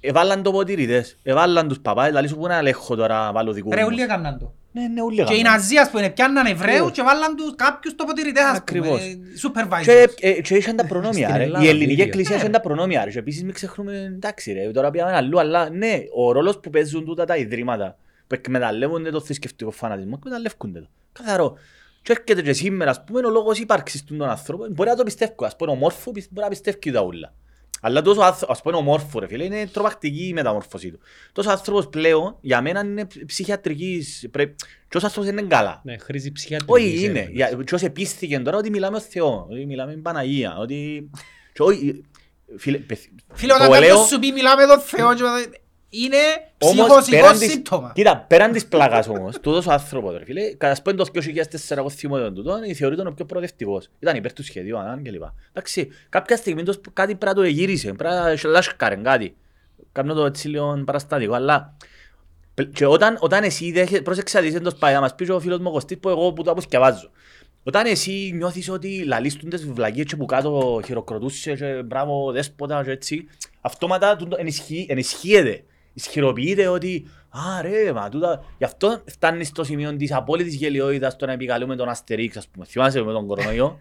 A: Εβάλλαν τοποτηρητές, εβάλλαν τους παπάδες, δηλαδή σου πού να ελέγχω τώρα να βάλω δικού
B: Ρε,
A: μου.
B: όλοι έκαναν το.
A: Ναι, ναι, όλοι
B: Και οι
A: έκαναν.
B: Ναζί, ας πούμε, πιάνναν Εβραίους
A: Ακριβώς.
B: και βάλαν τους κάποιους τοποτηρητές, ας πούμε,
A: Ακριβώς.
B: ε, supervisors.
A: Και, ε, και είχαν τα [LAUGHS] προνόμια
C: Στην
A: ρε.
C: Ελλάδα
A: Η ελληνική
C: ίδιο.
A: εκκλησία είχε τα προνόμια ρε. Και επίσης μην ξεχνούμε, εντάξει ρε, τώρα πήγαμε αλλού, αλλά ναι, ο ρόλος που παίζουν τούτα τα ιδρύματα, που εκμεταλλεύονται το θρησκευτικό φανατισμό, εκμεταλλεύκονται το. Καθαρό. Και έρχεται και σήμερα, ας πούμε, ο λόγος ύπαρξης του των ανθρώπων, μπορεί να το πιστεύω, ας πούμε, ομόρφο, πις- μπορεί να πιστεύει τα ούλα. Αλλά τόσος άνθρω- ας πούμε ομόρφο ρε φίλε, είναι τρομακτική η μεταμόρφωση του. Τόσος άνθρωπος πλέον, για μένα είναι ψυχιατρικής, πρέπει, και ως άνθρωπος είναι καλά.
C: Ναι, χρήζει ψυχιατρική.
A: Όχι είναι. Για- Και ως επίστηκε τώρα ότι μιλάμε ο Θεό, ότι μιλάμε την Παναγία, ότι... και όχι, Φίλε, πεθ-
B: Φίλε,
A: το
B: όταν κάποιος
A: λέω,
B: σου πει μιλάμε τον Θεό, και- είναι
A: όμως,
B: ψυχοσικό
A: πέραν της-
B: σύμπτωμα.
A: Κοίτα, πέραν της πλάκας όμως, τούτος ο άνθρωπος, ρε φίλε, κατά σπέντο το 2004 εγώ θυμώ τον τούτον, θεωρείται ο πιο προοδευτικός. Ήταν υπέρ του σχεδίου, ανάν και λοιπά. Εντάξει, κάποια στιγμή τους κάτι πρέπει να το εγύρισε, πρέπει να λάσκαρε κάτι. Κάμνω το έτσι λίγο παραστατικό, αλλά... πε- Και όταν, όταν εσύ δέχεσαι, πρόσεξε να δεις εντός πάει, να μας πεις και ο φίλος μου ο Κωστής που εγώ που το αποσκευάζω. Όταν εσύ νιώθεις ότι λαλίστουν τις βλακίες και που κάτω χειροκροτούσες και μπράβο δέσποτα και έτσι, αυτόματα τούτο ενισχύει- ενισχύεται, ισχυροποιείται ότι «Α ρε, μα τούτα...» Γι' αυτό φτάνει στο σημείο της απόλυτης γελιότητας το να επικαλούμε τον Αστερίξ, ας πούμε. Θυμάσαι με τον κορονοϊό;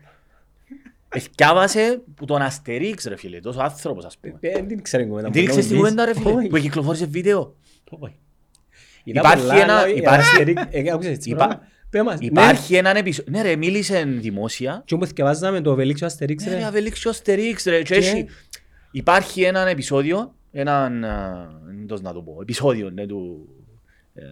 A: Εθιάβασε που τον Αστερίξ ρε φίλε, τόσο άνθρωπος ας πούμε.
C: Ε, Δεν ξέρω κουβέντα.
A: Δεν ήξερες την κουβέντα ρε φίλε,
C: Όχι.
A: που κυκλοφόρησε βίντεο;
C: Όχι.
A: Υπάρχει
C: πολλά,
A: ένα-
C: αλλά,
A: υπάρχει-
C: Αστερίξ- ε, άκουσες έτσι
A: Υπά-
C: πράγμα. Πες μας. Ναι.
A: Υπάρχει έναν επεισόδιο, ναι ρε, μίλησε δημόσια
C: Και όμως θυκευάζαμε το Βελίξιο Αστερίξ,
A: Ναι, ρε,
C: ρε.
A: Αβελίξιο Αστερίξ, ρε. Και
C: Και-
A: έχει- Υπάρχει έναν επεισόδιο, έναν, α, πώς να το πω, επεισόδιο ναι, του, ε,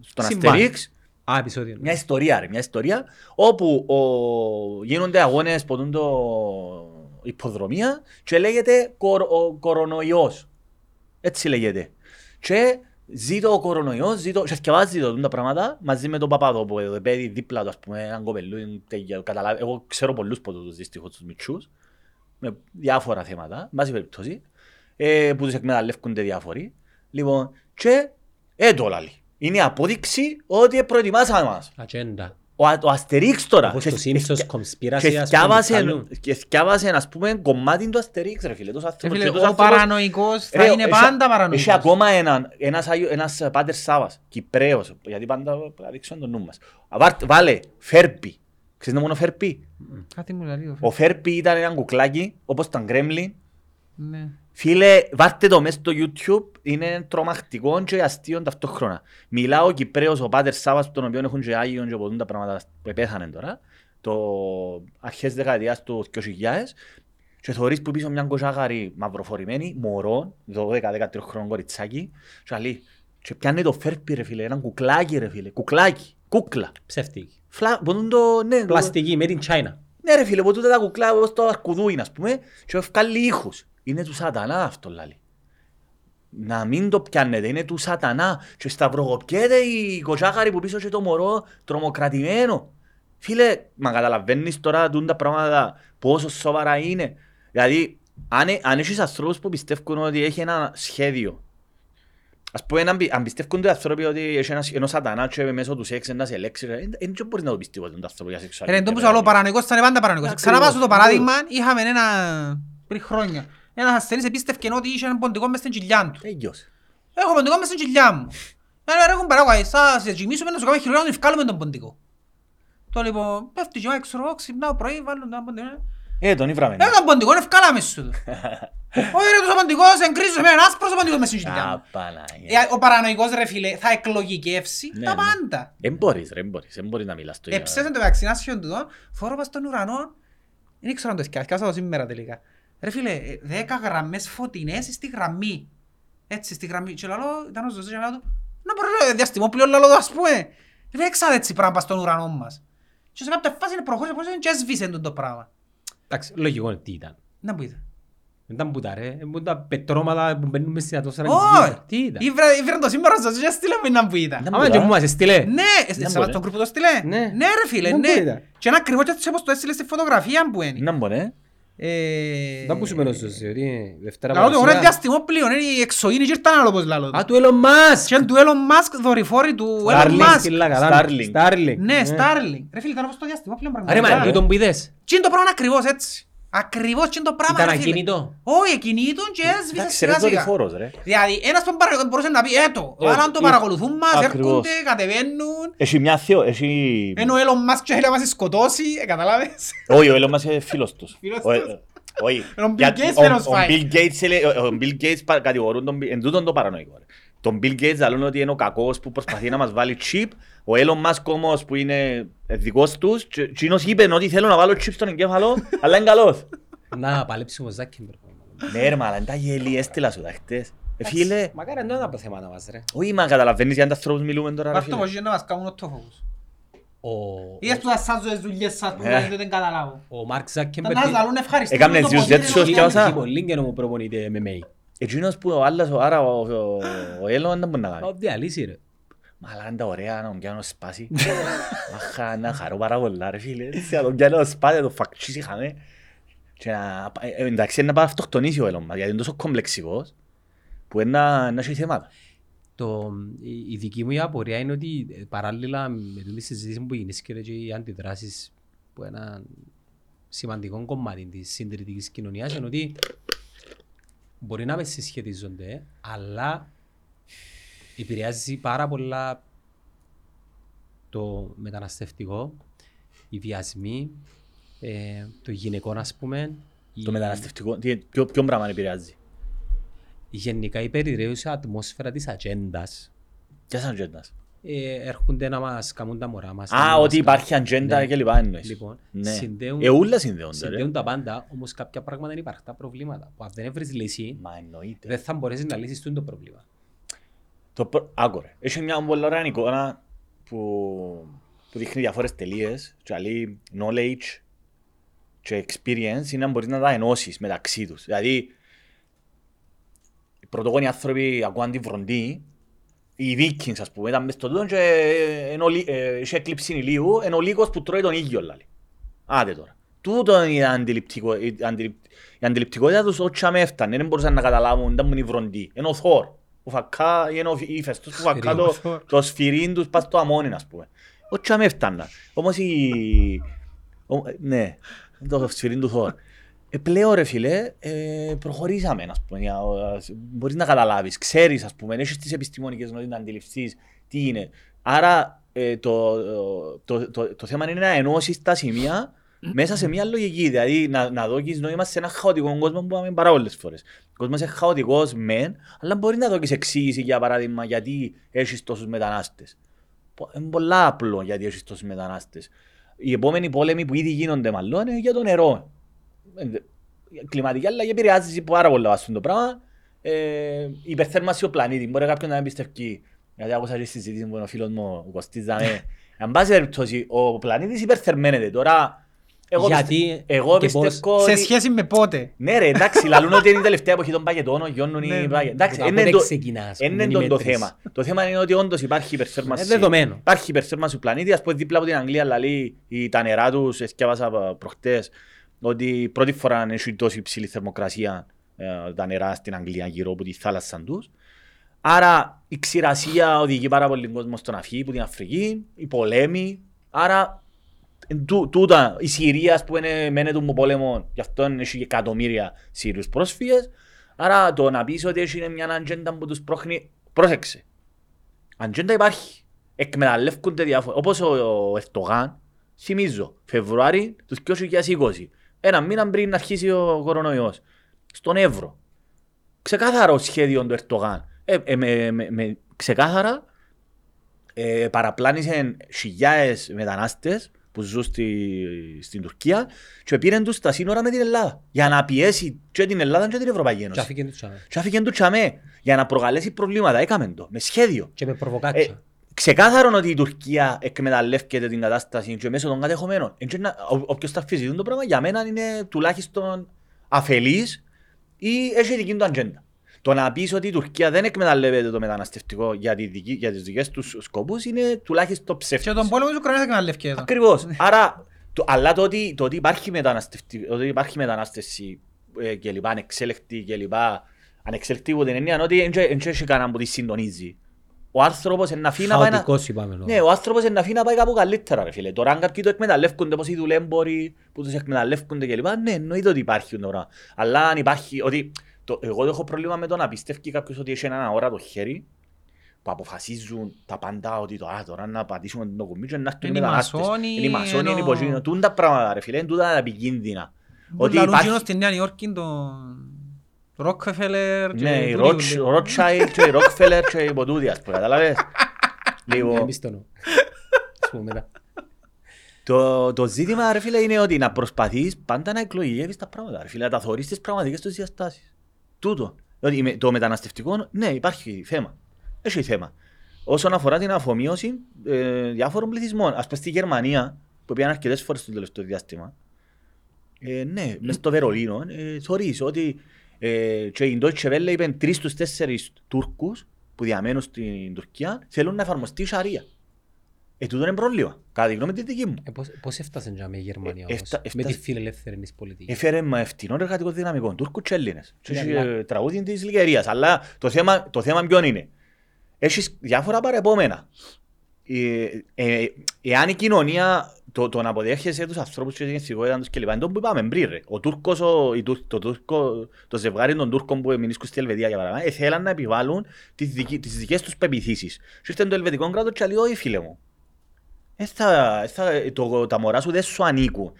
A: στον
C: Συμβάν.
A: Αστερίξ,
C: Α, επεισόδιο.
A: μια ιστορία ρε, μια ιστορία, όπου ο, γίνονται αγώνες που δουν το υποδρομία και λέγεται κορ, ο κορονοϊός. Έτσι λέγεται. Και ζήτω ο κορονοϊός, ζήτω, και θυκευάζει το τα πράγματα μαζί με τον Παπαδόπουλο, το παιδί δίπλα του, ας πούμε, έναν κοπελού, τέτοια, καταλάβει. Εγώ ξέρω πολλούς από τους δυστυχώς τους μητσούς, με διάφορα θέματα, βάση περιπτώσει, ε, που τους εκμεταλλεύκονται διάφοροι. Λοιπόν, και ε, το λαλεί. Είναι η απόδειξη ότι προετοιμάσαμε μας.
C: Ατζέντα.
A: Ο, Α- ο Αστερίξ τώρα.
C: Όπως
A: και-
C: το Simpsons
A: και-
C: conspiracy,
A: και
C: ας πούμε,
A: θκιάβασε-
C: βγάλουν.
A: Και θκιάβασε, ας πούμε, κομμάτι του Αστερίξ, ρε φίλε. Τους
B: Ε,
A: άνθρωπος-
B: φίλε,
A: και τους
B: Ο
A: άνθρωπος-
B: παρανοϊκός θα
A: Ρε,
B: είναι
A: έχει-
B: πάντα
A: Έχει
B: παρανοϊκός.
A: ακόμα έναν, ένας, Άγιο- ένας Πάτερ Σάβας, Κυπρέος, γιατί πάντα θα δείξουμε τον νου μας. Βάρ- Βάλε, Φέρπι. Ξέρεις το μόνο Φέρπι;
B: Κάτι μου λέει.
A: Ο Φέρπι ήταν ένα κουκλάκι, όπως ήταν Γκρέμλιν.
B: Ναι.
A: Φίλε, βάρτε το μέσα στο YouTube, είναι τρομακτικό και αστείο ταυτόχρονα. Μιλά ο Κυπρέος, ο Πάτερ Σάβας, τον οποίο έχουν και Άγιον και ποτούν τα πράγματα που πέθανε τώρα, το αρχές δεκαετίας του 2000, και θωρείς που πίσω μια κοτσάγαρη μαυροφορημένη, μωρό, 12-13 χρονών κοριτσάκι, και λέει, και πιάνει το φέρπι ρε φίλε, έναν κουκλάκι ρε φίλε, κουκλάκι, Κούκλα.
C: Ψεύτικη.
A: Φλα... Που το... Ναι,
C: Πλαστική, made in China.
A: Ναι ρε φίλε, που τούτα τα κουκλά όπως το αρκουδούιν ας πούμε και βγάλει ήχους. Είναι του σατανά αυτό λάλη. Να μην το πιάνετε, είναι του σατανά και σταυρογοπιέται η κοτσάκαρη που πίσω και το μωρό τρομοκρατημένο. Φίλε, μα καταλαβαίνεις τώρα τούν τα πράγματα πόσο σοβαρά είναι. Δηλαδή, αν, ε- αν έχεις ανθρώπους που πιστεύουν ότι έχει ένα σχέδιο Ας πούμε, αν πι- αν πιστεύουν οι άνθρωποι ότι έχει ένα, ένα σατανά και μέσω του σεξ να σε ελέξει, δεν μπορείς να το πιστεύω τον άνθρωπο για
B: Ρε,
A: σεξουαλική.
B: το που σου λέω, ο παρανοϊκός ήταν πάντα παρανοϊκός.
A: Ακριβώς,
B: Ξαναπάσω το
A: ακριβώς.
B: παράδειγμα, είχαμε ένα πριν χρόνια. Ένας ασθενής επίστευκε ότι είχε ένα ποντικό μες στην κοιλιά του.
A: Τέλειωσε.
B: Έχω ποντικό μες στην κοιλιά μου. Ένα ρε έχουν παράγωγα, θα σε κοιμήσουμε να σου κάνουμε χειρουργία να βγάλουμε τον ποντικό. Το λοιπόν, πέφτει και εγώ έξω, εγώ ξυπνάω πρωί, βάλω τον ποντικό.
A: Ε, τον ήβραμε.
B: Ε, τον ποντικό, είναι βγάλαμε σου το. Όχι ρε, τους ο ποντικός, εγκρίζουμε, είναι άσπρος ο ποντικός μες στην κοιλιά μου.
A: Α, Παναγία.
B: Ε, Ο παρανοϊκός ρε φίλε θα εκλογικεύσει
A: Ναι,
B: τα
A: ναι.
B: πάντα.
A: Δεν μπορείς ρε, δεν μπορείς, δεν μπορείς να μιλάς το ίδιο.
B: Εψέσαι το βαξινάσιο του εδώ, θωρώ πας στον ουρανό, δεν ήξερα να το σκέφτηκα, το σήμερα τελικά. Ρε φίλε, ε, δέκα γραμμές φωτεινές στη γραμμή. Έτσι, στη γραμμή. Και λαλό, ήταν ο Ζωζός και λαλό του, να μπορεί ρε διαστημόπλαιο λαλό του ας πούμε. Δεν έξαδε έτσι πράγμα πας στον ουρανό μας. Και σε κάποια φάση προχώρησε, προχώρησε και έσβησε τον το πράγμα.
C: Εντάξει, λογικό είναι τι ήταν.
B: Να που ήταν.
C: Δεν ήταν πουτά ρε, ήταν τα πετρώματα που μπαίνουν μες στην ατμόσφαιρα
B: Όχι!
C: της γης. Τι ήταν;
B: Ήβρα- Ήβραν το σήμερα ο Ζωζός και στείλε μου να που ήταν.
A: Να-
C: Άμα και μου μας έστειλε.
B: Ναι,
A: Δεν
B: σε
A: μπορεί.
B: στον γκρουπ το στείλε.
C: Ναι.
B: Ναι ρε φίλε,
C: Δεν
B: ναι.
C: μπορεί να.
B: Και ένα ακριβώς έτσι όπως το έστειλε στη φωτογραφία που είναι.
A: Να μπορεί, ε.
B: Ε,
C: Δεν που σου μένω στο ότι είναι Δευτέρα
B: Λαλό του είναι
C: παρουσία.
B: διαστημόπλαιο, είναι η εξωγήινη και ήρθαν άλλο πως λαλό
C: Α,
B: του.
C: του Elon Musk.
B: Και είναι του Elon Musk, δορυφόρη του Elon
A: Starlink,
B: Musk.
C: Σκύλα καλά.
A: Starlink.
C: Starlink.
B: Ναι, Starlink. Ρε φίλε, ήταν όπως το διαστημόπλαιο
C: Ρε
B: πραγματικά.
C: μα, τούτον που είδες.
B: Τι είναι το πράγμα ακριβώς έτσι. Ακριβώς τι είναι το πράγμα
C: Ήταν
B: ρε φίλε.
C: ακίνητο.
B: Όχι, εκινήτων και έσβησε
A: Εντάξει ρε,
B: σιγά σιγά.
A: δορυφόρος ρε.
B: Δηλαδή, ένας που παρα- μπορούσε να πει, έτω,
A: Ε,
B: αλλά αν το
A: ε,
B: παρακολουθούν μας,
A: ακριβώς.
B: έρχονται, κατεβαίνουν.
A: Έχει μια θείο, έχει...
B: Ενώ ο Elon Musk και θέλει να μας σκοτώσει, ε, καταλάβες.
A: Όχι, ο Elon Musk είναι φίλος τους.
B: Φίλος
A: Ο-
B: τους.
A: ε, Όχι.
B: Ο Bill
A: Γιατί
B: Gates
A: ο-
B: φέρος
A: ο
B: φάει.
A: Bill Gates έλεγε- ο- ο Bill Gates πα- κατηγορούν τον Bill- εν τούτον το παρανοϊκό. ρε. Τον Bill Gates λένε ότι είναι ο κακός που προσπαθεί να μας βάλει chip. Ο Elon Musk όμως που είναι ε, δικός τους, και- εκείνος είπε ότι θέλω να βάλω chip στον εγκέφαλο, [LAUGHS] αλλά είναι καλός.
C: Να παλέψουμε ο Ζάκεμπεργκ.
A: Ναι ρε μαλά, είναι τα γέλη, έστειλα σου τα χτες. Ε, Φίλε,
C: Μακάρι να είναι από θέματα μας ρε.
A: όχι μα καταλαβαίνεις για τα ανθρώπους μιλούμε τώρα ρε
B: Αυτό
A: φίλε.
B: πως να μας κάνουν οτόφοκους.
C: Ο-
B: Είδες που θα σάζω τις δουλειές σας που
A: Ε.
B: δεν καταλάβω.
C: Ο Μάρκ
B: Θα
C: Ζάκεμπεργκ
B: να λαλούν ευχαριστώ.
A: Έκαμνε
B: το
A: δύο
B: ποδήλατο
A: ζέτσους
B: και
A: και όσα-
C: έχει πολύ καιρό που προπονείται MMA.
A: Εκείνος που ο άλλος, ο- άρα ο- ο ο Elon δεν μπορεί να κάνει.
C: Ο διαλύσει ρε.
A: Μαλά είναι τα ωραία να τον πιάνω σπάσει. [LAUGHS] Αχα, να χαρώ πάρα πολλά ρε φίλε. Έτσι, να τον πιάνω σπάσει, να τον φακτσίσει χαμέ. Και να... ε, Εντάξει, είναι να πάει να αυτοκτονήσει ο Elon Musk, γιατί είναι τόσο κομπλεξικός που είναι να να έχει θέματα.
C: Το, η, η δική μου η απορία είναι ότι ε, παράλληλα με τη συζήτηση που γεννήσκεται και οι αντιδράσεις που ένα σημαντικό κομμάτι της συντηρητικής κοινωνίας είναι ότι μπορεί να μες συσχετίζονται αλλά επηρεάζει πάρα πολλά το μεταναστευτικό, οι βιασμοί, ε, το γυναικό ας πούμε, η-
A: Το μεταναστευτικό, τι- ποιο ποιο πράγμα επηρεάζει;
C: γενικά η περιραίουσα ατμόσφαιρα της ατζέντας
A: Ποια σαν ατζέντας;
C: ε, έρχονται να μας κάνουν τα μωρά μας. να
A: Α,
C: μας
A: ότι
C: κάνουν-
A: υπάρχει ατζέντα
C: Ναι.
A: και λοιπά εννοείς.
C: Λοιπόν,
A: Ναι.
C: συνδέουν-
A: Ε, ούλα συνδέονται ρε.
C: Συνδέουν τα πάντα, όμως κάποια πράγματα είναι υπαρκτά προβλήματα. Που αν δεν βρεις λύση,
A: Μα εννοείται.
C: δεν θα μπορέσεις να λύσεις τούτο το πρόβλημα.
A: Το προ- Άκου ρε. Έχει μια πολύ ωραία εικόνα που, που δείχνει διάφορες τελείες και λέει knowledge και experience είναι να μπορείς να τα ενώσεις μεταξύ τους. Δηλαδή, οι πρωτογόνοι άνθρωποι ακούαν τη βροντή, οι Vikings ας πούμε, ήταν μες στο τούτο και ε, εν ο λί- ε, είχε έκλειψη ηλίου, εν ο λύκος που τρώει τον ήλιο λάλη. Άντε τώρα. Τούτο είναι η, αντιληπτικο, η, αντιληπ, η αντιληπτικότητα τους ότσια με έφτανε, δεν μπορούσαν να καταλάβουν, ήταν η βροντή. Είναι ο Θόρ, που φακά, είναι ο ύφεστος που φακά
C: Σφυρί.
A: το, το σφυρί τους πας στο αμόνι, ας πούμε. Ότσια με έφτανα. Όμως η... ο- ναι, το σφυρί του Θόρ. Ε, πλέον ρε φίλε, ε, προχωρήσαμε, ας πούμε, για, ε, μπορείς να καταλάβεις, ξέρεις, ας πούμε, έχεις τις επιστημονικές γνώσεις να αντιληφθείς τι είναι. Άρα ε, το, το, το, το, θέμα είναι να ενώσεις τα σημεία μέσα σε μια λογική, δηλαδή να, να δώσεις νόημα σε ένα χαοτικό κόσμο που πάμε πάρα πολλές φορές. Ο κόσμος είναι χαοτικός μεν, αλλά μπορεί να δώσεις εξήγηση για παράδειγμα γιατί έχεις τόσους μετανάστες. Πο- Είναι πολλά απλό γιατί έχεις τόσους μετανάστες. Οι επόμενοι πόλεμοι που ήδη γίνονται μάλλον είναι για το νερό. Ε, η κλιματική αλλαγή επηρεάζει πάρα πολλά βάσουν το πράγμα. Ε, η υπερθέρμανση του πλανήτη. Μπορεί κάποιον να μην πιστεύει. Γιατί άκουσα και στη συζήτηση που είναι ο φίλος μου ο Κωστής Δαμέ. [LAUGHS] Εν πάση περιπτώσει, ο πλανήτης υπερθερμαίνεται. Τώρα, εγώ,
C: Γιατί
A: πιστε- εγώ
C: και πώς-
A: πιστεύω
B: Σε
A: ότι...
B: σχέση με πότε;
A: Ναι ρε, εντάξει, λαλούν ότι είναι η τελευταία εποχή των παγετών, ο γιώνουν
B: Ναι,
A: οι
B: ναι.
A: παγετών. Εντάξει,
C: Από
A: είναι
C: πότε
A: το-
C: ξεκινάς,
A: είναι
C: είναι η
A: το- το
C: μέτρηση;
A: θέμα. Το θέμα είναι ότι όντως υπάρχει υπερθέρμανση.
C: Ε, δεδομένο.
A: Υπάρχει υπερθέρμανση του πλανήτη. Ας πούμε δίπλα από την Αγγλία λαλεί η- τα νερά τους, έσκιαβασα προχτές, ότι πρώτη φορά έχει τόση υψηλή θερμοκρασία ε, τα νερά στην Αγγλία γύρω από τη θάλασσα τους. Άρα η ξηρασία οδηγεί πάρα πολύ κόσμο στο να φύγει από την Αφρική, οι πολέμοι. Άρα εν τού- τούτα, η Συρίας ας πούμε μένεται με πόλεμο, γι' αυτό έχει και εκατομμύρια Σύριους πρόσφυγες. Άρα το να πεις ότι έχει μια ατζέντα που τους πρόχνει, πρόσεξε. Ατζέντα υπάρχει. Εκμεταλλεύκονται διάφορα. Όπως ο, ο Ερτογάν, θυμίζω, Φεβρουάρι του 2020. Ένα μήνα πριν να αρχίσει ο κορονοϊός. Στον Εύρο. Ξεκάθαρο σχέδιο του Ερτογάν. Ε, ε, με, με, με- ξεκάθαρα ε, παραπλάνησε χιλιάδες μετανάστες που ζουν στη, στην Τουρκία και πήραν τους στα σύνορα με την Ελλάδα. Για να πιέσει και την Ελλάδα και την Ευρωπαϊκή
C: Και
A: Ένωση.
C: αφήκε τους άμε.
A: Και άφηκε τους τσαμέ για να προκαλέσει προβλήματα. Έκαμε το με σχέδιο.
C: Και με
A: Ε,
C: προβοκάτσα.
A: ξεκάθαρο ότι η Τουρκία εκμεταλλεύεται την κατάσταση και μέσω των κατεχομένων. Ε, και να- ο- Όποιος τα αφήσει το πράγμα για μένα είναι τουλάχιστον αφελής ή έχει δική του ατζέντα. Το να πεις ότι η Τουρκία δεν εκμεταλλεύεται το μεταναστευτικό για, τη δική, για τις δικές τους σκοπούς είναι τουλάχιστον
B: Και
A: ψεύτης.
B: τον πόλεμο της Ουκρανίας εκμεταλλεύκε εδώ.
A: Ακριβώς. Άρα, το, αλλά το ότι, το ότι υπάρχει, μεταναστευτη- ότι υπάρχει μετανάστευση ε, και λοιπά, ανεξέλεκτη και λοιπά, ανεξέλεκτη υπό την έννοια είναι ότι δεν έχει κανέναν που τη συντονίζει. Ο άνθρωπος είναι να αφήνει να πάει να...
C: Χαοτικός είπαμε. εδώ.
A: Ναι, ο άνθρωπος είναι να αφήνει να πάει κάπου καλύτερα ρε φίλε. Τώρα αν κάποιοι το εκμεταλλεύκονται όπως οι δουλέμποροι που τους εκμεταλλεύκονται και λοιπά, ναι, εννοείται ότι υπάρχει τώρα. Αλλά αν υπάρχει, ότι το, εγώ έχω πρόβλημα με το να πιστεύει κάποιος ότι έχει έναν αόρατο χέρι που αποφασίζουν τα πάντα ότι το, α, τώρα να πατήσουμε το κουμπί και να έρθουν οι
B: Είναι οι
A: μετανάστες.
B: μασόνοι,
A: Είναι οι μασόνοι, είναι οι
B: ενώ-
A: υποσύνοι. Τούν τα πράγματα ρε φίλε, είναι τούτα τα επικίνδυνα. Ότι
B: Λαλούν
A: υπάρχει-
B: εκείνο στη Νέα Υόρκη τον Ρόκφελερ και
A: Ναι, οι
B: τούτοι
A: Ροτς-
B: ούλοι.
A: ο Ρότσάιλ και οι Ρόκφελερ και οι Ποτούδι, ας πούμε, καταλάβες;
C: Ναι, [LAUGHS]
A: Λοιπόν,
C: εμείς το νου. Ας πούμε μετά.
A: Το, το ζήτημα ρε φίλε είναι ότι να προσπαθείς πάντα να εκλογικεύεις τα πράγματα ρε φίλε, να τα θωρείς τις πραγματικές τους διαστάσεις. Τούτο. Ότι με- το μεταναστευτικό, ναι υπάρχει θέμα. Έχει θέμα. Όσον αφορά την αφομοίωση ε, διάφορων πληθυσμών. Ας πούμε στη Γερμανία, που πήγαν αρκετές φορές στο τελευταίο διάστημα, ε, ναι, μες στο Βερολίνο, ε, θωρείς ότι ε, και η Deutsche Welle είπε τρεις στους τέσσερις Τούρκους που διαμένουν στην Τουρκία θέλουν να εφαρμοστεί η Σαρία. Ε, τούτο είναι πρόβλημα. Κατά τη γνώμη τη δική μου.
C: Ε, πώς- Πώς έφτασε για η Γερμανία
A: Ε,
C: όμως,
A: έφτα-
C: με τη
A: έφτασε-
C: φιλελεύθερη της πολιτικής.
A: Έφερε με ευθυνό εργατικό δυναμικό, Τούρκους και Έλληνες. Και
C: Ναι,
A: έχει
C: αλλά-
A: ε, τραγούδι της Λιγερίας. Αλλά το θέμα, το θέμα ποιον είναι; Έχεις διάφορα παρεπόμενα. Ε, ε, εάν η κοινωνία το, το να αποδέχεσαι τους ανθρώπους και την ηθικότητα τους κλπ. Είναι το που είπαμε πριν ρε. Ο Τούρκος, ο, η Τουρ- το, Τούρκο, το ζευγάρι των Τούρκων που μείνουν στη Ελβετία για παράδειγμα, ε, θέλαν να επιβάλλουν τις, δικι, τις δικές τους πεπιθήσεις. Και ήρθε το ελβετικό κράτος και λέει, όχι φίλε μου. Ε, θα, θα, το, τα μωρά σου δεν σου ανήκουν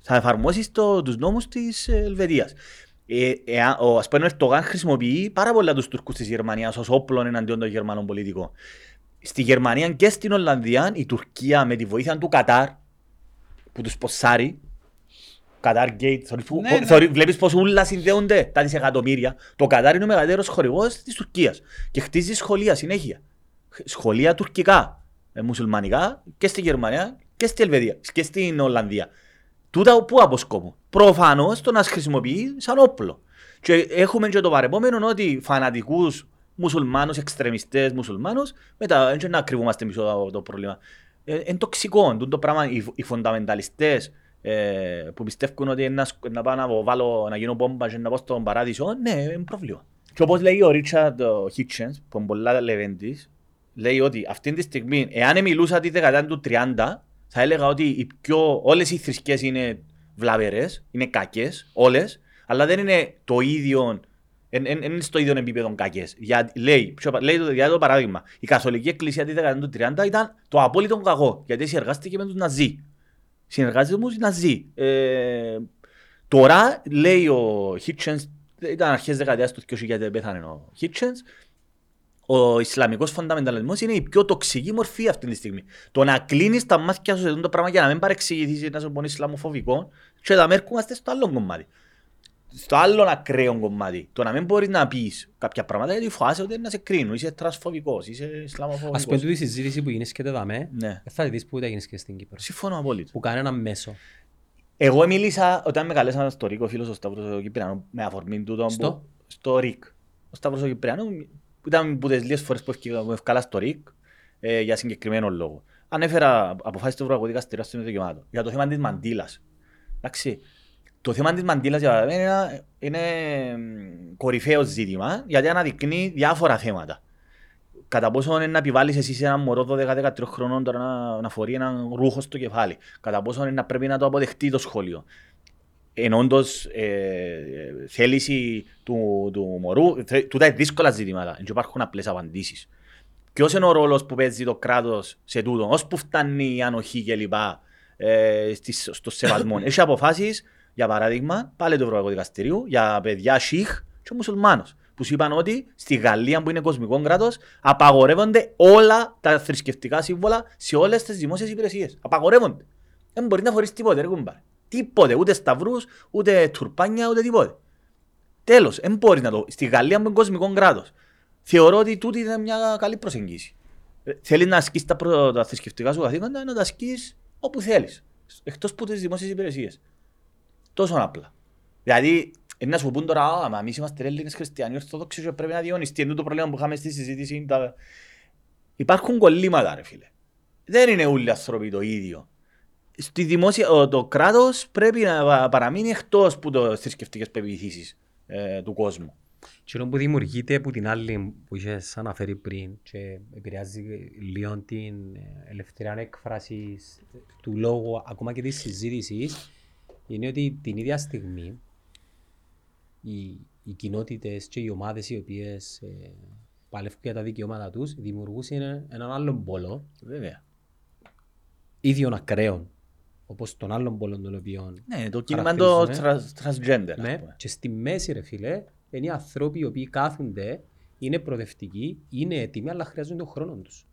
A: θα εφαρμόσεις το, τους νόμους της ε, Ελβετίας. Ε, ε, ο, ας πούμε, ο Ερτογάν χρησιμοποιεί πάρα πολλά τους Τουρκούς της Γερμανίας ως όπλο εναντίον των Γερμανών πολιτικών. Στη Γερμανία και στην Ολλανδία η Τουρκία με τη βοήθεια του Κατάρ που τους ποσάρει Κατάρ Gate, θωρείς που-
B: Ναι,
A: πο-
B: ναι.
A: θωρείς- βλέπεις πως όλα συνδέονται τα δισεκατομμύρια. Το Κατάρ είναι ο μεγαλύτερος χορηγός της Τουρκίας και χτίζει σχολεία συνέχεια. Σχολεία τουρκικά, ε, μουσουλμανικά και στη Γερμανία και στη Ελβετία και στην Ολλανδία. Τούτα πού αποσκόπουν. Προφανώς το να τις χρησιμοποιείς σαν όπλο. Και έχουμε και το παρεπόμενο ότι φανατικούς μουσουλμάνους, εξτρεμιστές μουσουλμάνους, μετά δεν να κρύβομαστε πίσω από το πρόβλημα. Ε, είναι τοξικό. τούτο Το πράγμα, οι, οι φονταμενταλιστές ε, που πιστεύουν ότι είναι να, σκ- να πάω να, βάλω, να γίνω μπόμπα και να πάω στον παράδεισο, ναι, είναι πρόβλημα. Και όπως λέει ο Ρίτσαρντ Χίτσενς, που είναι πολλά λεβέντης, λέει ότι αυτή τη στιγμή, εάν μιλούσα τη δεκαετία του 30, θα έλεγα ότι οι πιο, όλες οι θρησκείες είναι βλαβερές, είναι κακές, όλες, αλλά δεν είναι το ίδιο, δεν είναι στο ίδιο επίπεδο κακές. Για, λέει, ποιο- λέει το, για το παράδειγμα, η Καθολική Εκκλησία τη δεκαετία του 30 ήταν το απόλυτο κακό, γιατί συνεργάστηκε με τους Ναζί. Συνεργάζεται με τους Ναζί. Ε, τώρα, λέει ο Χίτσενς, ήταν αρχές δεκαετίας του 2000 πέθανε ο Χίτσενς, ο Ισλαμικός φονταμενταλισμός είναι η πιο τοξική μορφή αυτή τη στιγμή. Το να κλείνεις τα μάτια σου σε αυτό το πράγμα για να μην παρεξηγηθείς να σου πονείς Ισλαμοφοβικό και να μέρκουμαστε στο άλλο κομμάτι. στο άλλο ακραίο κομμάτι. Το να μην μπορείς να πεις κάποια πράγματα γιατί φοβάσαι ότι να σε κρίνουν. Είσαι τρασφοβικός, είσαι
C: Ας πούμε
A: ισλαμοφοβικός.
C: τούτη συζήτηση που γίνεις και δαμέ,
A: Ναι.
C: δεν θα τη δεις που ούτε γίνεις και στην Κύπρο.
A: Συμφωνώ απόλυτα.
C: Που κανένα μέσο.
A: Εγώ μίλησα όταν με καλέσαν στο ΡΙΚ ο φίλος ο Σταύρος ο Κυπριανού με αφορμή του
C: Στο;
A: που, στο ΡΙΚ. Ο Σταύρος ο Κυπριανού που ήταν που τις λίγες φορές που ευκαι- μου ευκάλα στο ΡΙΚ ε, για συγκεκριμένο λόγο. Ανέφερα αποφάσεις του Ευρωπαϊκού Δικαστηρίου των Δικαιωμάτων για το θέμα της μαντήλας. Εντάξει, το θέμα της μαντήλας για μένα είναι, ένα- είναι μ, κορυφαίο ζήτημα γιατί αναδεικνύει διάφορα θέματα. Κατά πόσο είναι να επιβάλλεις εσύ σε έναν μωρό 12-13 χρονών τώρα να, να φορεί έναν ρούχο στο κεφάλι. Κατά πόσο είναι να πρέπει να το αποδεχτεί το σχολείο. Εν όντως ε, θέληση του, του μωρού, θε- τούτα είναι δύσκολα ζητήματα. Δεν υπάρχουν απλές απαντήσεις. Ποιος είναι ο ρόλος που παίζει το κράτος σε τούτο, ως που φτάνει η ανοχή κλπ. Ε, στις- στο σεβασμό. [LAUGHS] Έχεις αποφάσεις, για παράδειγμα, πάλι του Ευρωπαϊκού Δικαστηρίου, για παιδιά σιχ και μουσουλμάνους, που σου είπαν ότι στη Γαλλία που είναι κοσμικό κράτος απαγορεύονται όλα τα θρησκευτικά σύμβολα σε όλες τις δημόσιες υπηρεσίες. Απαγορεύονται. Δεν μπορείς να φορείς τίποτε, ρε κουμπάρε. Τίποτε, ούτε σταυρούς, ούτε τουρπάνια, ούτε τίποτε. Τέλος, δεν μπορεί να το. Στη Γαλλία που είναι κοσμικό κράτος. Θεωρώ ότι τούτη είναι μια καλή προσεγγίση. Ε, Θέλεις να ασκείς τα, προ... τα θρησκευτικά σου καθήκοντα, να τα ασκείς όπου θέλεις. Εκτός που τις δημόσιες υπηρεσίες. Τόσο απλά. Δηλαδή, είναι να σου πούν τώρα, α, μα εμείς είμαστε Έλληνες χριστιανοί ορθόδοξοι και πρέπει να διονυστεί. Είναι το πρόβλημα που είχαμε στη συζήτηση. Τα... Υπάρχουν κολλήματα, ρε φίλε. Δεν είναι όλοι οι άνθρωποι το ίδιο. Στη δημόσια, ο- το κράτος πρέπει να πα- παραμείνει εκτός που το θρησκευτικές πεπιθήσεις ε, του κόσμου.
C: Και που δημιουργείται από την άλλη που είχες αναφέρει πριν και επηρεάζει λίγο την ε, ελευθερία έκφρασης του λόγου, ακόμα και της συζήτησης, είναι ότι την ίδια στιγμή οι, οι κοινότητες και οι ομάδες οι οποίες ε, παλεύουν για τα δικαιώματα τους δημιουργούσαν ένα- έναν άλλον πόλο,
A: Βέβαια.
C: ίδιων ακραίων, όπως τον άλλον πόλο των οποίων
A: Ναι, το κίνημα το
C: Χαρακτηρίζουμε.
A: τρα- transgender. ας
C: Ναι,
A: πούμε.
C: και στη μέση ρε φίλε, είναι οι άνθρωποι οι οποίοι κάθονται, είναι προοδευτικοί, είναι έτοιμοι, αλλά χρειάζονται τον χρόνο τους.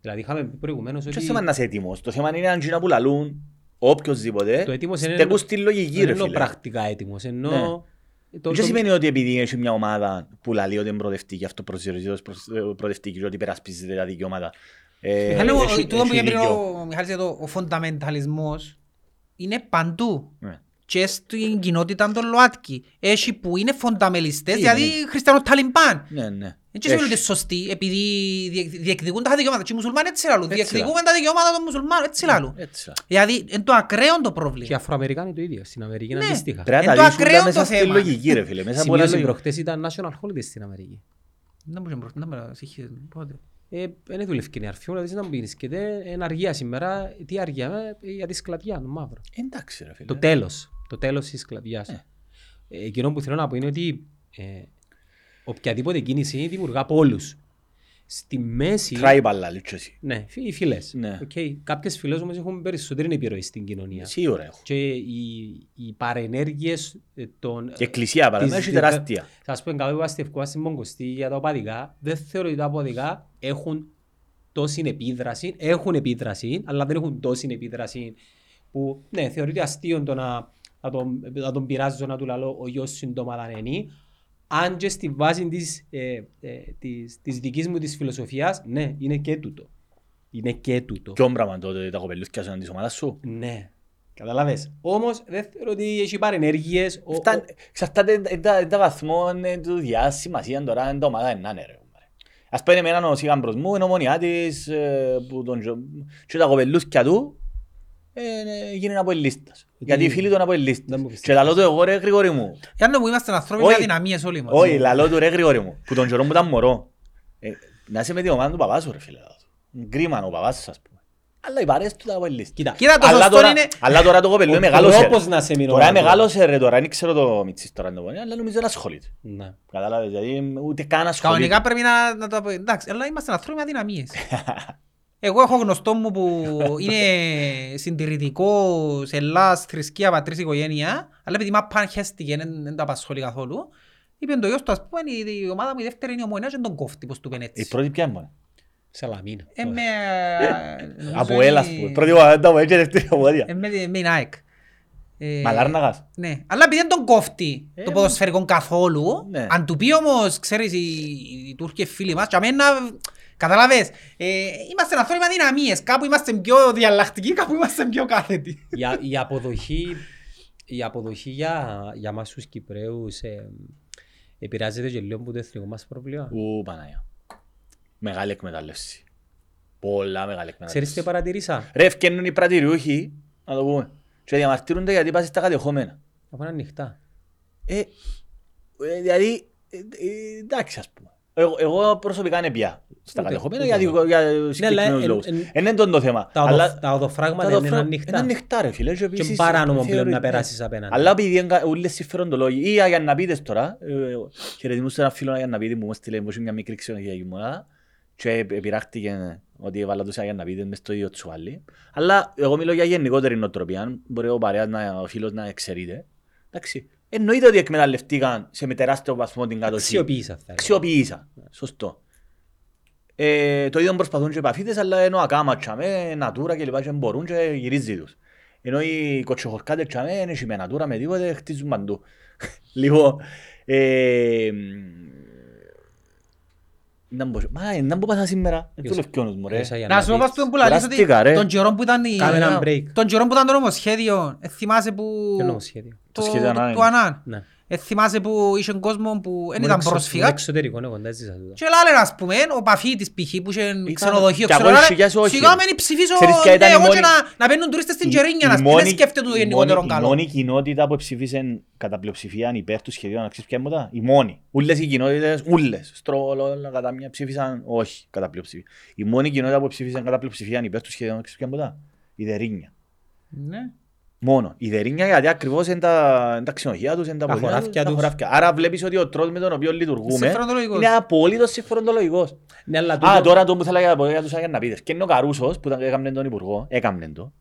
C: Δηλαδή είχαμε πει προηγουμένως
A: Ποιος
C: ότι
A: θέμα να είσαι έτοιμος; Το θέμα είναι αν γίνα που λαλούν οποιοςδήποτε.
C: το έτοιμος είναι
A: Στέκουν στη λογική
C: δεν
A: ρε
C: εννοώ
A: φίλε.
C: πρακτικά έτοιμος, ενώ...
A: Ναι.
C: το-
A: Δεν
C: το-
A: σημαίνει ότι επειδή έχεις μια ομάδα που λαλεί ότι είναι προοδευτική, αυτό προσδιορίζει ως προσ- ε, προοδευτική και ότι περασπίζεται τα δικαιώματα. Ε,
B: Μιχάλη, ο-
A: έχει-
B: τούτο που
A: έχει
B: είπε πριν
A: δίκιο.
B: ο Μιχάλης για το ο φονταμενταλισμός είναι παντού.
A: Ναι.
B: Και στην κοινότητα των ΛΟΑΤΚΙ. Έχει που είναι φονταμελιστές,
A: Τι
B: δηλαδή
A: είναι?
B: χριστιανό Ταλιμπάν.
A: Ναι, ναι.
B: Δεν σημαίνει ότι
A: Έχει.
B: είναι σωστοί, επειδή διεκ- διεκδικούν τα δικαιώματα. Και οι μουσουλμάνοι έτσι λαλούν.
A: Έτσι
B: Διεκδικούμε τα δικαιώματα των μουσουλμάνων, έτσι λαλούν.
A: Έτσι.
B: Δηλαδή, είναι το ακραίο το
C: Και οι
B: πρόβλημα.
C: Αφροαμερικάνοι το ίδιο, στην Αμερική είναι
B: Ναι.
C: αντίστοιχα.
A: Πρέπει να
B: Εν
A: τα
B: το
A: λύσουν
B: ακραίο
A: τα μέσα
B: το
A: στη
B: θέμα.
A: λογική ρε φίλε. Μέσα από ένα
C: Σημείωση
A: λογικό.
C: προχτές ήταν national holiday στην Αμερική.
B: Δεν μπορούσε να- δεν μπορούσε να συγχύσει. Πότε.
C: Ε, δεν δουλεύει και η αρφή, αλλά δεν να μπει. Και είναι αργία σήμερα. Τι αργία, ε, για τη σκλαβιά, το μαύρο.
A: Εντάξει ρε φίλε.
C: Το τέλος. Το τέλος της σκλαβιάς.
A: Ε.
C: Ε, εκείνο που θέλω να πω είναι ότι ε, οποιαδήποτε κίνηση δημιουργά πόλους. Στη μέση...
A: Tribal λαλείς και εσύ.
C: Ναι, φι- οι φυλές.
A: Ναι.
C: Okay. Κάποιες φυλές όμως έχουν περισσότερη επιρροή στην κοινωνία.
A: Σίγουρα έχω.
C: Και οι, οι παρενέργειες ε, των...
A: Και εκκλησία παράδειγμα
C: της-
A: έχει τεράστια.
C: Θα σας πω κάτω που αστευκό στην Μογκοστή για τα οπαδικά. Δεν θεωρώ ότι τα οπαδικά έχουν τόση επίδραση. Έχουν επίδραση, αλλά δεν έχουν τόση επίδραση που ναι, θεωρείται αστείο το να, να, τον, να τον πειράζω να του λαλώ ο γιος σου είναι το μαλανένι. Αν και στη βάση της, ε, ε, της, της δικής μου της φιλοσοφίας, ναι, είναι και τούτο. Είναι και τούτο.
A: Ποιον πράγμα τότε τα κοπελούθηκια σου είναι της ομάδας σου;
C: Ναι. Καταλάβες. Όμως δεν θεωρώ ότι έχει παρενέργειες. Ο-
A: Φτάν-
C: ο-
A: Εξαρτάται εν τα- εν τα βαθμό ε, του διά σημασία τώρα εν τα ομάδα είναι να είναι ρε. κουμπάρε. Ας πούμε εμένα ο Σίγαμπρος μου είναι ομονιά της ε, που τον τζο- και τα κοπελούθηκια του ε, ε, γίνει από ελίστας. Γιατί οι φίλοι του είναι από
C: Δεν μου
A: ελίστας.
C: πιστεύεις.
A: Και λαλό του εγώ ρε Γρηγόρη μου.
B: Για να που είμαστε ανθρώποι με
A: Όχι.
B: αδυναμίες όλοι μας.
A: Όχι, λαλό του ρε Γρηγόρη μου. Που τον καιρό μου ήταν μωρό. Ε, Να είσαι με την ομάδα του παπά σου ρε φίλε. λαλό του. Γκρίμα ο παπάς σου ας πούμε. Αλλά οι παρέες του ήταν από ελίστας.
C: Κοίτα,
B: Κοίτα, το
A: Αλλά
B: σωστό
A: τώρα,
B: είναι...
A: αλλά τώρα το κοπελού
C: Ο
A: είναι μεγάλος
C: τρόπος
A: ρε.
C: να σε μείνω
A: Τώρα είναι
C: μαζί.
A: μεγάλος ρε τώρα, δεν ξέρω το μητσής τώρα το πονεί, αλλά νομίζω δεν ασχολείται.
C: Ναι.
A: Κατάλαβες, δηλαδή ούτε καν ασχολείται.
B: Κανονικά πρέπει να, να το πω. Εντάξει, αλλά είμαστε ανθρώποι με αδυναμίες. [LAUGHS] Εγώ έχω γνωστό μου που είναι συντηρητικός σε Ελλάς, θρησκεία, πατρίς, οικογένεια, αλλά επειδή μάπαν χέστηκε, δεν δεν τα απασχολεί καθόλου, είπε το γιος του, ας πούμε, η- η ομάδα μου η δεύτερη είναι η ομονία και τον κόφτη, πως του πένε
A: Η
B: έτσι.
A: πρώτη ποια είναι.
C: Σαλαμίνα.
B: Ε, με... νομίζω
A: Από
B: είναι-
A: έλα, ας πούμε. Πρώτη ομάδα ήταν από έτσι, δεύτερη ομάδια.
B: ε, με- με η ΑΕΚ. Ε,
A: Μαλάρναγας.
B: Ναι, αλλά επειδή δεν τον κόφτει
A: Ε,
B: το ποδοσφαιρικό καθόλου,
A: ναι.
B: αν του πει όμως, ξέρεις, οι, οι Τούρκοι φίλοι μας, και αμένα, καταλάβες, ε, είμαστε ένα θόρυμα δυναμίες, κάπου είμαστε πιο διαλλακτικοί, κάπου είμαστε πιο κάθετοι.
C: η, η αποδοχή, η αποδοχή για, για μας τους Κυπρέους ε, επηρεάζεται και λίγο από το εθνικό μας πρόβλημα.
A: Ου, Παναγία. Μεγάλη εκμετάλλευση. Πολλά μεγάλη
C: Ξέρεις
A: εκμετάλλευση.
C: τι παρατηρήσα;
A: Ρε, ευκαινούν οι πρατηριούχοι, να το πούμε, και διαμαρτύρονται γιατί πας στα κατεχόμενα.
C: Από είναι ανοιχτά.
A: Ε, ε, δηλαδή, ε, ε, εντάξει ας πούμε. Εγώ, εγώ προσωπικά είναι πια στα
C: Ούτε-
A: κατεχόμενα
C: ούτε
A: για,
C: εγώ.
A: για
C: αλλά
A: συγκεκριμένους
C: εν-
A: λόγους.
C: εν-
A: Εν είναι τον το θέμα.
C: Τα, οδο,
A: Αλλά
C: τα οδοφράγματα
A: τα
C: είναι
A: δοφρά-
C: ανοιχτά.
A: Είναι ανοιχτά ρε φίλε. Και,
C: Και
A: επίσης,
C: παράνομο πλέον
A: θεωρεί-
C: να
A: ναι.
C: περάσεις απέναντι.
A: Αλλά επειδή είναι ούλες συμφεροντολόγοι, ή αγιανναπίτες τώρα, ε, χαιρετιμούς σε ένα φίλο αγιανναπίτη που μου έστειλε μου μια μικρή ξενοδοχειακή μονάδα και επιράχτηκε ότι έβαλα τους αγιανναπίτες μες στο ίδιο τσουάλι. Αλλά εγώ μιλώ για γενικότερη νοοτροπία, μπορεί ο παρέας, να, ο φίλος να εξαιρείται. Εντάξει. Εννοείται ότι εκμεταλλευτήκαν σε με τεράστιο βαθμό την κατοχή.
C: Αξιοποίησα θα έλεγα.
A: Αξιοποίησα. Σωστό. Ε, το ίδιο προσπαθούν και οι παφίτες, αλλά ενώ ακάμα τσάμε, νατούρα και λοιπά και μπορούν και γυρίζει τους. Ενώ οι κοτσοχορκάτες τσάμε, είναι με νατούρα με τίποτε, χτίζουν παντού. [LAUGHS] λοιπόν, ε, να μπω- Μα, ε, να μπω πάσα σήμερα, δεν
C: Ποιος-
A: δουλεύει ο νους μου ρε.
C: Ποιος αγιανναπίτης.
B: Να σου πω πας που λαλείς ότι
A: Κουράστηκα, ρε.
B: τον καιρό που ήταν η-
C: Κάμε ένα break.
B: τον καιρό που ήταν το νομοσχέδιο, ε, θυμάσαι που...
C: Ποιο νομοσχέδιο;
A: Το σχέδιο Ανάν.
B: Του Ανάν.
C: Ναι.
B: Ε, θυμάσαι που είχε κόσμο που δεν
C: Μου
B: ήταν
C: εξω-
B: πρόσφυγα.
C: μου εξωτερικό, εγώ δεν ζήσα τούτο.
B: Και λάλε ας πούμε, ο παφίτης π.χ. που είχε ξενοδοχείο,
A: και
B: ξέρω
A: από
B: λάλε,
A: χιλιάς όχι.
B: σιγά μένει ψηφίσω
A: Ξέρεις ποια
B: ναι,
A: ήταν η
B: εγώ και
A: μόνη-
B: να, να μπαίνουν τουρίστες στην
A: Η-
B: Τζερίνια,
A: η
B: να πούμε, δεν
A: μόνη-
B: σκέφτεται το
A: η
B: γενικότερο
A: μόνη- Η
B: καλό.
A: μόνη κοινότητα που ψήφισε κατά πλειοψηφία υπέρ του σχεδίου, να ξέρεις ποια είναι τα. Η μόνη. Ούλες οι κοινότητες, ούλες. Στρόλο, κατά μία ψήφισαν, όχι κατά πλειοψηφία. Η μόνη κοινότητα που ψήφισαν κατά πλειοψηφία υπέρ του σχεδίου, να ξέρεις ποια είναι τα. Η Δερίνια.
B: Ναι.
A: Μόνο. Η Δερίνια γιατί ακριβώς είναι τα, είναι τα ξενοδοχεία τους, είναι τα
C: Τα
A: ποδήλατα τους,
C: χωράφια
A: τα
C: τους.
A: χωράφια. Άρα βλέπεις ότι ο τρόπος με τον οποίο λειτουργούμε
B: Συμφεροντολογικός.
A: είναι απολύτως συμφεροντολογικός.
C: Ναι, αλλά
A: Α,
C: τούτο-
A: τώρα το που θέλω για, για τους Αγιανναπίδες. Και είναι ο Καρούσος που ήταν, έκαμνε τον υπουργό, έκαμνε το.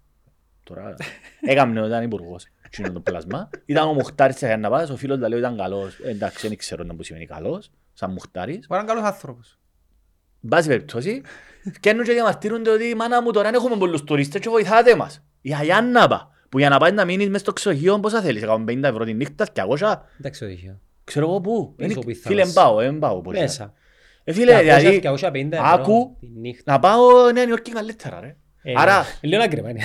A: Τώρα, [LAUGHS] έκαμνε όταν υπουργός. Τι είναι το πλάσμα. Ήταν ο Μουχτάρης της Αγιανναπάδας, ο φίλος του ήταν καλός. Εντάξει, δεν ξέρω να που σημαίνει καλός, σαν Μουχτάρης.
B: Ο ήταν καλός άνθρωπος.
A: Εν πάση περιπτώσει, φτιάχνουν και διαμαρτύρονται ότι μάνα μου τώρα δεν έχουμε πολλούς τουρίστες και βοηθάτε μας. Η Αγιάνναπα, που για να πάεις να μείνεις μες στο ξενοδοχείο πόσα θέλεις, 150 ευρώ την νύχτα, 200,
C: Εντάξει, οδηγείο.
A: ξέρω εγώ πού.
C: Πίσω
A: Είναι-
C: που θα
A: Φίλε,
C: μας-
A: εν πάω, εν πάω. πολύ.
C: Μέσα.
A: Ε, φίλε,
C: 200,
A: δηλαδή,
C: 250 ευρώ
A: άκου,
C: τη νύχτα.
A: να πάω Νέα Νιόρκη καλύτερα, ρε.
C: Ε,
A: Άρα,
C: Λίγο ακριβά είναι.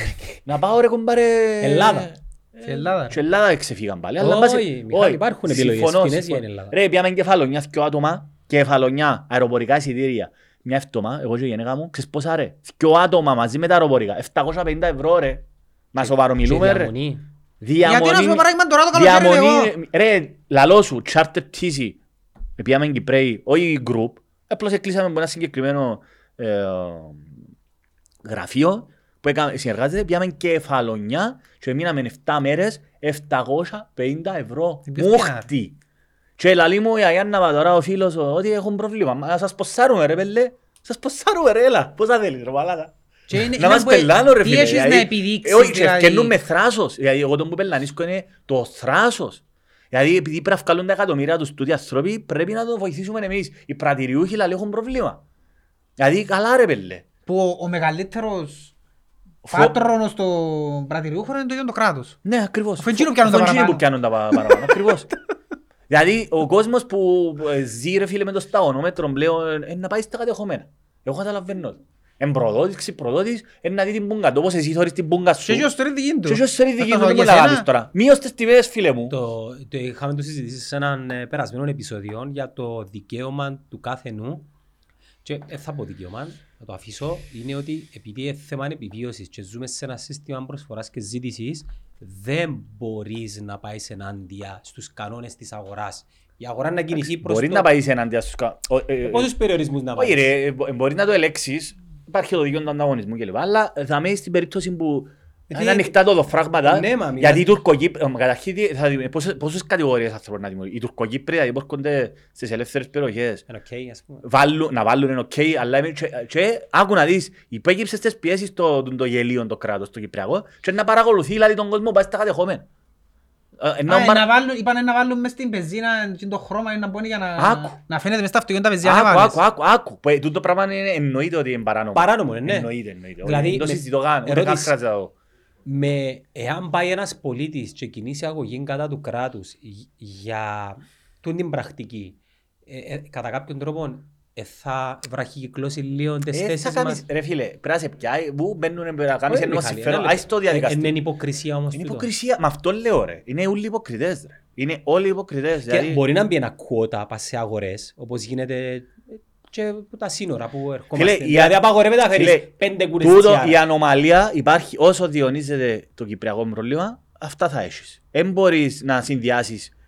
A: να πάω ρε κουμπάρε...
C: Ελλάδα.
B: Σε Ελλάδα.
A: Και Ελλάδα εξεφύγαν πάλι. αλλά
C: Όχι,
A: μπας-
C: Μιχάλη,
A: όχι,
C: υπάρχουν επιλογές
A: συμφωνώ,
C: φθηνές
A: συμφωνώ.
C: για την Ελλάδα.
A: Ρε, πιάμε κεφαλονιά δυο άτομα, κεφαλονιά, αεροπορικά εισιτήρια. Μια εύτομα, εγώ και η γενέκα μου, ξέρεις πόσα ρε. Δυο άτομα μαζί με τα αεροπορικά. 750 ευρώ ρε. Μα σοβαρομιλούμε
C: Και
A: ρε.
C: διαμονή.
B: Γιατί να σου πω παράδειγμα τώρα το καλοκαίρι εγώ.
A: Διαμονή, ρε, λαλό σου, charter πτήση. Πιάμε Κυπρέοι, όχι group. Απλώς εκλείσαμε από ένα συγκεκριμένο ε, γραφείο που έκαμε, συνεργάζεται, πιάμε κεφαλονιά και μείναμε 7 μέρες 750 ευρώ.
B: Τι ποιος
A: Μούχτη. Και λαλεί μου η Αγιάννα τώρα ο φίλος ότι έχουν πρόβλημα. Μα σας ποσάρουμε ρε πέλε. Σας ποσάρουμε ρε έλα. Πόσα θέλεις ρε μαλάκα.
B: Και είναι-
A: Να
B: είναι
A: μας
B: που-
A: πελάνω ρε
B: τι
A: φίλε.
B: έχεις
A: δηλαδή.
B: να επιδείξεις,
A: Ε, Όχι, και
B: δηλαδή.
A: ευκαινούν με θράσος. Δηλαδή εγώ τον που πελανίσκω είναι το θράσος. Δηλαδή επειδή πρέπει να βγάλουν τα εκατομμύρια τους τούτοι άνθρωποι πρέπει να το βοηθήσουμε εμείς. Οι πρατηριούχοι λαλεί έχουν πρόβλημα. Δηλαδή καλά ρε πέλε.
B: Που ο- ο μεγαλύτερος
A: Φο-
B: πάτρονος των πρατηριούχων είναι το ίδιο το κράτος.
A: Ναι, ακριβώς.
B: Αφού εκείνοι πιάνουν τα
A: Αφού εκείνοι
B: παραπάνω.
A: που πιάνουν τα πα- παραπάνω. Ακριβώς. [LAUGHS] Δηλαδή ο κόσμος που ε, ζει ρε φίλε με το σταγονόμετρο πλέον ε, να πάει στα κατεχόμενα. Εγώ καταλαβαίνω. Το. Εν προδότης, ξυπροδότης, ε, να δει την πούγκα του, όπως εσύ θωρείς την πούγκα
B: Και
A: σου.
B: έτσι ως τώρα είναι δική του.
A: Και όχι ως θέλει δική
B: Θα
A: του,
B: το
A: δεν
B: για
A: μου να
B: σένα.
A: κάνεις τώρα. Μείως τις τιμές φίλε μου.
C: Το, το είχαμε το συζητήσει σε έναν ε, περασμένο επεισόδιο για το δικαίωμα του κάθε νου και δεν θα πω δικαίωμα, θα το αφήσω, είναι ότι επειδή είναι θέμα επιβίωσης και ζούμε σε ένα σύστημα προσφοράς και ζήτησης δεν μπορείς να πάεις ενάντια στους κανόνες της αγοράς. Η αγορά να κινηθεί προς
A: Μπορείς
C: το...
A: να πάεις σε εναντία στους... κα- ο- ε, ε,
C: Πόσους περιορισμούς να
A: Όχι
C: πάει.
A: ρε, ε, μπο- μπορείς να το ελέξεις. Υπάρχει το δίκαιο του ανταγωνισμού κλπ. Αλλά θα μένει στην περίπτωση που
C: Γιατί-
A: είναι ανοιχτά το φράγματα.
C: Ναι, μα, μιλάς-
A: γιατί οι Τουρκοκύπροι, ε, καταρχήν τι- θα δει- πόσες- πόσες κατηγορίες ανθρώπων να δημιουργούν. Οι Τουρκοκύπροι δηλαδή που έρχονται στις ελεύθερες περιοχές
C: Είναι οκ, ας πούμε.
A: βάλουν, να βάλουν είναι οκ, αλλά είναι- και, και άκου να δεις, υπέγυψες στις πιέσεις το, το, το γελίο το κράτος, το Κυπριακό και να παρακολουθεί δηλαδή τον κόσμο που πάει στα κατεχόμενα. Ε, ενώ
B: Α, ε,
A: παρα-
B: να βάλουν- Είπαν να βάλουν μες στην πεζίνα και το χρώμα να μπορεί για να,
A: Άκου.
B: να φαίνεται μες στα αυτοκίνητα πεζίνα να
A: Άκου,
B: βάλεις.
A: άκου, άκου, άκου. Που, ε, τούτο πράγμα είναι, εννοείται ότι είναι παράνομο.
C: Παράνομο, ναι.
A: Εννοείται, εννοείται.
C: Δηλαδή,
A: Δεν το
C: με-
A: συζητώ καν, ούτε καν
C: ερώτηση.
A: χρειάζεται να το-
C: με, εάν πάει ένας πολίτης και κινήσει αγωγή κατά του κράτους γ- για τούτη την πρακτική, ε, ε, κατά κάποιον τρόπο ε, θα βραχικυκλώσει λίγο τις
A: Ε, θα
C: θέσεις
A: κάνεις-
C: μας.
A: Ρε φίλε, πρέπει να σε πιάει, που μπαίνουν να κάνεις
C: Όχι,
A: ένα
C: Μιχάλη,
A: συμφέρον,
C: ένα
A: άις το
C: λεπτό.
A: διαδικαστικό.
C: Ε, Είναι υποκρισία όμως
A: Είναι
C: τούτο.
A: υποκρισία, με αυτό λέω ρε. Είναι όλοι υποκριτές ρε. Είναι όλοι υποκριτές.
C: Και
A: δηλαδή-
C: μπορεί να μπει ένα κουότα πας σε αγορές, όπως γίνεται ε, και από τα σύνορα που ερχόμαστε.
A: Φίλε, η-
C: δηλαδή απαγορεύεται να φέρεις
A: Φίλε,
C: πέντε κούρες
A: Τούτο
C: τσιάρα.
A: η ανομαλία υπάρχει όσο διονύζεται το κυπριακό πρόβλημα, αυτά θα έχεις. Δεν μπορείς να συνδυάσεις τη- τούντα-
B: Είναι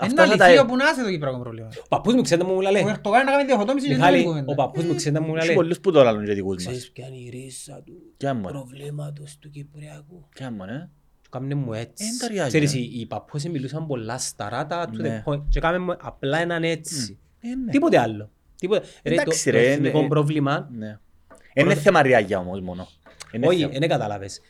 A: αυτά θα τα
B: αληθείο
A: ε-
B: που να είσαι το κυπριακό πρόβλημα.
C: Ο παππούς μου ξέρετε μου μου
B: Ο
C: λέει.
B: Ερτογάν να κάνει διαχωτόμηση και δεν
C: Μιχάλη,
B: είναι κουβέντα.
C: ο παππούς μου ξέρετε μου
A: Έχει
C: λέει.
A: πολλούς που το λαλούν και δικούς μας.
C: Ξέρεις ποια είναι η ρίζα του
A: Κι άμα, ρε.
C: προβλήματος του Κυπριακού.
A: Κι άμα, ναι.
C: Και κάμνε μου έτσι.
A: Ε, είναι τα ριάγια.
C: Ξέρεις, οι, οι παππούς μιλούσαν πολλά σταράτα to
A: Ναι.
C: the point. Και κάμε μου απλά έναν έτσι.
A: Ε, ναι.
C: Τίποτε άλλο. Τίποτε. Ρε,
A: Εντάξει,
C: το, το
A: ρε,
C: εθνικό
A: είναι-
C: πρόβλημα,
A: Ναι. Είναι θέμα ριάγια όμως μόνο. Είναι
C: όχι,
A: θέμα.
C: δεν κατάλαβες.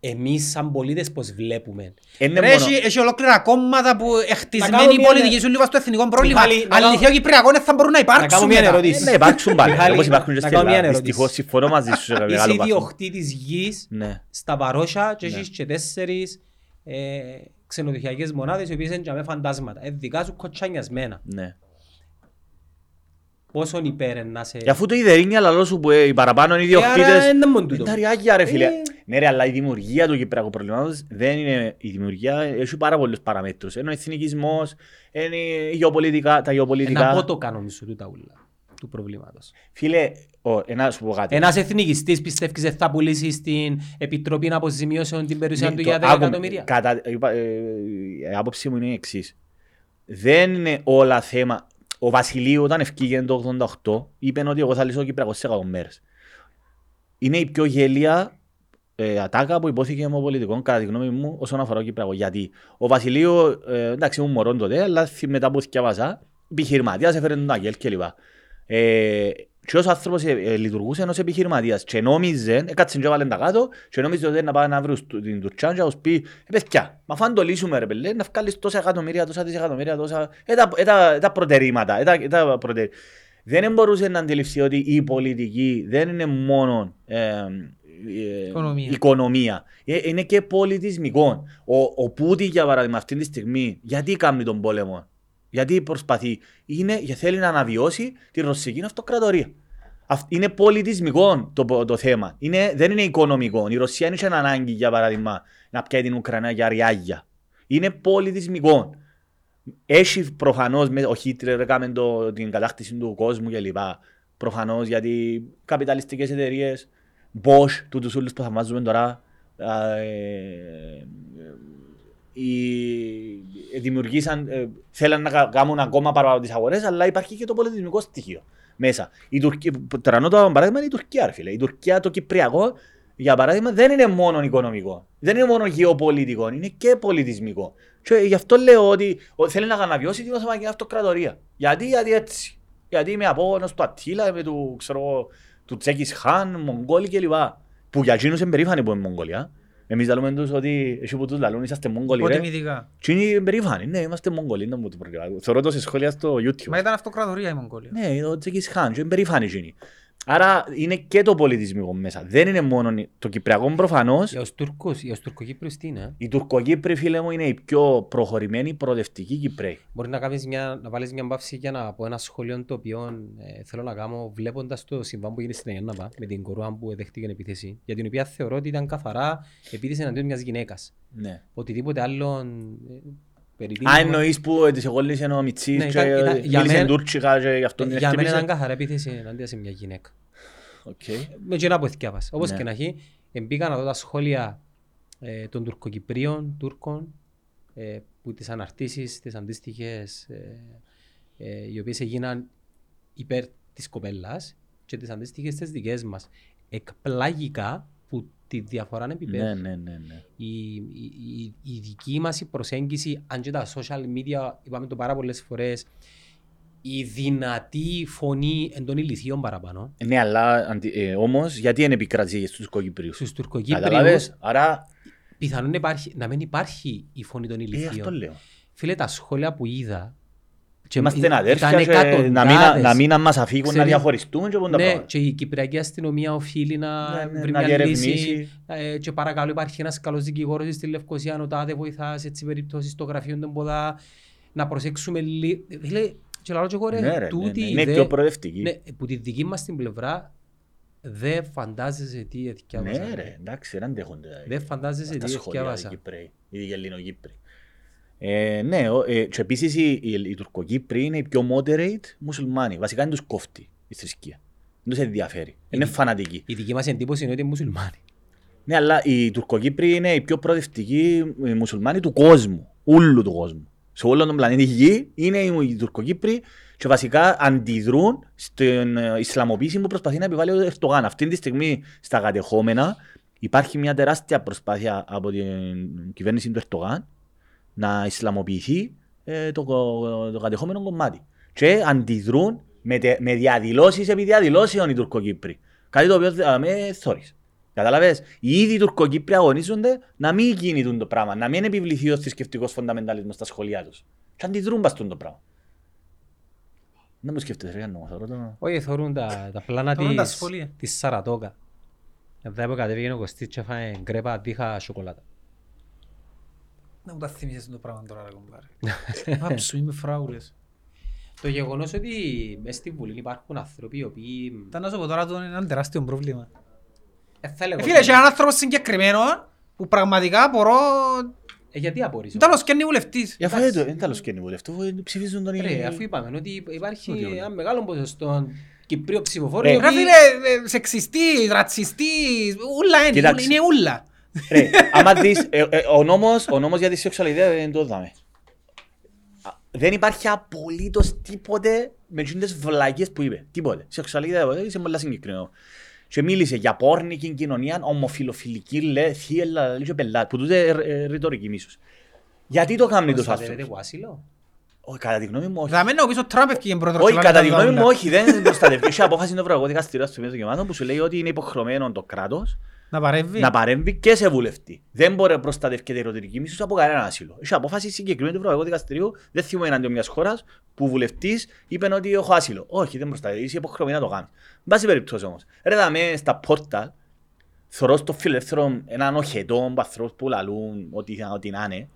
C: Εμείς σαν πολίτες πώς βλέπουμε.
A: Είναι
B: Ρε,
A: μόνο-
B: έχει, έχει ολόκληρα κόμματα που
C: Να κάνω
B: εχτισμένοι οι
C: μια-
B: πολιτικοί σου λίγο στο εθνικό πρόβλημα.
C: Μιχάλη, να κάνω-
B: Αληθείο Κυπριακό δεν θα μπορούν να
C: Να κάνω
B: υπάρξουν
C: μια
B: μετά.
C: ερώτηση.
A: Ε, Ναι, υπάρξουν πάλι.
C: Μιχάλη,
A: Όπως υπάρχουν και
C: να
A: στην
C: κάνω μια
A: Ελλάδα.
C: ερώτηση.
A: Δυστυχώς συμφωνώ μαζί σου σε
C: Είσαι
A: μεγάλο βαθμό.
C: ιδιοκτή της γης
A: Ναι.
C: στα Βαρόσια και
A: Ναι.
C: έχεις και τέσσερις ε, ξενοδοχειακές μονάδες οι οποίες είναι για με φαντάσματα. Ε, δικά σου κοτσάνιασμένα.
A: Ναι.
C: Πόσον υπέρ είναι να σε...
A: Και αφού το ιδερίνια λαλό σου που ε, οι παραπάνω είναι
C: Ε, άρα
A: ιδιοκτήτες
C: είναι μόνο
A: Είναι
C: τούτο.
A: τα ριάκια ρε φίλε.
C: Ε.
A: Ναι ρε, αλλά η δημιουργία του κυπριακού προβλήματος δεν είναι η δημιουργία, έχει πάρα πολλούς παραμέτρους. Είναι ο εθνικισμός, είναι η γεωπολιτικά, τα
C: Ένα
A: γεωπολιτικά.
C: πότο κάνουν σου τούτα ούλα του προβλήματος.
A: Φίλε, ο, ένα σου πω κάτι.
C: Ένας εθνικιστής πιστεύεις ότι θα πουλήσει στην Επιτροπή Αποζημιώσεων την περιουσία
A: Ναι,
C: του
A: το
C: για 10
A: άκουμε.
C: εκατομμύρια;
A: Κατά, είπα, ε, η άποψη μου είναι η εξής. Δεν είναι όλα θέμα. Ο Βασιλείου όταν ευκήγε το 88 είπε ότι εγώ θα λύσω το Κυπριακός σε 100 μέρες. Είναι η πιο γέλια ε, ατάκα που υπόθηκε με πολιτικών κατά τη γνώμη μου όσον αφορά το Κυπριακό. Γιατί ο Βασιλείου, ε, εντάξει ήμουν μωρόν τότε, αλλά θυ- μετά που θυκιάβασα, επιχειρηματίας έφερε τον Αγγέλ κλπ. Ε, και ως άνθρωπος ε, ε, λειτουργούσε ως επιχειρηματίας και νόμιζε, έκατσε και έβαλε τα κάτω και νόμιζε ότι να πάει να βρει στο- την Τουρκιάν και να τους πει «Ε, παιδιά, μα φαν το λύσουμε ρε πελέ, να βγάλεις τόσα εκατομμύρια, τόσα δισεκατομμύρια, τόσα... Ε, τα, ε, τα, ε, τα προτερήματα, ε, τα, ε, τα προτερ... Δεν μπορούσε να αντιληφθεί ότι η πολιτική δεν είναι μόνο ε, ε,
B: Οικονομία.
A: οικονομία. Ε, είναι και πολιτισμικό. Ο, ο Πούτι, για παράδειγμα, αυτή τη στιγμή, γιατί κάνει τον πόλεμο; Γιατί προσπαθεί; Είναι γιατί θέλει να αναβιώσει τη ρωσική αυτοκρατορία. Αυ- Είναι πολιτισμικό το, το θέμα. Είναι, δεν είναι οικονομικό. Η Ρωσία δεν είχε ανάγκη, για παράδειγμα, να πιάει την Ουκρανία για ριάγια. Είναι πολιτισμικό. Έχει προφανώς, ο Χίτλερ έκαμε το, την κατάκτηση του κόσμου κλπ. Προφανώς γιατί καπιταλιστικές εταιρείες, Bosch, τούτου όλους που θαυμάζουμε τώρα, α, ε, οι, δημιουργήσαν, ε, θέλαν να κα- κάνουν ακόμα παραπάνω τις αγορές, αλλά υπάρχει και το πολιτισμικό στοιχείο μέσα. Η Τουρκία, τρανώ το παράδειγμα είναι η Τουρκία, ρε φίλε. Η Τουρκία, το Κυπριακό, για παράδειγμα, δεν είναι μόνο οικονομικό. Δεν είναι μόνο γεωπολιτικό, είναι και πολιτισμικό. Και γι' αυτό λέω ότι ο- θέλει να αναβιώσει την Οθωμανική Αυτοκρατορία. Γιατί, γιατί έτσι. Γιατί είμαι απόγονος του Αττήλα, είμαι του, ξέρω, εγώ, του Τσέκης Χάν, Μογγόλοι κλπ. Που για εκείνους είναι περήφανοι που είναι Μογγολία. Εμείς λέμε τους ότι εσύ που τους λαλούν είσαστε Μογγολοί ρε.
B: Υποτιμητικά.
A: Και είναι περήφανοι, ναι, είμαστε Μογγολοί, δεν μου το πρόβλημα. Θεωρώ το σε σχόλια στο YouTube.
B: Μα ήταν αυτοκρατορία η Μογγόλια.
A: Ναι, ο Τσέκης Χάν, και είναι περήφανοι εκείνοι. Άρα είναι και το πολιτισμικό μέσα. Δεν είναι μόνο το Κυπριακό προφανώς.
C: Για τους Τούρκους, για τους Τουρκοκύπριους τι είναι;
A: Οι Τουρκοκύπροι, φίλε μου, είναι οι πιο προχωρημένοι προοδευτικοί Κυπρέοι.
C: Μπορεί να, κάνεις μια, να βάλεις μια παύση για να πω ένα σχόλιο το οποίο ε, θέλω να κάνω βλέποντας το συμβάν που έγινε στην Αγιάνναπα με την κορούα που δέχτηκε επίθεση για την οποία θεωρώ ότι ήταν καθαρά επίθεση εναντίον μιας γυναίκας.
A: Ναι.
C: Οτιδήποτε άλλο ε, περί
A: Α, εννοείς που ε, της εγώλησε ο Μιτσής
C: Ναι,
A: και
C: ήταν- ήταν-
A: ε,
C: για
A: μίλησε
C: μένα-
A: τουρκικά και γι' αυτό την
C: Για μένα
A: χτύπησε.
C: ήταν καθαρά επίθεση εναντίον σε μια γυναίκα.
A: Οκ.
C: Με τζίνα που εθιάβασα. Όπως
A: Ναι.
C: και να έχει, μπήκα να δω τα σχόλια ε, των Τουρκοκυπρίων, Τούρκων, ε, που τις αναρτήσεις, τις αντίστοιχες, ε, ε, οι οποίες έγιναν υπέρ της κοπέλας και τις αντίστοιχες τις δικές μας. Εκπλάγηκα που τη διαφορά είναι επίπεδο.
A: Ναι, ναι, ναι, ναι.
C: Η, η, η, η δική μας η προσέγγιση, αν και τα social media, είπαμε το πάρα πολλές φορές, η δυνατή φωνή εν των ηλικίων παραπάνω,
A: Ναι, αλλά αντι- ε, όμως γιατί είναι επικρατεί στους Τουρκοκύπριους;
C: στους Τουρκοκύπριους,
A: Καταλάβες, άρα
C: πιθανόν να, υπάρχει, να μην υπάρχει η φωνή των
A: ε,
C: ηλικίων.
A: αυτό λέω.
C: Φίλε, τα σχόλια που είδα, Και
A: Είμαστε
C: ήταν
A: αδέρφια και να μην,
C: εκατοντάδες.
A: να μην να μας αφήγουν να
C: Ξέρει-
A: διαχωριστούμε και πόντα
C: Ναι,
A: πράγματα.
C: και η Κυπριακή αστυνομία οφείλει να
A: Ναι, ναι,
C: βρει
A: να
C: μια
A: διερευνήσει.
C: λύση. Ε, και παρακαλώ υπάρχει ένας καλός δικηγόρος στη Λευκοσία, ο τάδε βοηθάς σε έτσι περιπτώσεις στο γραφείο των ποδά, να προσέξουμε λίγο. Φίλε, και λαλό και εγώ ρε,
A: Ναι, ρε, ναι,
C: τούτη
A: ναι,
C: η
A: Είναι
C: ιδέα-
A: πιο προοδευτική.
C: Ναι, που τη δική μας την πλευρά δεν φαντάζεσαι τι εθιάβασα.
A: Ναι ρε, εντάξει, δεν αντέχονται.
C: Δεν φαντάζεσαι
A: τα
C: τι
A: σχόλια οι
C: εθιάβασα.
A: Κυπρέοι, οι Ελληνοκύπροι. Ε, ναι, ο- ε, και επίσης οι, οι, οι Τουρκοκύπροι είναι οι πιο moderate μουσουλμάνοι. Βασικά δεν τους κόφτει η θρησκεία. Δεν τους ενδιαφέρει. Είναι φανατικοί.
C: Η δική μας εντύπωση είναι ότι είναι μουσουλμάνοι.
A: Ναι, αλλά οι Τουρκοκύπροι είναι οι πιο προοδευτικοί ε, μουσουλμάνοι του κόσμου. Όλου του κόσμου. Σε όλο τον πλανήτη Γη είναι οι οι Τουρκοκύπροι και βασικά αντιδρούν στην ε, Ισλαμοποίηση που προσπαθεί να επιβάλλει ο Ερτογάν. Αυτή τη στιγμή στα κατεχόμενα υπάρχει μια τεράστια προσπάθεια από την κυβέρνηση του Ερτογάν να Ισλαμοποιηθεί ε, το, το κατεχόμενο κομμάτι. Και αντιδρούν με, τε, με διαδηλώσεις επί διαδηλώσεων οι Τουρκοκύπροι. Κάτι το οποίο ε, με θόρυσε. Κατάλαβες, οι ίδιοι Τουρκοκύπροι αγωνίζονται να μην γίνει το πράγμα, να μην επιβληθεί ο θρησκευτικός φονταμενταλισμός στα σχολεία τους. Και αντιδρούν πας το πράγμα. Δεν μου σκέφτεσαι, ρε Γιάννο, θεωρώ το...
C: Όχι, θεωρούν τα, τα πλάνα
B: Θεωρούν τα
C: της,
B: σχολεία.
C: της Σαρατόκα. Εδώ που κατέβηκε ο Κωστής και έφαγε γκρέπα τύχα σοκολάτα.
B: Να μου τα θυμίσεις το πράγμα τώρα, ρε κομπάρε. Πάψου, είμαι φράουλες.
C: Το γεγονός ότι μες στη Βουλή υπάρχουν άνθρωποι οι οποίοι...
B: Ήταν να σου πω τώρα το είναι ένα τεράστιο πρόβλημα.
C: Ε, θα έλεγα
B: Ε, Φίλε,
C: ότι-
B: και έναν άνθρωπο συγκεκριμένο που πραγματικά μπορώ...
C: Ε, γιατί απορρίζω.
B: Τέλος και είναι βουλευτής.
A: Για αυτό δεν τέλος και είναι βουλευτό, ψηφίζουν τον
C: Ρε,
A: οι-
C: αφού είπαμε ότι υπάρχει
A: Ότι όλοι.
C: ένα μεγάλο ποσοστό Κυπρίου ψηφοφόρου. οι
A: Ρε,
B: Ρε
C: οποίοι-
B: φίλε, ε, σεξιστής, ρατσιστής, ούλα είναι,
A: Κοίταξε.
B: είναι ούλα.
A: Ρε, άμα δεις, ε, ε, ο, νόμος, ο νόμος για τη σεξουαλιτät δεν το δάμε. Α, Δεν υπάρχει απολύτως τίποτε με τις βλακίες που είπε. Τίποτε. Σεξουαλιτät, είσαι πολύ συγκεκριμένο. Και μίλησε για πόρνικη κοινωνία, ομοφιλοφιλική, λέει, θύελα, λέει και πελάτη, που τούτε ε, ε, ρητορική μίσος. Γιατί το κάνει τους
C: Προστατεύεται
A: άνθρωπους.
C: από άσυλο;
A: Όχι, κατά τη γνώμη μου όχι.
B: Θα μένω πίσω ο Τραμπ ευκήγε πρόεδρος.
A: Όχι,
B: και
A: κατά
B: βάλε
A: τη
B: τα
A: γνώμη μου
B: ούλα.
A: όχι, δεν προστατεύει. Έχει απόφαση το Ευρωπαϊκό Δικαστήριο στο Μέσο Δικαιωμάτων που σου λέει ότι είναι υποχρεωμένο το κράτος
B: Να παρέμβει.
A: να παρέμβει και σε βουλευτή. Δεν μπορεί να προστατεύει η ερωτηρική μίσους από κανένα άσυλο. Έχει απόφαση συγκεκριμένη του Ευρωπαϊκού Δικαστηρίου, δεν θυμώ εναντίον μια χώρας που βουλευτής είπε ότι έχω άσυλο. Όχι, δεν προστατεύει, είσαι υποχρεωμένη να το κάνεις. Εν πάση περιπτώσει όμως, ρε δαμε στα πόρτα, θωρώ στο φιλελεύθερο έναν οχετό ανθρώπου που λαλούν ότι, ότι να είναι,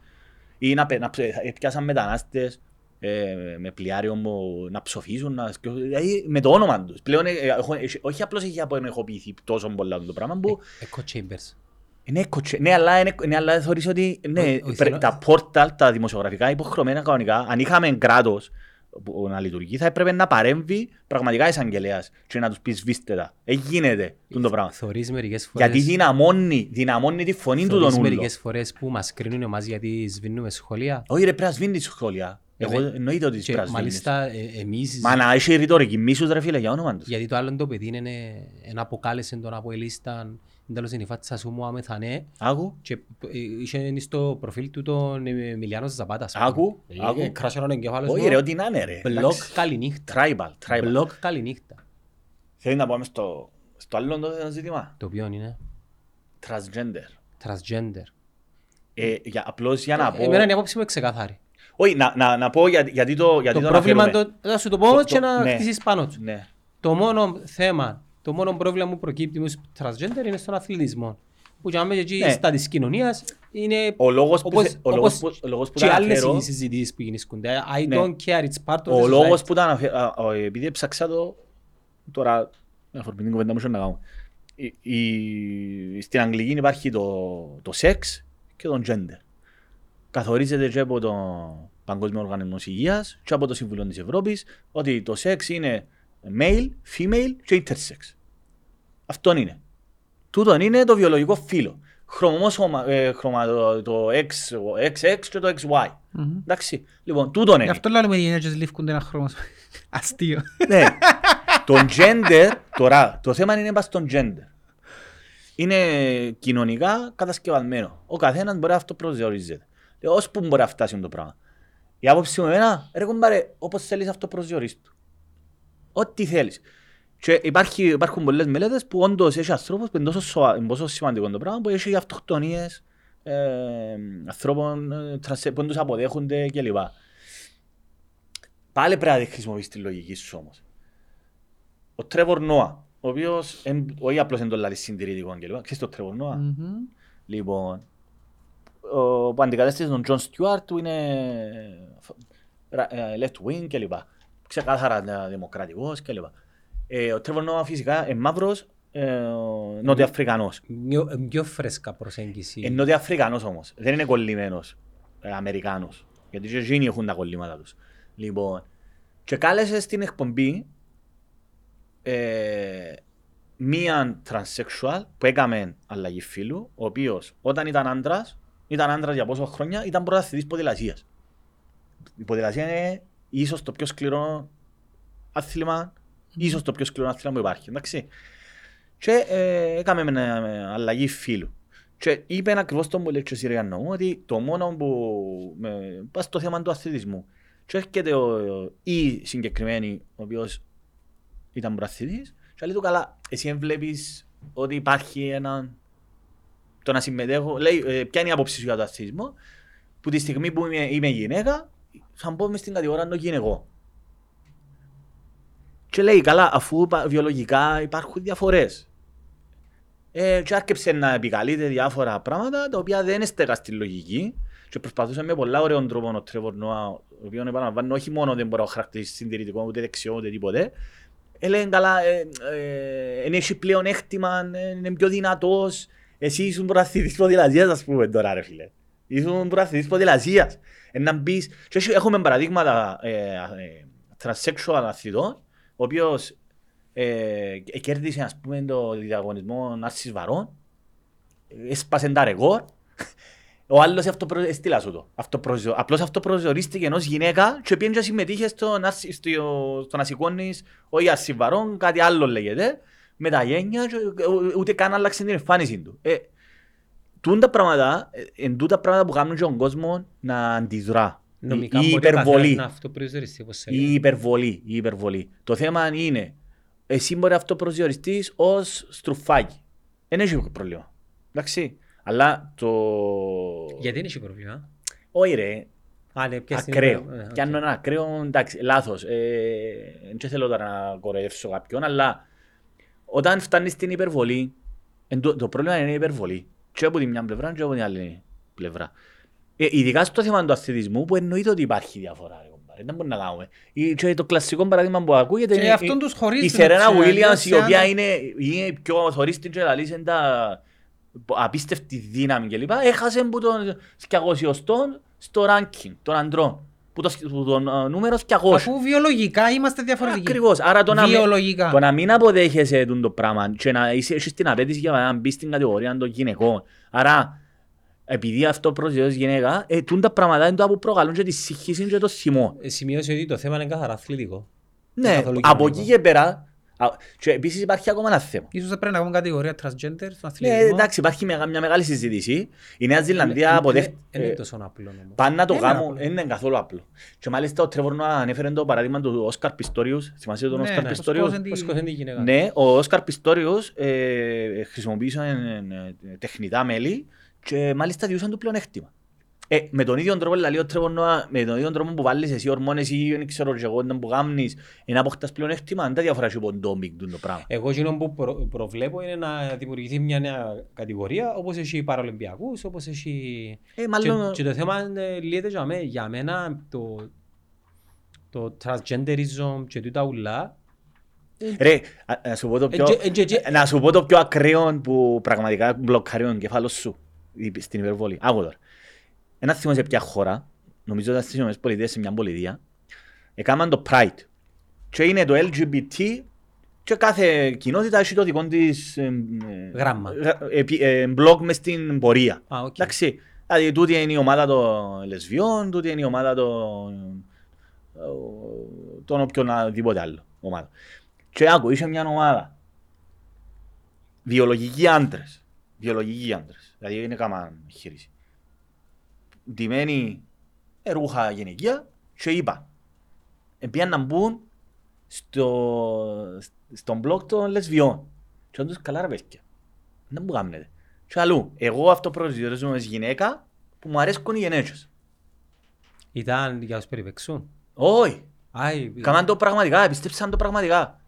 A: ή να, πε- να ψε- πιάσαν μετανάστες ε, με πλοιάριο μου να ψοφίζουν, να, σκιο- δηλαδή με το όνομα τους. Πλέον, ε, έχω- ε, όχι απλώς έχει απενεχοποιηθεί τόσο πολλά το πράγμα που
C: Echo Chambers.
A: είναι κοτσέ. Ναι, αλλά, είναι, ναι, αλλά θεωρείς ότι ναι,
C: Όχι, όχι,
A: πρέ-
C: θέλω-
A: τα πόρταλ, τα δημοσιογραφικά υποχρεωμένα κανονικά, αν είχαμε κράτος που να λειτουργεί, θα έπρεπε να παρέμβει πραγματικά εισαγγελέας και να τους πεις σβήστε τα. Ε, γίνεται τούτο το πράγμα.
C: Θωρείς μερικές φορές...
A: Γιατί δυναμώνει, δυναμώνει τη φωνή του
C: θωρείς
A: τον ούλο.
C: μερικές φορές που μας κρίνουν εμάς γιατί σβήνουμε σχολεία;
A: Όχι ρε, πρέπει να σβήνεις σχόλια. Εγώ
C: Ε,
A: εννοείται ότι
C: Και
A: πρέπει να σβήνεις.
C: μάλιστα ε, εμείς...
A: Μα να έχει ρητορική μίσους ρε φίλε για όνομα τους.
C: Γιατί το άλλο το παιδί είναι ένα αποκάλεσε τον από ελίσταν τέλος είναι η φάτσα σου μου αμεθανέ
A: Άκου,
C: και ε, είχε στο προφίλ του τον Εμιλιάνος Ζαπάτας.
A: Άκου, άκου.
C: Κράσε τον εγκεφάλος
A: όχι
C: μου.
A: ρε, ό,τι να είναι ρε.
C: Μπλοκ
A: Εντάξει.
C: καληνύχτα.
A: Tribal, tribal.
C: Μπλοκ καληνύχτα.
A: Θέλει να πάμε στο, στο άλλο το ζήτημα;
C: Το οποίο είναι;
A: Transgender.
C: transgender.
A: Ε, για, απλώς για να πω...
C: Εμένα είναι η απόψη μου ξεκαθάρη.
A: Όχι, να, να, να πω για, γιατί το, γιατί
C: Το
A: το
C: πρόβλημα
A: αναφέρομαι.
C: το, θα σου το πω όμως
A: Το-
C: και
A: το-
C: να
A: ναι.
C: χτίσεις πάνω του.
A: Ναι.
C: Το μόνο θέμα, το μόνο πρόβλημα που προκύπτει με τους transgender είναι στον αθλητισμό. Που για μένα εκεί
A: Ναι.
C: στα της κοινωνίας είναι
A: Ο λόγος που,
C: όπως,
A: θε- ο λόγος
C: όπως
A: που, ο λόγος που
C: και
A: τα
C: άλλες
A: αναφέρω,
C: οι συζητήσεις που γίνονται. I
A: Ναι.
C: don't care, it's part of
A: ο
C: the
A: λόγος
C: society.
A: που τα αναφέρω, α, α, επειδή έψαξα το, τώρα, με αφορμή την κουβέντα μου είχε να κάνω. Η, η, στην Αγγλική υπάρχει το, το σεξ και το gender. Καθορίζεται και από τον Παγκόσμιο Οργανισμός Υγείας και από το Συμβουλίο της Ευρώπης ότι το σεξ είναι male, female και intersex. Αυτόν είναι. Τούτον είναι το βιολογικό φύλλο. Χρωμόσωμα, ε, χρωμα, το, το X, XX και το XY.
B: Μμμ.
A: Εντάξει. Λοιπόν, τούτον
B: Γι'
A: είναι.
B: αυτό λέμε οι γυναίκες λήφκονται ένα χρώμα. Αστείο.
A: ναι. [LAUGHS] το gender, τώρα, το θέμα είναι πας στον gender. Είναι κοινωνικά κατασκευασμένο. Ο καθένας μπορεί να αυτό προσδιορίζεται. Ε, Ως που μπορεί να φτάσει το πράγμα. Η άποψη μου εμένα, ρε κομπάρε, όπως θέλεις αυτό προσδιορίσου. Ό,τι θέλεις. Και υπάρχει, υπάρχουν πολλές μελέτες που όντως έχει ανθρώπους που είναι τόσο, σοβα, είναι σημαντικό το πράγμα που έχει αυτοκτονίες ε, ανθρώπων ε, που τους αποδέχονται κλπ. Πάλι πρέπει να χρησιμοποιείς τη λογική σου όμως. Ο Τρέβορ Νόα, ο οποίος όχι απλώς είναι το λαλή κλπ. Ξέρεις το Τρέβορ Νόα;
B: Mm-hmm.
A: Λοιπόν, που αντικατέστησε τον Τζον Στιούαρτ που είναι ρα- ε, left wing κλπ. Ξεκάθαρα ε, δημοκρατικός κλπ. Ε, ο Τρέβορ Νόα φυσικά είναι μαύρος, ε, νότιο-αφρικανός.
C: Πιο, πιο φρέσκα προσέγγιση.
A: Είναι νότιο-αφρικανός όμως, δεν είναι κολλημένος ε, Αμερικάνος. Γιατί και εκείνοι έχουν τα κολλήματα τους. Λοιπόν, και κάλεσες στην εκπομπή ε, μίαν τρανσεξουάλ που έκαμε αλλαγή φίλου, ο οποίος όταν ήταν άντρας, ήταν άντρας για πόσο χρόνια, ήταν πρωταθλητής ποδηλασίας. Η ποδηλασία είναι ίσως το πιο σκληρό άθλημα, ίσως το πιο σκληρό άθλημα που υπάρχει, εντάξει. Και ε, έκαμε με, με αλλαγή φίλου. Και είπε ακριβώς τον που λέει και ο Συριανό μου ότι το μόνο που με, πας στο θέμα του αθλητισμού και έρχεται ο, η συγκεκριμένη ο οποίος ήταν πρωταθλητής και λέει του καλά εσύ δεν βλέπεις ότι υπάρχει ένα το να συμμετέχω λέει ε, ποια είναι η άποψη σου για το αθλητισμό που τη στιγμή που είμαι, είμαι γυναίκα θα μπω μες στην κατηγορία των γυναικών και λέει καλά αφού υπα- βιολογικά υπάρχουν διαφορές. Ε, και άρχισε να επικαλείται διάφορα πράγματα τα οποία δεν στέκα στη λογική. Και προσπαθούσε με πολλά ωραίων τρόπων ο Τρέβορ Νόα, ο οποίος επαναλαμβάνω όχι μόνο δεν μπορεί να χαρακτηρίσει συντηρητικό ούτε δεξιό ούτε τίποτε, έλεγε καλά, ε, ε, εν έχει πλέον έκτημα, ε, είναι πιο δυνατός, εσύ ήσουν πρωταθλητής ποδηλασίας ας πούμε τώρα ρε φίλε. Ήσουν πρωταθλητής ποδηλασίας. Ε, να μπεις, και έχει- έχουμε παραδείγματα ε, ε, transsexual αθλητών, ο οποίος ε, ε, κέρδισε ας πούμε το διαγωνισμό Άρσης Βαρών, έσπασε τα ρεκόρ, ο άλλος αυτοπρο... έστειλα σου το. Αυτοπροσιο... Απλώς αυτοπροσδιορίστηκε ενός γυναίκα και πήγαινε και συμμετείχε στον, Άρση- στο... στο να σηκώνεις όχι Άρση Βαρών, κάτι άλλο λέγεται, με τα γένια και ου- ούτε καν άλλαξε την εμφάνιση του. Ε, τούν τα πράγματα, ε, εν τούτα πράγματα που κάνουν και τον κόσμο να αντιδρά.
C: Νομικά
A: η
C: μπορεί ο καθένας
A: υπερβολή.
C: να αυτοπροσδιοριστεί, όπως σε
A: Η
C: λέει.
A: υπερβολή, η υπερβολή. Το θέμα είναι, εσύ μπορεί να αυτοπροσδιοριστείς ως στρουφάκι. Δεν έχει πρόβλημα. Εντάξει. Αλλά το...
C: Γιατί είναι πρόβλημα;
A: Όχι ρε,
C: Α, ναι, ποια στιγμή-
A: ακραίο.
C: ε, οκ.
A: Κι αν είναι ακραίο, εντάξει, λάθος. Ε, δεν θέλω τώρα να κοροϊδεύσω κάποιον, αλλά όταν φτάνεις στην υπερβολή, εν το, το πρόβλημα είναι η υπερβολή. Και από τη μια πλευρά και από την άλλη πλευρά. Ε, ειδικά στο θέμα του αθλητισμού που εννοείται ότι υπάρχει διαφορά. ρε κομπάρε. Δεν μπορεί να κάνουμε. Ή, και το κλασικό παράδειγμα που ακούγεται
B: Και
A: είναι
B: αυτόν
A: η-
B: τους χωρίζει
A: η
B: στην
A: Σερένα
B: ουσία,
A: Williams η
B: γιατί
A: οποία
B: αν-
A: είναι, είναι πιο θωρίστη και λαλείς είναι τα απίστευτη δύναμη κλπ. Έχασε που τον σκιαγωσιωστόν στο ranking των αντρών. Που το, που το ε, νούμερος 200.
B: Αφού βιολογικά είμαστε διαφορετικοί.
A: Ακριβώς. Άρα το να, μην,
B: Βιολογικά.
A: το να μην αποδέχεσαι τούτο το πράγμα και να είσαι, έχεις την απέτηση για να μπεις στην κατηγορία των γυναικών. Άρα, επειδή αυτό προσδιορίζει γυναίκα, ε, τούν τα πράγματα είναι το που προκαλούν και τη σύγχυση και το θυμό.
C: Ε, Σημείωσε ότι το θέμα είναι καθαρά αθλητικό.
A: Ναι,
C: καθόλου
A: από
C: κοινωνικό.
A: εκεί και πέρα, α, και επίσης υπάρχει ακόμα ένα θέμα.
B: Ίσως θα πρέπει να κάνουμε κατηγορία transgender στον
A: Ναι,
B: αθλητισμό.
A: εντάξει, υπάρχει μια, μια μεγάλη συζήτηση. Η Νέα Ζηλανδία
C: Είναι-
A: αποδέχτηκε.
C: Είναι είναι τόσο απλό όμως.
A: Πάνε να το
B: Είναι
A: κάνουν,
B: απλό.
A: δεν είναι καθόλου απλό. Και μάλιστα ο Τρέβορ Νόα ανέφερε το παράδειγμα του Όσκαρ Πιστόριους. Θυμάσαι τον
B: Ναι,
A: Όσκαρ
B: ναι,
A: Πιστόριους;
B: πώς
C: Πώς σκοτώνει τη γυναίκα.
A: Ναι, ο Όσκαρ Πιστόριος ε, χρησιμοποίησε ε, ε, τεχνητά μέλη και μάλιστα διούσαν του πλεονέκτημα. Ε, με τον ίδιο τρόπο, δηλαδή, ο Τρέβορ Νόα, με τον ίδιο τρόπο που βάλεις εσύ ορμόνες ή δεν ξέρω και εγώ να που κάνεις, είναι αποκτάς πλεονέκτημα, δεν τα διαφορά από τον ντόμπινγκ του το πράγμα.
C: Εγώ εκείνο που προ, προβλέπω είναι να δημιουργηθεί μια νέα κατηγορία όπως έχει παραολυμπιακούς, όπως έχει...
A: Ε,
C: Και,
A: μάλλον,
C: και το θέμα ε, λύεται για μένα, για μένα το, το transgenderism και τούτα ουλά
A: ρε, α- να σου πω το
C: Ε,
A: πιο,
C: και- ε, και- και-
A: να σου πω το πιο ακραίο που πραγματικά μπλοκάρει τον κεφάλο σου η- στην υπερβολή. Άκου τώρα. Ένα θυμό σε ποια χώρα, νομίζω ότι στις ΗΠΑ Πολιτείες σε μια πολιτεία, έκαναν το Pride. Και είναι το LGBT και κάθε κοινότητα έχει το δικό της ε, ε,
C: Γράμμα.
A: γρα- επι- ε, μπλοκ μες στην πορεία.
C: Α, οκ.
A: Εντάξει, δηλαδή τούτη είναι η ομάδα των λεσβιών, τούτη είναι η ομάδα των ε, των οποιονδήποτε άλλο ομάδα. Και άκου, είσαι μια ομάδα βιολογικοί άντρες, βιολογικοί άντρες, δηλαδή είναι κάμα χείριση. Ντυμένοι ε, ρούχα γυναικεία και είπα, επίαν να μπουν στο, στον μπλοκ των λεσβιών. Και όντως καλά ρε παιδιά, δεν μου κάνετε. Και αλλού, εγώ αυτό προσδιορίζομαι ως γυναίκα που μου αρέσκουν οι γενέτσες.
C: Ήταν για τους περιπεξούν.
A: Όχι,
C: Άι,
A: Κάμαν το πραγματικά, πίστεψαν το πραγματικά.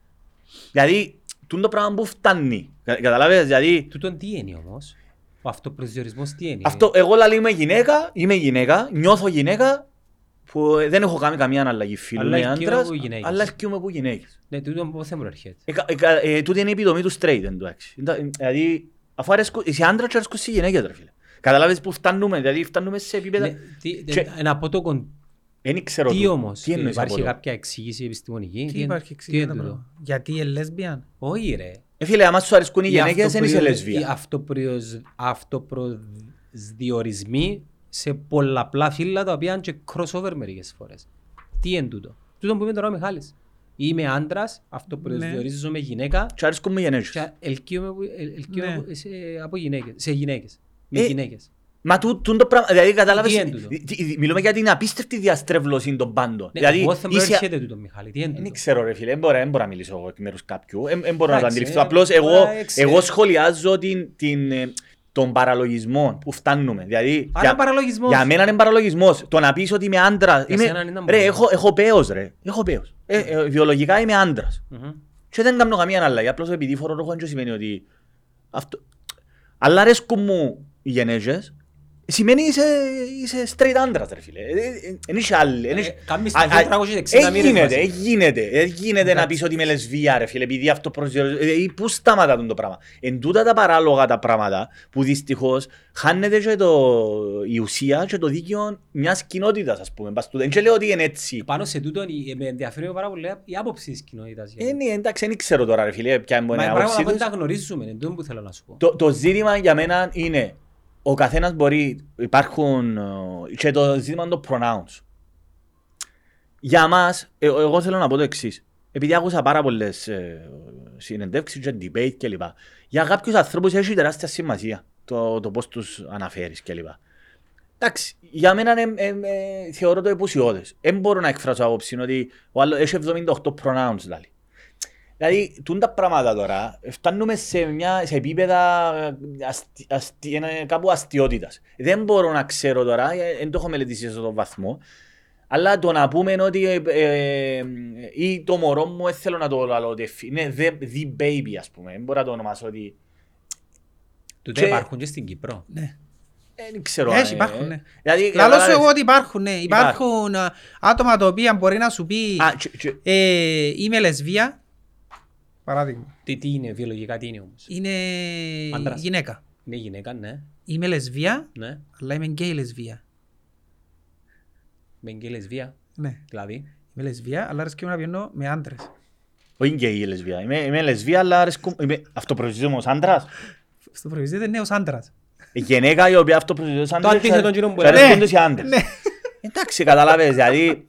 A: Δηλαδή, τούν το πράγμα που φτάνει. Κα- Καταλάβες, δηλαδή,
C: Τούτον τι είναι όμως; Ο αυτοπροσδιορισμός τι είναι;
A: αυτό, εγώ λαλή είμαι γυναίκα, είμαι γυναίκα, νιώθω γυναίκα, που ε, δεν έχω κάνει καμία αλλαγή φίλου,
C: Αλλά
A: είμαι
C: ελκύομαι
A: άντρας,
C: από γυναίκες.
A: αλλά ελκύομαι από γυναίκες.
C: Ναι, τούτον πώς θα μου έρχεται;
A: Ε, κα- ε, κα- ε, Τούτη είναι η επιδομή του straight, εν τω έξι. Είναι τα- Δηλαδή, αφού αρέσκουν, είσαι άντρας και αρέσκουν σε γυναίκες, ρε φίλε. Καταλάβεις που φτάνουμε, δηλαδή φτάνουμε σε επίπεδα...
C: Ναι, τι-
A: Και-
C: ε, Να πω το κον-
A: Δεν ξέρω
C: τι
A: το.
C: όμως.
A: Τι εννοείς
C: Υπάρχει
A: από το.
C: κάποια εξήγηση επιστημονική;
B: Τι
C: είναι-
B: υπάρχει
C: τι
B: εξήγηση
C: είναι
B: το
C: τούτο;
B: πράγμα. Γιατί είναι λέσβιαν.
C: Όχι ρε.
A: Ε, φίλε, άμα σου αρέσκουν οι
C: Οι
A: γυναίκες, δεν είσαι
C: αυτοπροιο- Οι
A: λεσβία.
C: αυτοπροιος- αυτοπροσδιορισμοί σε πολλαπλά φύλλα τα οποία είναι και crossover μερικές φορές. Τι είναι τούτο; Τούτο που είπε τώρα ο Μιχάλης. Είμαι άντρας, αυτοπροσδιορίζομαι γυναίκα
A: Και αρέσκουν με γυναίκες.
C: και ελκύομαι, που- ελ- ελκύομαι
B: Ναι.
C: από- σε- από γυναίκες, σε γυναίκες. Με
A: Ε,
C: γυναίκες.
A: Μα τού, τούν το πράγμα, δηλαδή κατάλαβες,
C: Τι είναι τούτο;
A: τι- τι- μιλούμε για την απίστευτη διαστρέβλωση των πάντων.
C: Ναι,
A: δηλαδή,
C: εγώ θα μου
A: είσαι-
C: έρχεται τούτο Μιχάλη. Τι είναι
A: Δεν
C: τούτο;
A: ξέρω ρε φίλε, δεν μπορώ, δεν μπορώ να μιλήσω εγώ εκ μέρους κάποιου, δεν δεν μπορώ να το
C: Εντάξει,
A: αντιληφθώ.
C: ε,
A: Απλώς εγώ,
C: τώρα, ε, ξέρω.
A: εγώ σχολιάζω την, την, ε, τον παραλογισμό που φτάνουμε. Δηλαδή,
C: Άρα παραλογισμός.
A: για μένα είναι παραλογισμός. Το να πεις ότι είμαι άντρας.
C: Για
A: Είμαι,
C: σένα είναι
A: ρε,
C: αμπορία.
A: έχω, έχω πέος ρε. Έχω πέος. Ε, ε, βιολογικά είμαι άντρας.
C: Μμμ.
A: Και δεν κάνω καμία αλλαγή. Απλώς επειδή φορώ ρόχο δεν σημαίνει ότι... Αυτό... Αλλά αρέσκουν μου οι γενέζες. Σημαίνει είσαι, είσαι straight άντρας ρε φίλε. Ε, ε, Δεν είσαι άλλη. δεν
C: Ε,
A: είσαι-
C: κάμεις
A: Α,
C: τα
A: α,
C: 460
A: ε,
C: μοίρες
A: γίνεται,
C: βασικά.
A: ε, γίνεται. Ε, γίνεται να πεις ότι είμαι λεσβία ρε φίλε, επειδή αυτό προσδιορίζει. Ε, Πού σταματά τον το πράγμα. Εν τούτα τα παράλογα τα πράγματα που δυστυχώς χάνεται και το, η ουσία και το δίκαιο μιας κοινότητας ας πούμε. Πας τούτα. Δεν και λέω ότι είναι έτσι.
C: Πάνω σε τούτο ε, με ενδιαφέρει πάρα πολύ η άποψη της κοινότητας.
A: Ε, ναι, εντάξει, δεν ξέρω τώρα ρε φίλε ποια
C: Μα
A: είναι η
C: είναι
A: άποψή
C: πράγματα που
A: τους.
C: δεν τα γνωρίζουμε, είναι τούτο που θέλω να σου πω.
A: Το, το ζήτημα για μένα είναι ο καθένας μπορεί, υπάρχουν ε, και το ζήτημα των pronouns. Για μας, ε, εγώ θέλω να πω το εξής. Επειδή άκουσα πάρα πολλές ε, συνεντεύξεις και debate κλπ. Για κάποιους ανθρώπους έχει τεράστια σημασία το, το πώς τους αναφέρεις κλπ. Εντάξει, για μένα ε, ε, ε, θεωρώ το επουσιώδες. Δεν μπορώ να εκφράσω άποψη ότι ο άλλος έχει 78 pronouns δηλαδή. Δηλαδή, τούν τα πράγματα τώρα, φτάνουμε σε, μια, σε επίπεδα αστι, αστι, ένα, κάπου αστιότητας. Δεν μπορώ να ξέρω τώρα, ε, δεν το έχω μελετήσει σε αυτόν τον βαθμό, αλλά το να πούμε ότι ε, ε, ή το μωρό μου δεν θέλω να το λέω ότι εφ- είναι the, the baby ας πούμε, δεν μπορώ να το ονομάσω ότι
C: Τούτα
A: και-
C: υπάρχουν και στην Κύπρο.
B: Ναι.
A: δεν ξέρω.
B: Έχει,
A: ε,
B: υπάρχουν, ναι.
A: Δηλαδή,
B: Λαλό σου
A: καταλάβες-
B: εγώ ότι υπάρχουν, ναι. Υπάρχουν α, άτομα τα οποία μπορεί να σου πει
A: Α, και- και-
B: ε, είμαι λεσβία. Παράδειγμα.
C: Τι, τι είναι, βιολογικά τι είναι όμως;
B: Είναι
C: Άντρας.
B: γυναίκα.
C: Είναι γυναίκα, ναι.
B: Είμαι λεσβία,
C: ναι.
B: αλλά είμαι γκέι λεσβία.
C: Με και λεσβία,
B: Ναι.
C: δηλαδή;
B: Είμαι λεσβία, αλλά αρέσκει μου να πηγαίνω με άντρες.
A: Όχι γκέι η λεσβία. Είμαι, είμαι λεσβία, αλλά αρέσκω- είμαι αυτοπροσδιορίζομαι ως άντρας;
B: Στο προβλησίδι είναι ως άντρας.
A: Η γυναίκα η οποία αυτοπροσδιορίζεται ως άντρας.
C: αντίθετο
A: και-
C: κοινό που
A: και
C: λέμε.
A: αρέσκονται
B: Ναι.
A: σε άντρες.
B: Ναι.
A: Εντάξει, καταλάβες, δηλαδή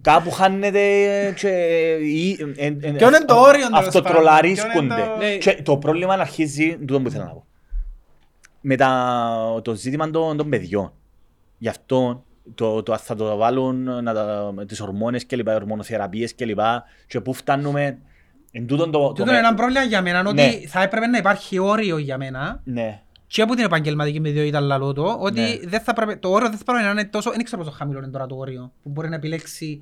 A: κάπου χάνεται και... ή- εν- εν-
B: Ποιο είναι το όριο, τέλος
A: Αυτοτρολαρίσκονται.
B: πάντων, ποιο είναι
C: το-
A: Και το πρόβλημα αρχίζει, τούτο που θέλω να πω. Με τα- το ζήτημα των, των παιδιών. Γι' αυτό το, το, θα το βάλουν να τα, με τις ορμόνες και λοιπά, ορμονοθεραπείες και λοιπά και πού φτάνουμε. Εν τούτον το, το,
B: Τούτο είναι ένα πρόβλημα για μένα,
A: Ναι.
B: ότι θα έπρεπε να υπάρχει όριο για μένα
A: Ναι.
B: Και από την επαγγελματική με ιδιότητα λαλό το, ότι
A: Ναι.
B: δεν θα πρέπει, το όριο δεν θα πρέπει να είναι τόσο, δεν ξέρω πόσο χαμηλό είναι τώρα το όριο, που μπορεί να επιλέξει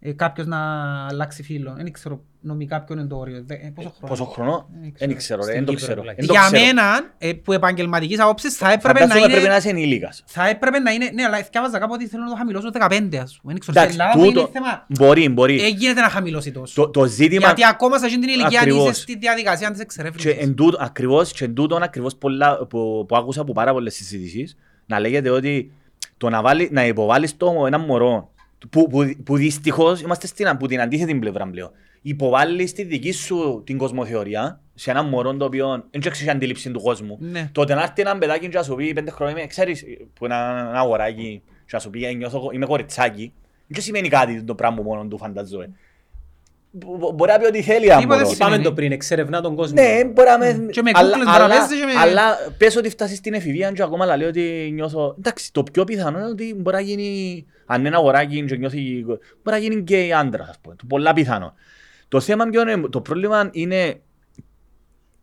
B: ε, κάποιος να αλλάξει φίλο. Δεν ξέρω νομικά ποιο είναι το όριο. Δε- ε, πόσο χρόνο;
A: Πόσο χρόνο,
B: Δεν
A: δεν ξέρω, ρε,
C: Στην
A: δεν το
C: Κύπρο
A: ξέρω.
C: τουλάχιστον.
A: δεν το
B: Για
A: ξέρω.
B: μένα, ε, που επαγγελματικής άποψης, θα έπρεπε να
A: Φαντάζομαι πρέπει να
B: είναι...
A: είσαι ενήλικας.
B: Θα έπρεπε να είναι... Ναι, αλλά θυκάβαζα κάπου ότι θέλω να το χαμηλώσω 15, ας πούμε. Δεν ξέρω, στην
A: Εντάξει,
B: Ελλάδα που είναι
A: τούτο,
B: θέμα...
A: μπορεί, μπορεί.
B: Ε, γίνεται να χαμηλώσει τόσο.
A: Το, το ζήτημα,
B: Γιατί ακόμα σε αυτήν την ηλικία
A: Ακριβώς.
B: είσαι στη διαδικασία της
A: και
B: εξερεύνησης.
A: εν τούτο, ακριβώς, και εν τούτον ακριβώς πολλά, που, που άκουσα από πάρα πολλές συζητήσεις, να λέγεται ότι το να, βάλει, να υποβάλεις το ένα μωρό, που, που, που δυστυχώς είμαστε στην, από την αντίθετη πλευρά πλέον, υποβάλλεις τη δική σου την κοσμοθεωρία σε ένα μωρό το οποίο δεν ξέρει την αντίληψη του κόσμου.
B: Ναι.
A: Τότε να έρθει ένα παιδάκι και να σου πει πέντε χρόνια, είμαι, ξέρεις, που είναι ένα αγοράκι και να σου πει «Ε, νιώθω, είμαι κοριτσάκι, δεν σημαίνει κάτι το πράγμα μόνο του φανταζόε. Μπο- μπο- Μπορεί να πει ό,τι θέλει αν
B: Τίποτε
A: μωρό.
B: σημαίνει.
C: Είπαμε το πριν, εξερευνά τον κόσμο.
A: Ναι, μπορεί να με...
B: Και με
A: αλλά-
B: κούκλες
A: αλλά-
B: τραπέζι και με-
A: Αλλά πες ότι φτάσεις στην εφηβεία και ακόμα λέει ότι νιώθω... Εντάξει, το πιο πιθανό είναι ότι μπορεί να γίνει... Αν είναι ένα αγοράκι και νιώθει... Μπορεί να γίνει γκέι άντρας, ας πούμε. Το πολλά πιθανό. Το θέμα ποιο είναι... Το πρόβλημα είναι...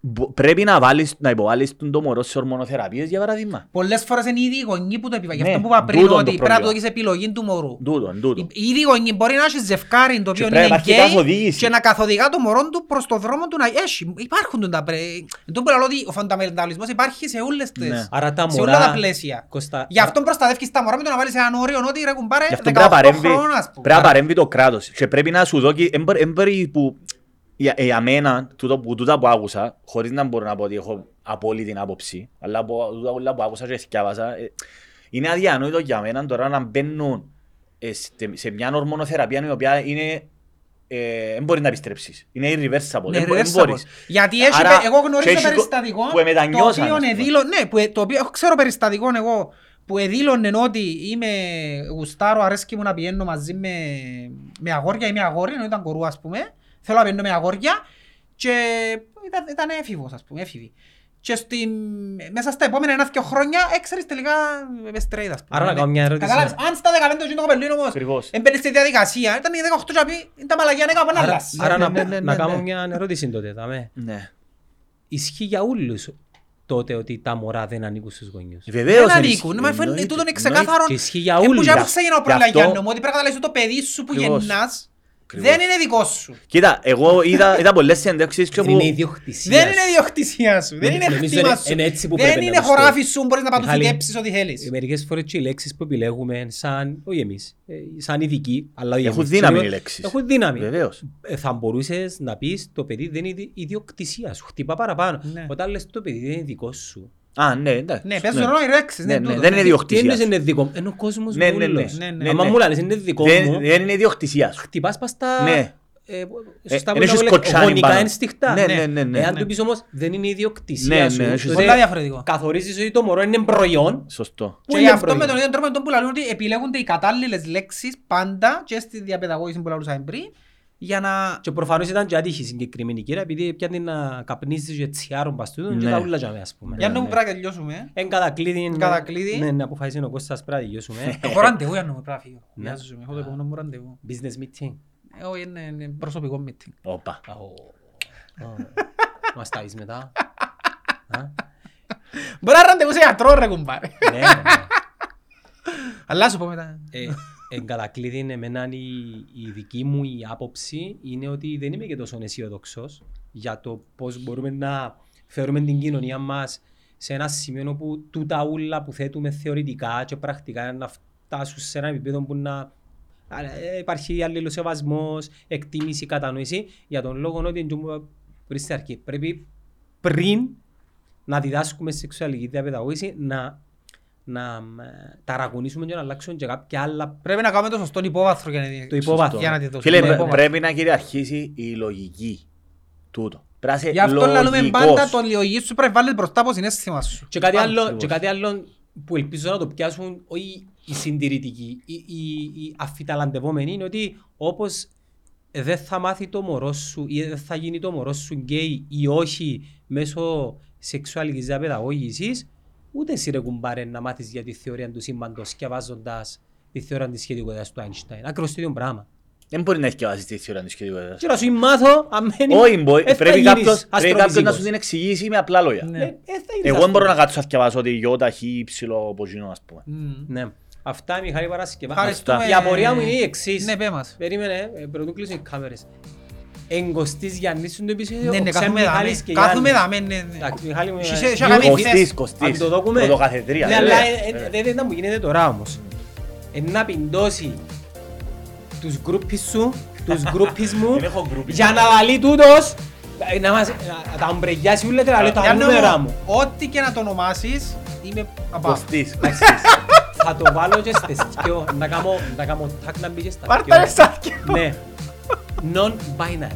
A: μπο- πρέπει να, βάλεις, να υποβάλεις τον το μωρό σε ορμονοθεραπείες για παράδειγμα.
B: Πολλές φορές είναι ήδη οι γονείς που το επιβάλλουν. Γι'
A: Ναι,
B: αυτό που είπα πριν
A: τούτον το
B: ότι πρέπει να
A: πρόβλημα.
B: το έχεις επιλογή του μωρού.
A: Τούτον, τούτον.
B: Οι οι ίδιοι γονείς μπορεί να έχεις ζευκάρι το οποίο
A: πρέπει να
B: είναι
A: υπάρχει
B: γκέι
A: καθοδήγηση.
B: και να καθοδηγά το μωρό του προς το δρόμο του να έχει. Υπάρχουν τα πρέ... Δεν μπορώ να λέω ότι ο φονταμενταλισμός υπάρχει σε όλες τις...
A: Ναι.
C: Άρα τα
B: σε όλα τα
C: μωρά...
B: πλαίσια.
C: Κώστα,
B: Γι' αυτό προστατεύεις τα μωρά με το να βάλεις έναν όριο ότι ρε κουμπάρε
A: Γι' αυτό
B: 18
A: πρέπει να παρέμβει,
B: χρόνια ας πούμε.
A: πρέπει να παρέμβει το κράτος και πρέπει να σου δώσει, εν μπορεί- εν μπορεί που για, ε, για μένα, τούτο που, τούτα που άκουσα, χωρίς να μπορώ να πω ότι έχω απόλυτη άποψη, αλλά από τούτα όλα που άκουσα και θυκιάβασα, ε, είναι αδιανόητο για μένα τώρα να μπαίνουν ε, στε- σε μια ορμονοθεραπεία η οποία είναι ε, δεν μπορεί να επιστρέψεις. Είναι irreversible.
B: Ναι,
A: Δεν μπο- δεν
B: reversible.
A: μπορείς.
B: Γιατί έχει,
A: Άρα,
B: πε- εγώ
A: και
B: γνωρίζω
A: έχει το-
B: περιστατικό
A: που εμετανιώσαν,
B: το
A: ας
B: οποίο
A: πούμε.
B: εδήλω, ναι, που, ε- το οποίο, έχω ξέρω περιστατικό εγώ που εδήλωνε ότι είμαι γουστάρω, αρέσκει μου να πηγαίνω μαζί με, με αγόρια ή με αγόρια, ενώ ήταν κορού ας πούμε, θέλω να πηγαίνω με αγόρια και ήταν, ήταν έφηβος ας πούμε, έφηβη. Και στην, μέσα στα επόμενα ένα-δυο χρόνια έξερες τελικά με straight ας πούμε.
C: Άρα να κάνω μια ερώτηση.
B: Καταλάβεις, αν στα 15 το κοπελίνο όμως
A: Ακριβώς.
B: έμπαινε στη διαδικασία, ήταν η 18 και να πει, είναι τα μαλαγιά να κάνω
C: Άρα,
B: άλλας.
C: άρα
A: Ναι,
C: να,
A: ναι, ναι,
C: να
A: ναι,
C: κάνω
A: ναι.
C: μια ερώτηση τότε. δάμε.
A: Ναι.
C: Ισχύει για όλους τότε ότι τα μωρά δεν ανήκουν στους γονιούς;
A: Βεβαίως
B: Δεν
A: ενισχύει.
B: ανήκουν, μα φαίνεται
A: Εννοείται.
B: τούτο είναι ξεκάθαρο.
C: Και ισχύει για
B: Ε, που
C: όλους.
B: και
A: Για-
B: που ξεκινά ο
A: γι' αυτό-
B: προλαγιάννο μου, ότι πρέπει να καταλάβεις ότι το παιδί σου που
A: Ακριβώς.
B: γεννάς
A: Ακριβώς.
B: δεν είναι δικό σου.
A: Κοίτα, εγώ είδα, είδα πολλές συνέντευξεις και
C: Δεν
A: που...
C: είναι ιδιοκτησία.
B: Δεν είναι ιδιοκτησία σου, δεν είναι
C: Νομίζω
B: χτήμα
C: είναι-
B: σου.
C: είναι έτσι που
B: Δεν
C: πρέπει να
B: είναι
C: το σκέφτεσαι.
B: χωράφι σου, μπορείς να παντού
C: Μιχάλη,
B: φυτέψεις ό,τι θέλεις.
C: Μερικές φορές και οι λέξεις που επιλέγουμε σαν, όχι εμείς, ε, σαν ειδικοί, αλλά όχι
A: Έχουν
C: εμείς,
A: δύναμη
C: ξέρω,
A: οι λέξεις.
C: Έχουν δύναμη.
A: Βεβαίως.
C: Ε, θα μπορούσες να πεις το παιδί δεν είναι ιδι- ιδιοκτησία σου, χτυπά παραπάνω.
B: Ναι.
C: Όταν λες το παιδί δεν είναι δικό σου.
A: Α, ναι, εντάξει.
B: Ναι, παίζουν ρόλο οι λέξεις.
A: Ναι,
B: ναι,
A: ναι,
B: τούτο,
A: δεν
B: ναι.
A: είναι
C: Τι
A: ιδιοκτησία.
C: εννοείς είναι δικό μου, είναι ο κόσμος
A: Ναι,
C: μου
A: ναι, ναι.
C: όλος.
B: Ναι, ναι,
C: Άμα
A: ναι.
C: μου λες είναι δικό
A: Δεν,
C: μου,
A: δεν είναι ιδιοκτησία σου.
C: χτυπάς πας στα
A: Ναι.
C: ε,
A: Ε,
C: σωστά
A: εν
C: που
A: έχεις
C: λέμε,
A: κοτσάνι
C: γονικά
A: πάνω.
C: ένστιχτα.
A: Ναι, ναι, ναι, ναι.
C: Εάν
B: Ναι.
C: του πεις όμως δεν είναι ιδιοκτησία
A: Ναι,
C: σου,
A: ναι, έχεις-
C: τότε
B: Πολλά διαφορετικό.
C: καθορίζεις ότι το μωρό είναι προϊόν
A: Σωστό.
C: Πού
B: Και γι'
C: είναι
B: αυτό
C: προϊόν;
B: με τον ίδιο τρόπο τον που λαλούν ότι επιλέγονται οι κατάλληλες λέξεις πάντα και στη διαπαιδαγώγηση που λαλούσαμε πριν για να...
C: Και προφανώς ήταν και άτυχη η συγκεκριμένη κύρα επειδή πιάνε να καπνίζεις και τσιάρουν πας τούτον και
A: Ναι.
C: τα ούλα τζάμε ας πούμε.
B: Για να
A: ναι.
B: μου πρέπει να τελειώσουμε. ε.
C: Εν κατακλείδη.
B: Εν κατακλείδη.
C: Ναι, ναι, αποφάσισε ο Κώστας πρέπει να τελειώσουμε.
B: Έχω ραντεβού για να μου πρέπει να φύγω.
C: Ναι.
B: Βιάζομαι, έχω το επόμενο μου ραντεβού.
C: Business meeting.
B: Ε, Όχι, είναι είναι προσωπικό meeting.
A: Όπα.
C: Α, ω, ω. Μας τα πεις μετά. Α,
B: Μπορεί να ραντεβού σε γιατρό ρε κουμπάρε.
C: Ναι, ναι.
B: Αλλά σου πω μετά.
C: Ε, Εν κατακλείδη εμένα η, η δική μου η άποψη είναι ότι δεν είμαι και τόσο αισιοδοξός για το πώς μπορούμε να φέρουμε την κοινωνία μας σε ένα σημείο όπου τούτα ούλα που θέτουμε θεωρητικά και πρακτικά να φτάσουν σε ένα επίπεδο που να ε, υπάρχει αλληλοσεβασμός, εκτίμηση, κατανόηση για τον λόγο ότι εντός μου πριν στην αρχή πρέπει πριν να διδάσκουμε σεξουαλική διαπαιδαγώγηση να, να ε, ταραγωνίσουμε και να αλλάξουμε και κάποια άλλα
B: Πρέπει να κάνουμε το σωστό υπόβαθρο για να τη-
C: Το υπόβαθρο.
B: για να τη δώσουμε.
A: Φίλε,
B: Το
A: πρέ-
B: υπόβαθρο.
A: πρέπει να κυριαρχήσει η λογική. Τούτο. Πρέπει να
B: Γι' αυτό
A: είσαι
B: λαλούμε
A: λογικός.
B: πάντα το λογική σου πρέπει να βάλεις μπροστά από συνέστημα σου.
C: Και κάτι, άλλο,
A: Ακριβώς.
C: και κάτι άλλο που ελπίζω να το πιάσουν όχι οι συντηρητικοί, οι, οι, οι αφιταλαντευόμενοι είναι ότι όπως δεν θα μάθει το μωρό σου ή δεν θα γίνει το μωρό σου γκέι ή όχι μέσω σεξουαλικής διαπαιδαγώγησης, ούτε εσύ ρε κουμπάρε να μάθεις για τη θεωρία του σύμπαντος σκευάζοντας τη θεωρία της σχετικότητας του Einstein. Ακριβώς το ίδιο πράγμα.
A: Δεν μπορεί να έχει τη θεωρία της σχετικότητας.
C: Και να σου μάθω, αμένει,
A: Όχι, μπορεί-
C: ε, θα
A: πρέπει
C: γίνεις
A: κάποιος πρέπει κάποιος να
C: αστροφυσικός.
A: σου την εξηγήσει με απλά λόγια.
B: Ναι.
C: Ε, ε, θα γίνεις
A: Εγώ δεν μπορώ να
C: αστροφυσικός.
A: κάτσω να διαβάσω ότι γιώτα, χ, υψηλό, ποζίνο, ας πούμε.
B: Μμμ.
C: Ναι. Αυτά, Μιχάλη Παρασκευά.
B: Ευχαριστούμε.
C: Η απορία μου είναι η εξής.
B: Ναι, πέ μας.
C: Περίμενε, ε, πρωτού κλείσουν οι κάμερες. Εγκοστής Γιάννης στον το επεισόδιο,
B: Ναι, ναι,
C: ο Ξεν
B: κάθουμε δάμε.
C: Μιχάλης και
B: Κάθουμε
C: Γιάννης.
B: δάμε, ναι, ναι.
C: Εντάξει, Μιχάλη μου,
B: Εσύ-
C: ε,
B: εσύ έκαμε
A: Κωστής,
B: ευθύνες.
A: Κωστής.
C: Αν το δώκουμε.
A: Πρωτοκαθεδρία.
C: Ναι,
A: ε,
C: αλλά
A: ε,
C: ε,
A: ε.
C: ε, δεν ήταν που γίνεται τώρα όμως. Ε, να πιντώσει τους γκρούπις σου, τους γκρούπις μου, [LAUGHS]
A: Δεν έχω γκρούπις.
C: για να βάλει τούτος, ε, να μας να τα ομπρεγιάσει όλα και να λέει τα
B: Γιάννο
C: νούμερα
B: μου,
C: μου.
B: Ό,τι και να το ονομάσεις, είμαι απάνω.
A: Κωστής.
C: Θα το βάλω και στις δυο, να κάνω να κάνω tag να μπει και στα
B: Πάρ'
C: δυο.
B: τα στα δυο.
C: non-binary.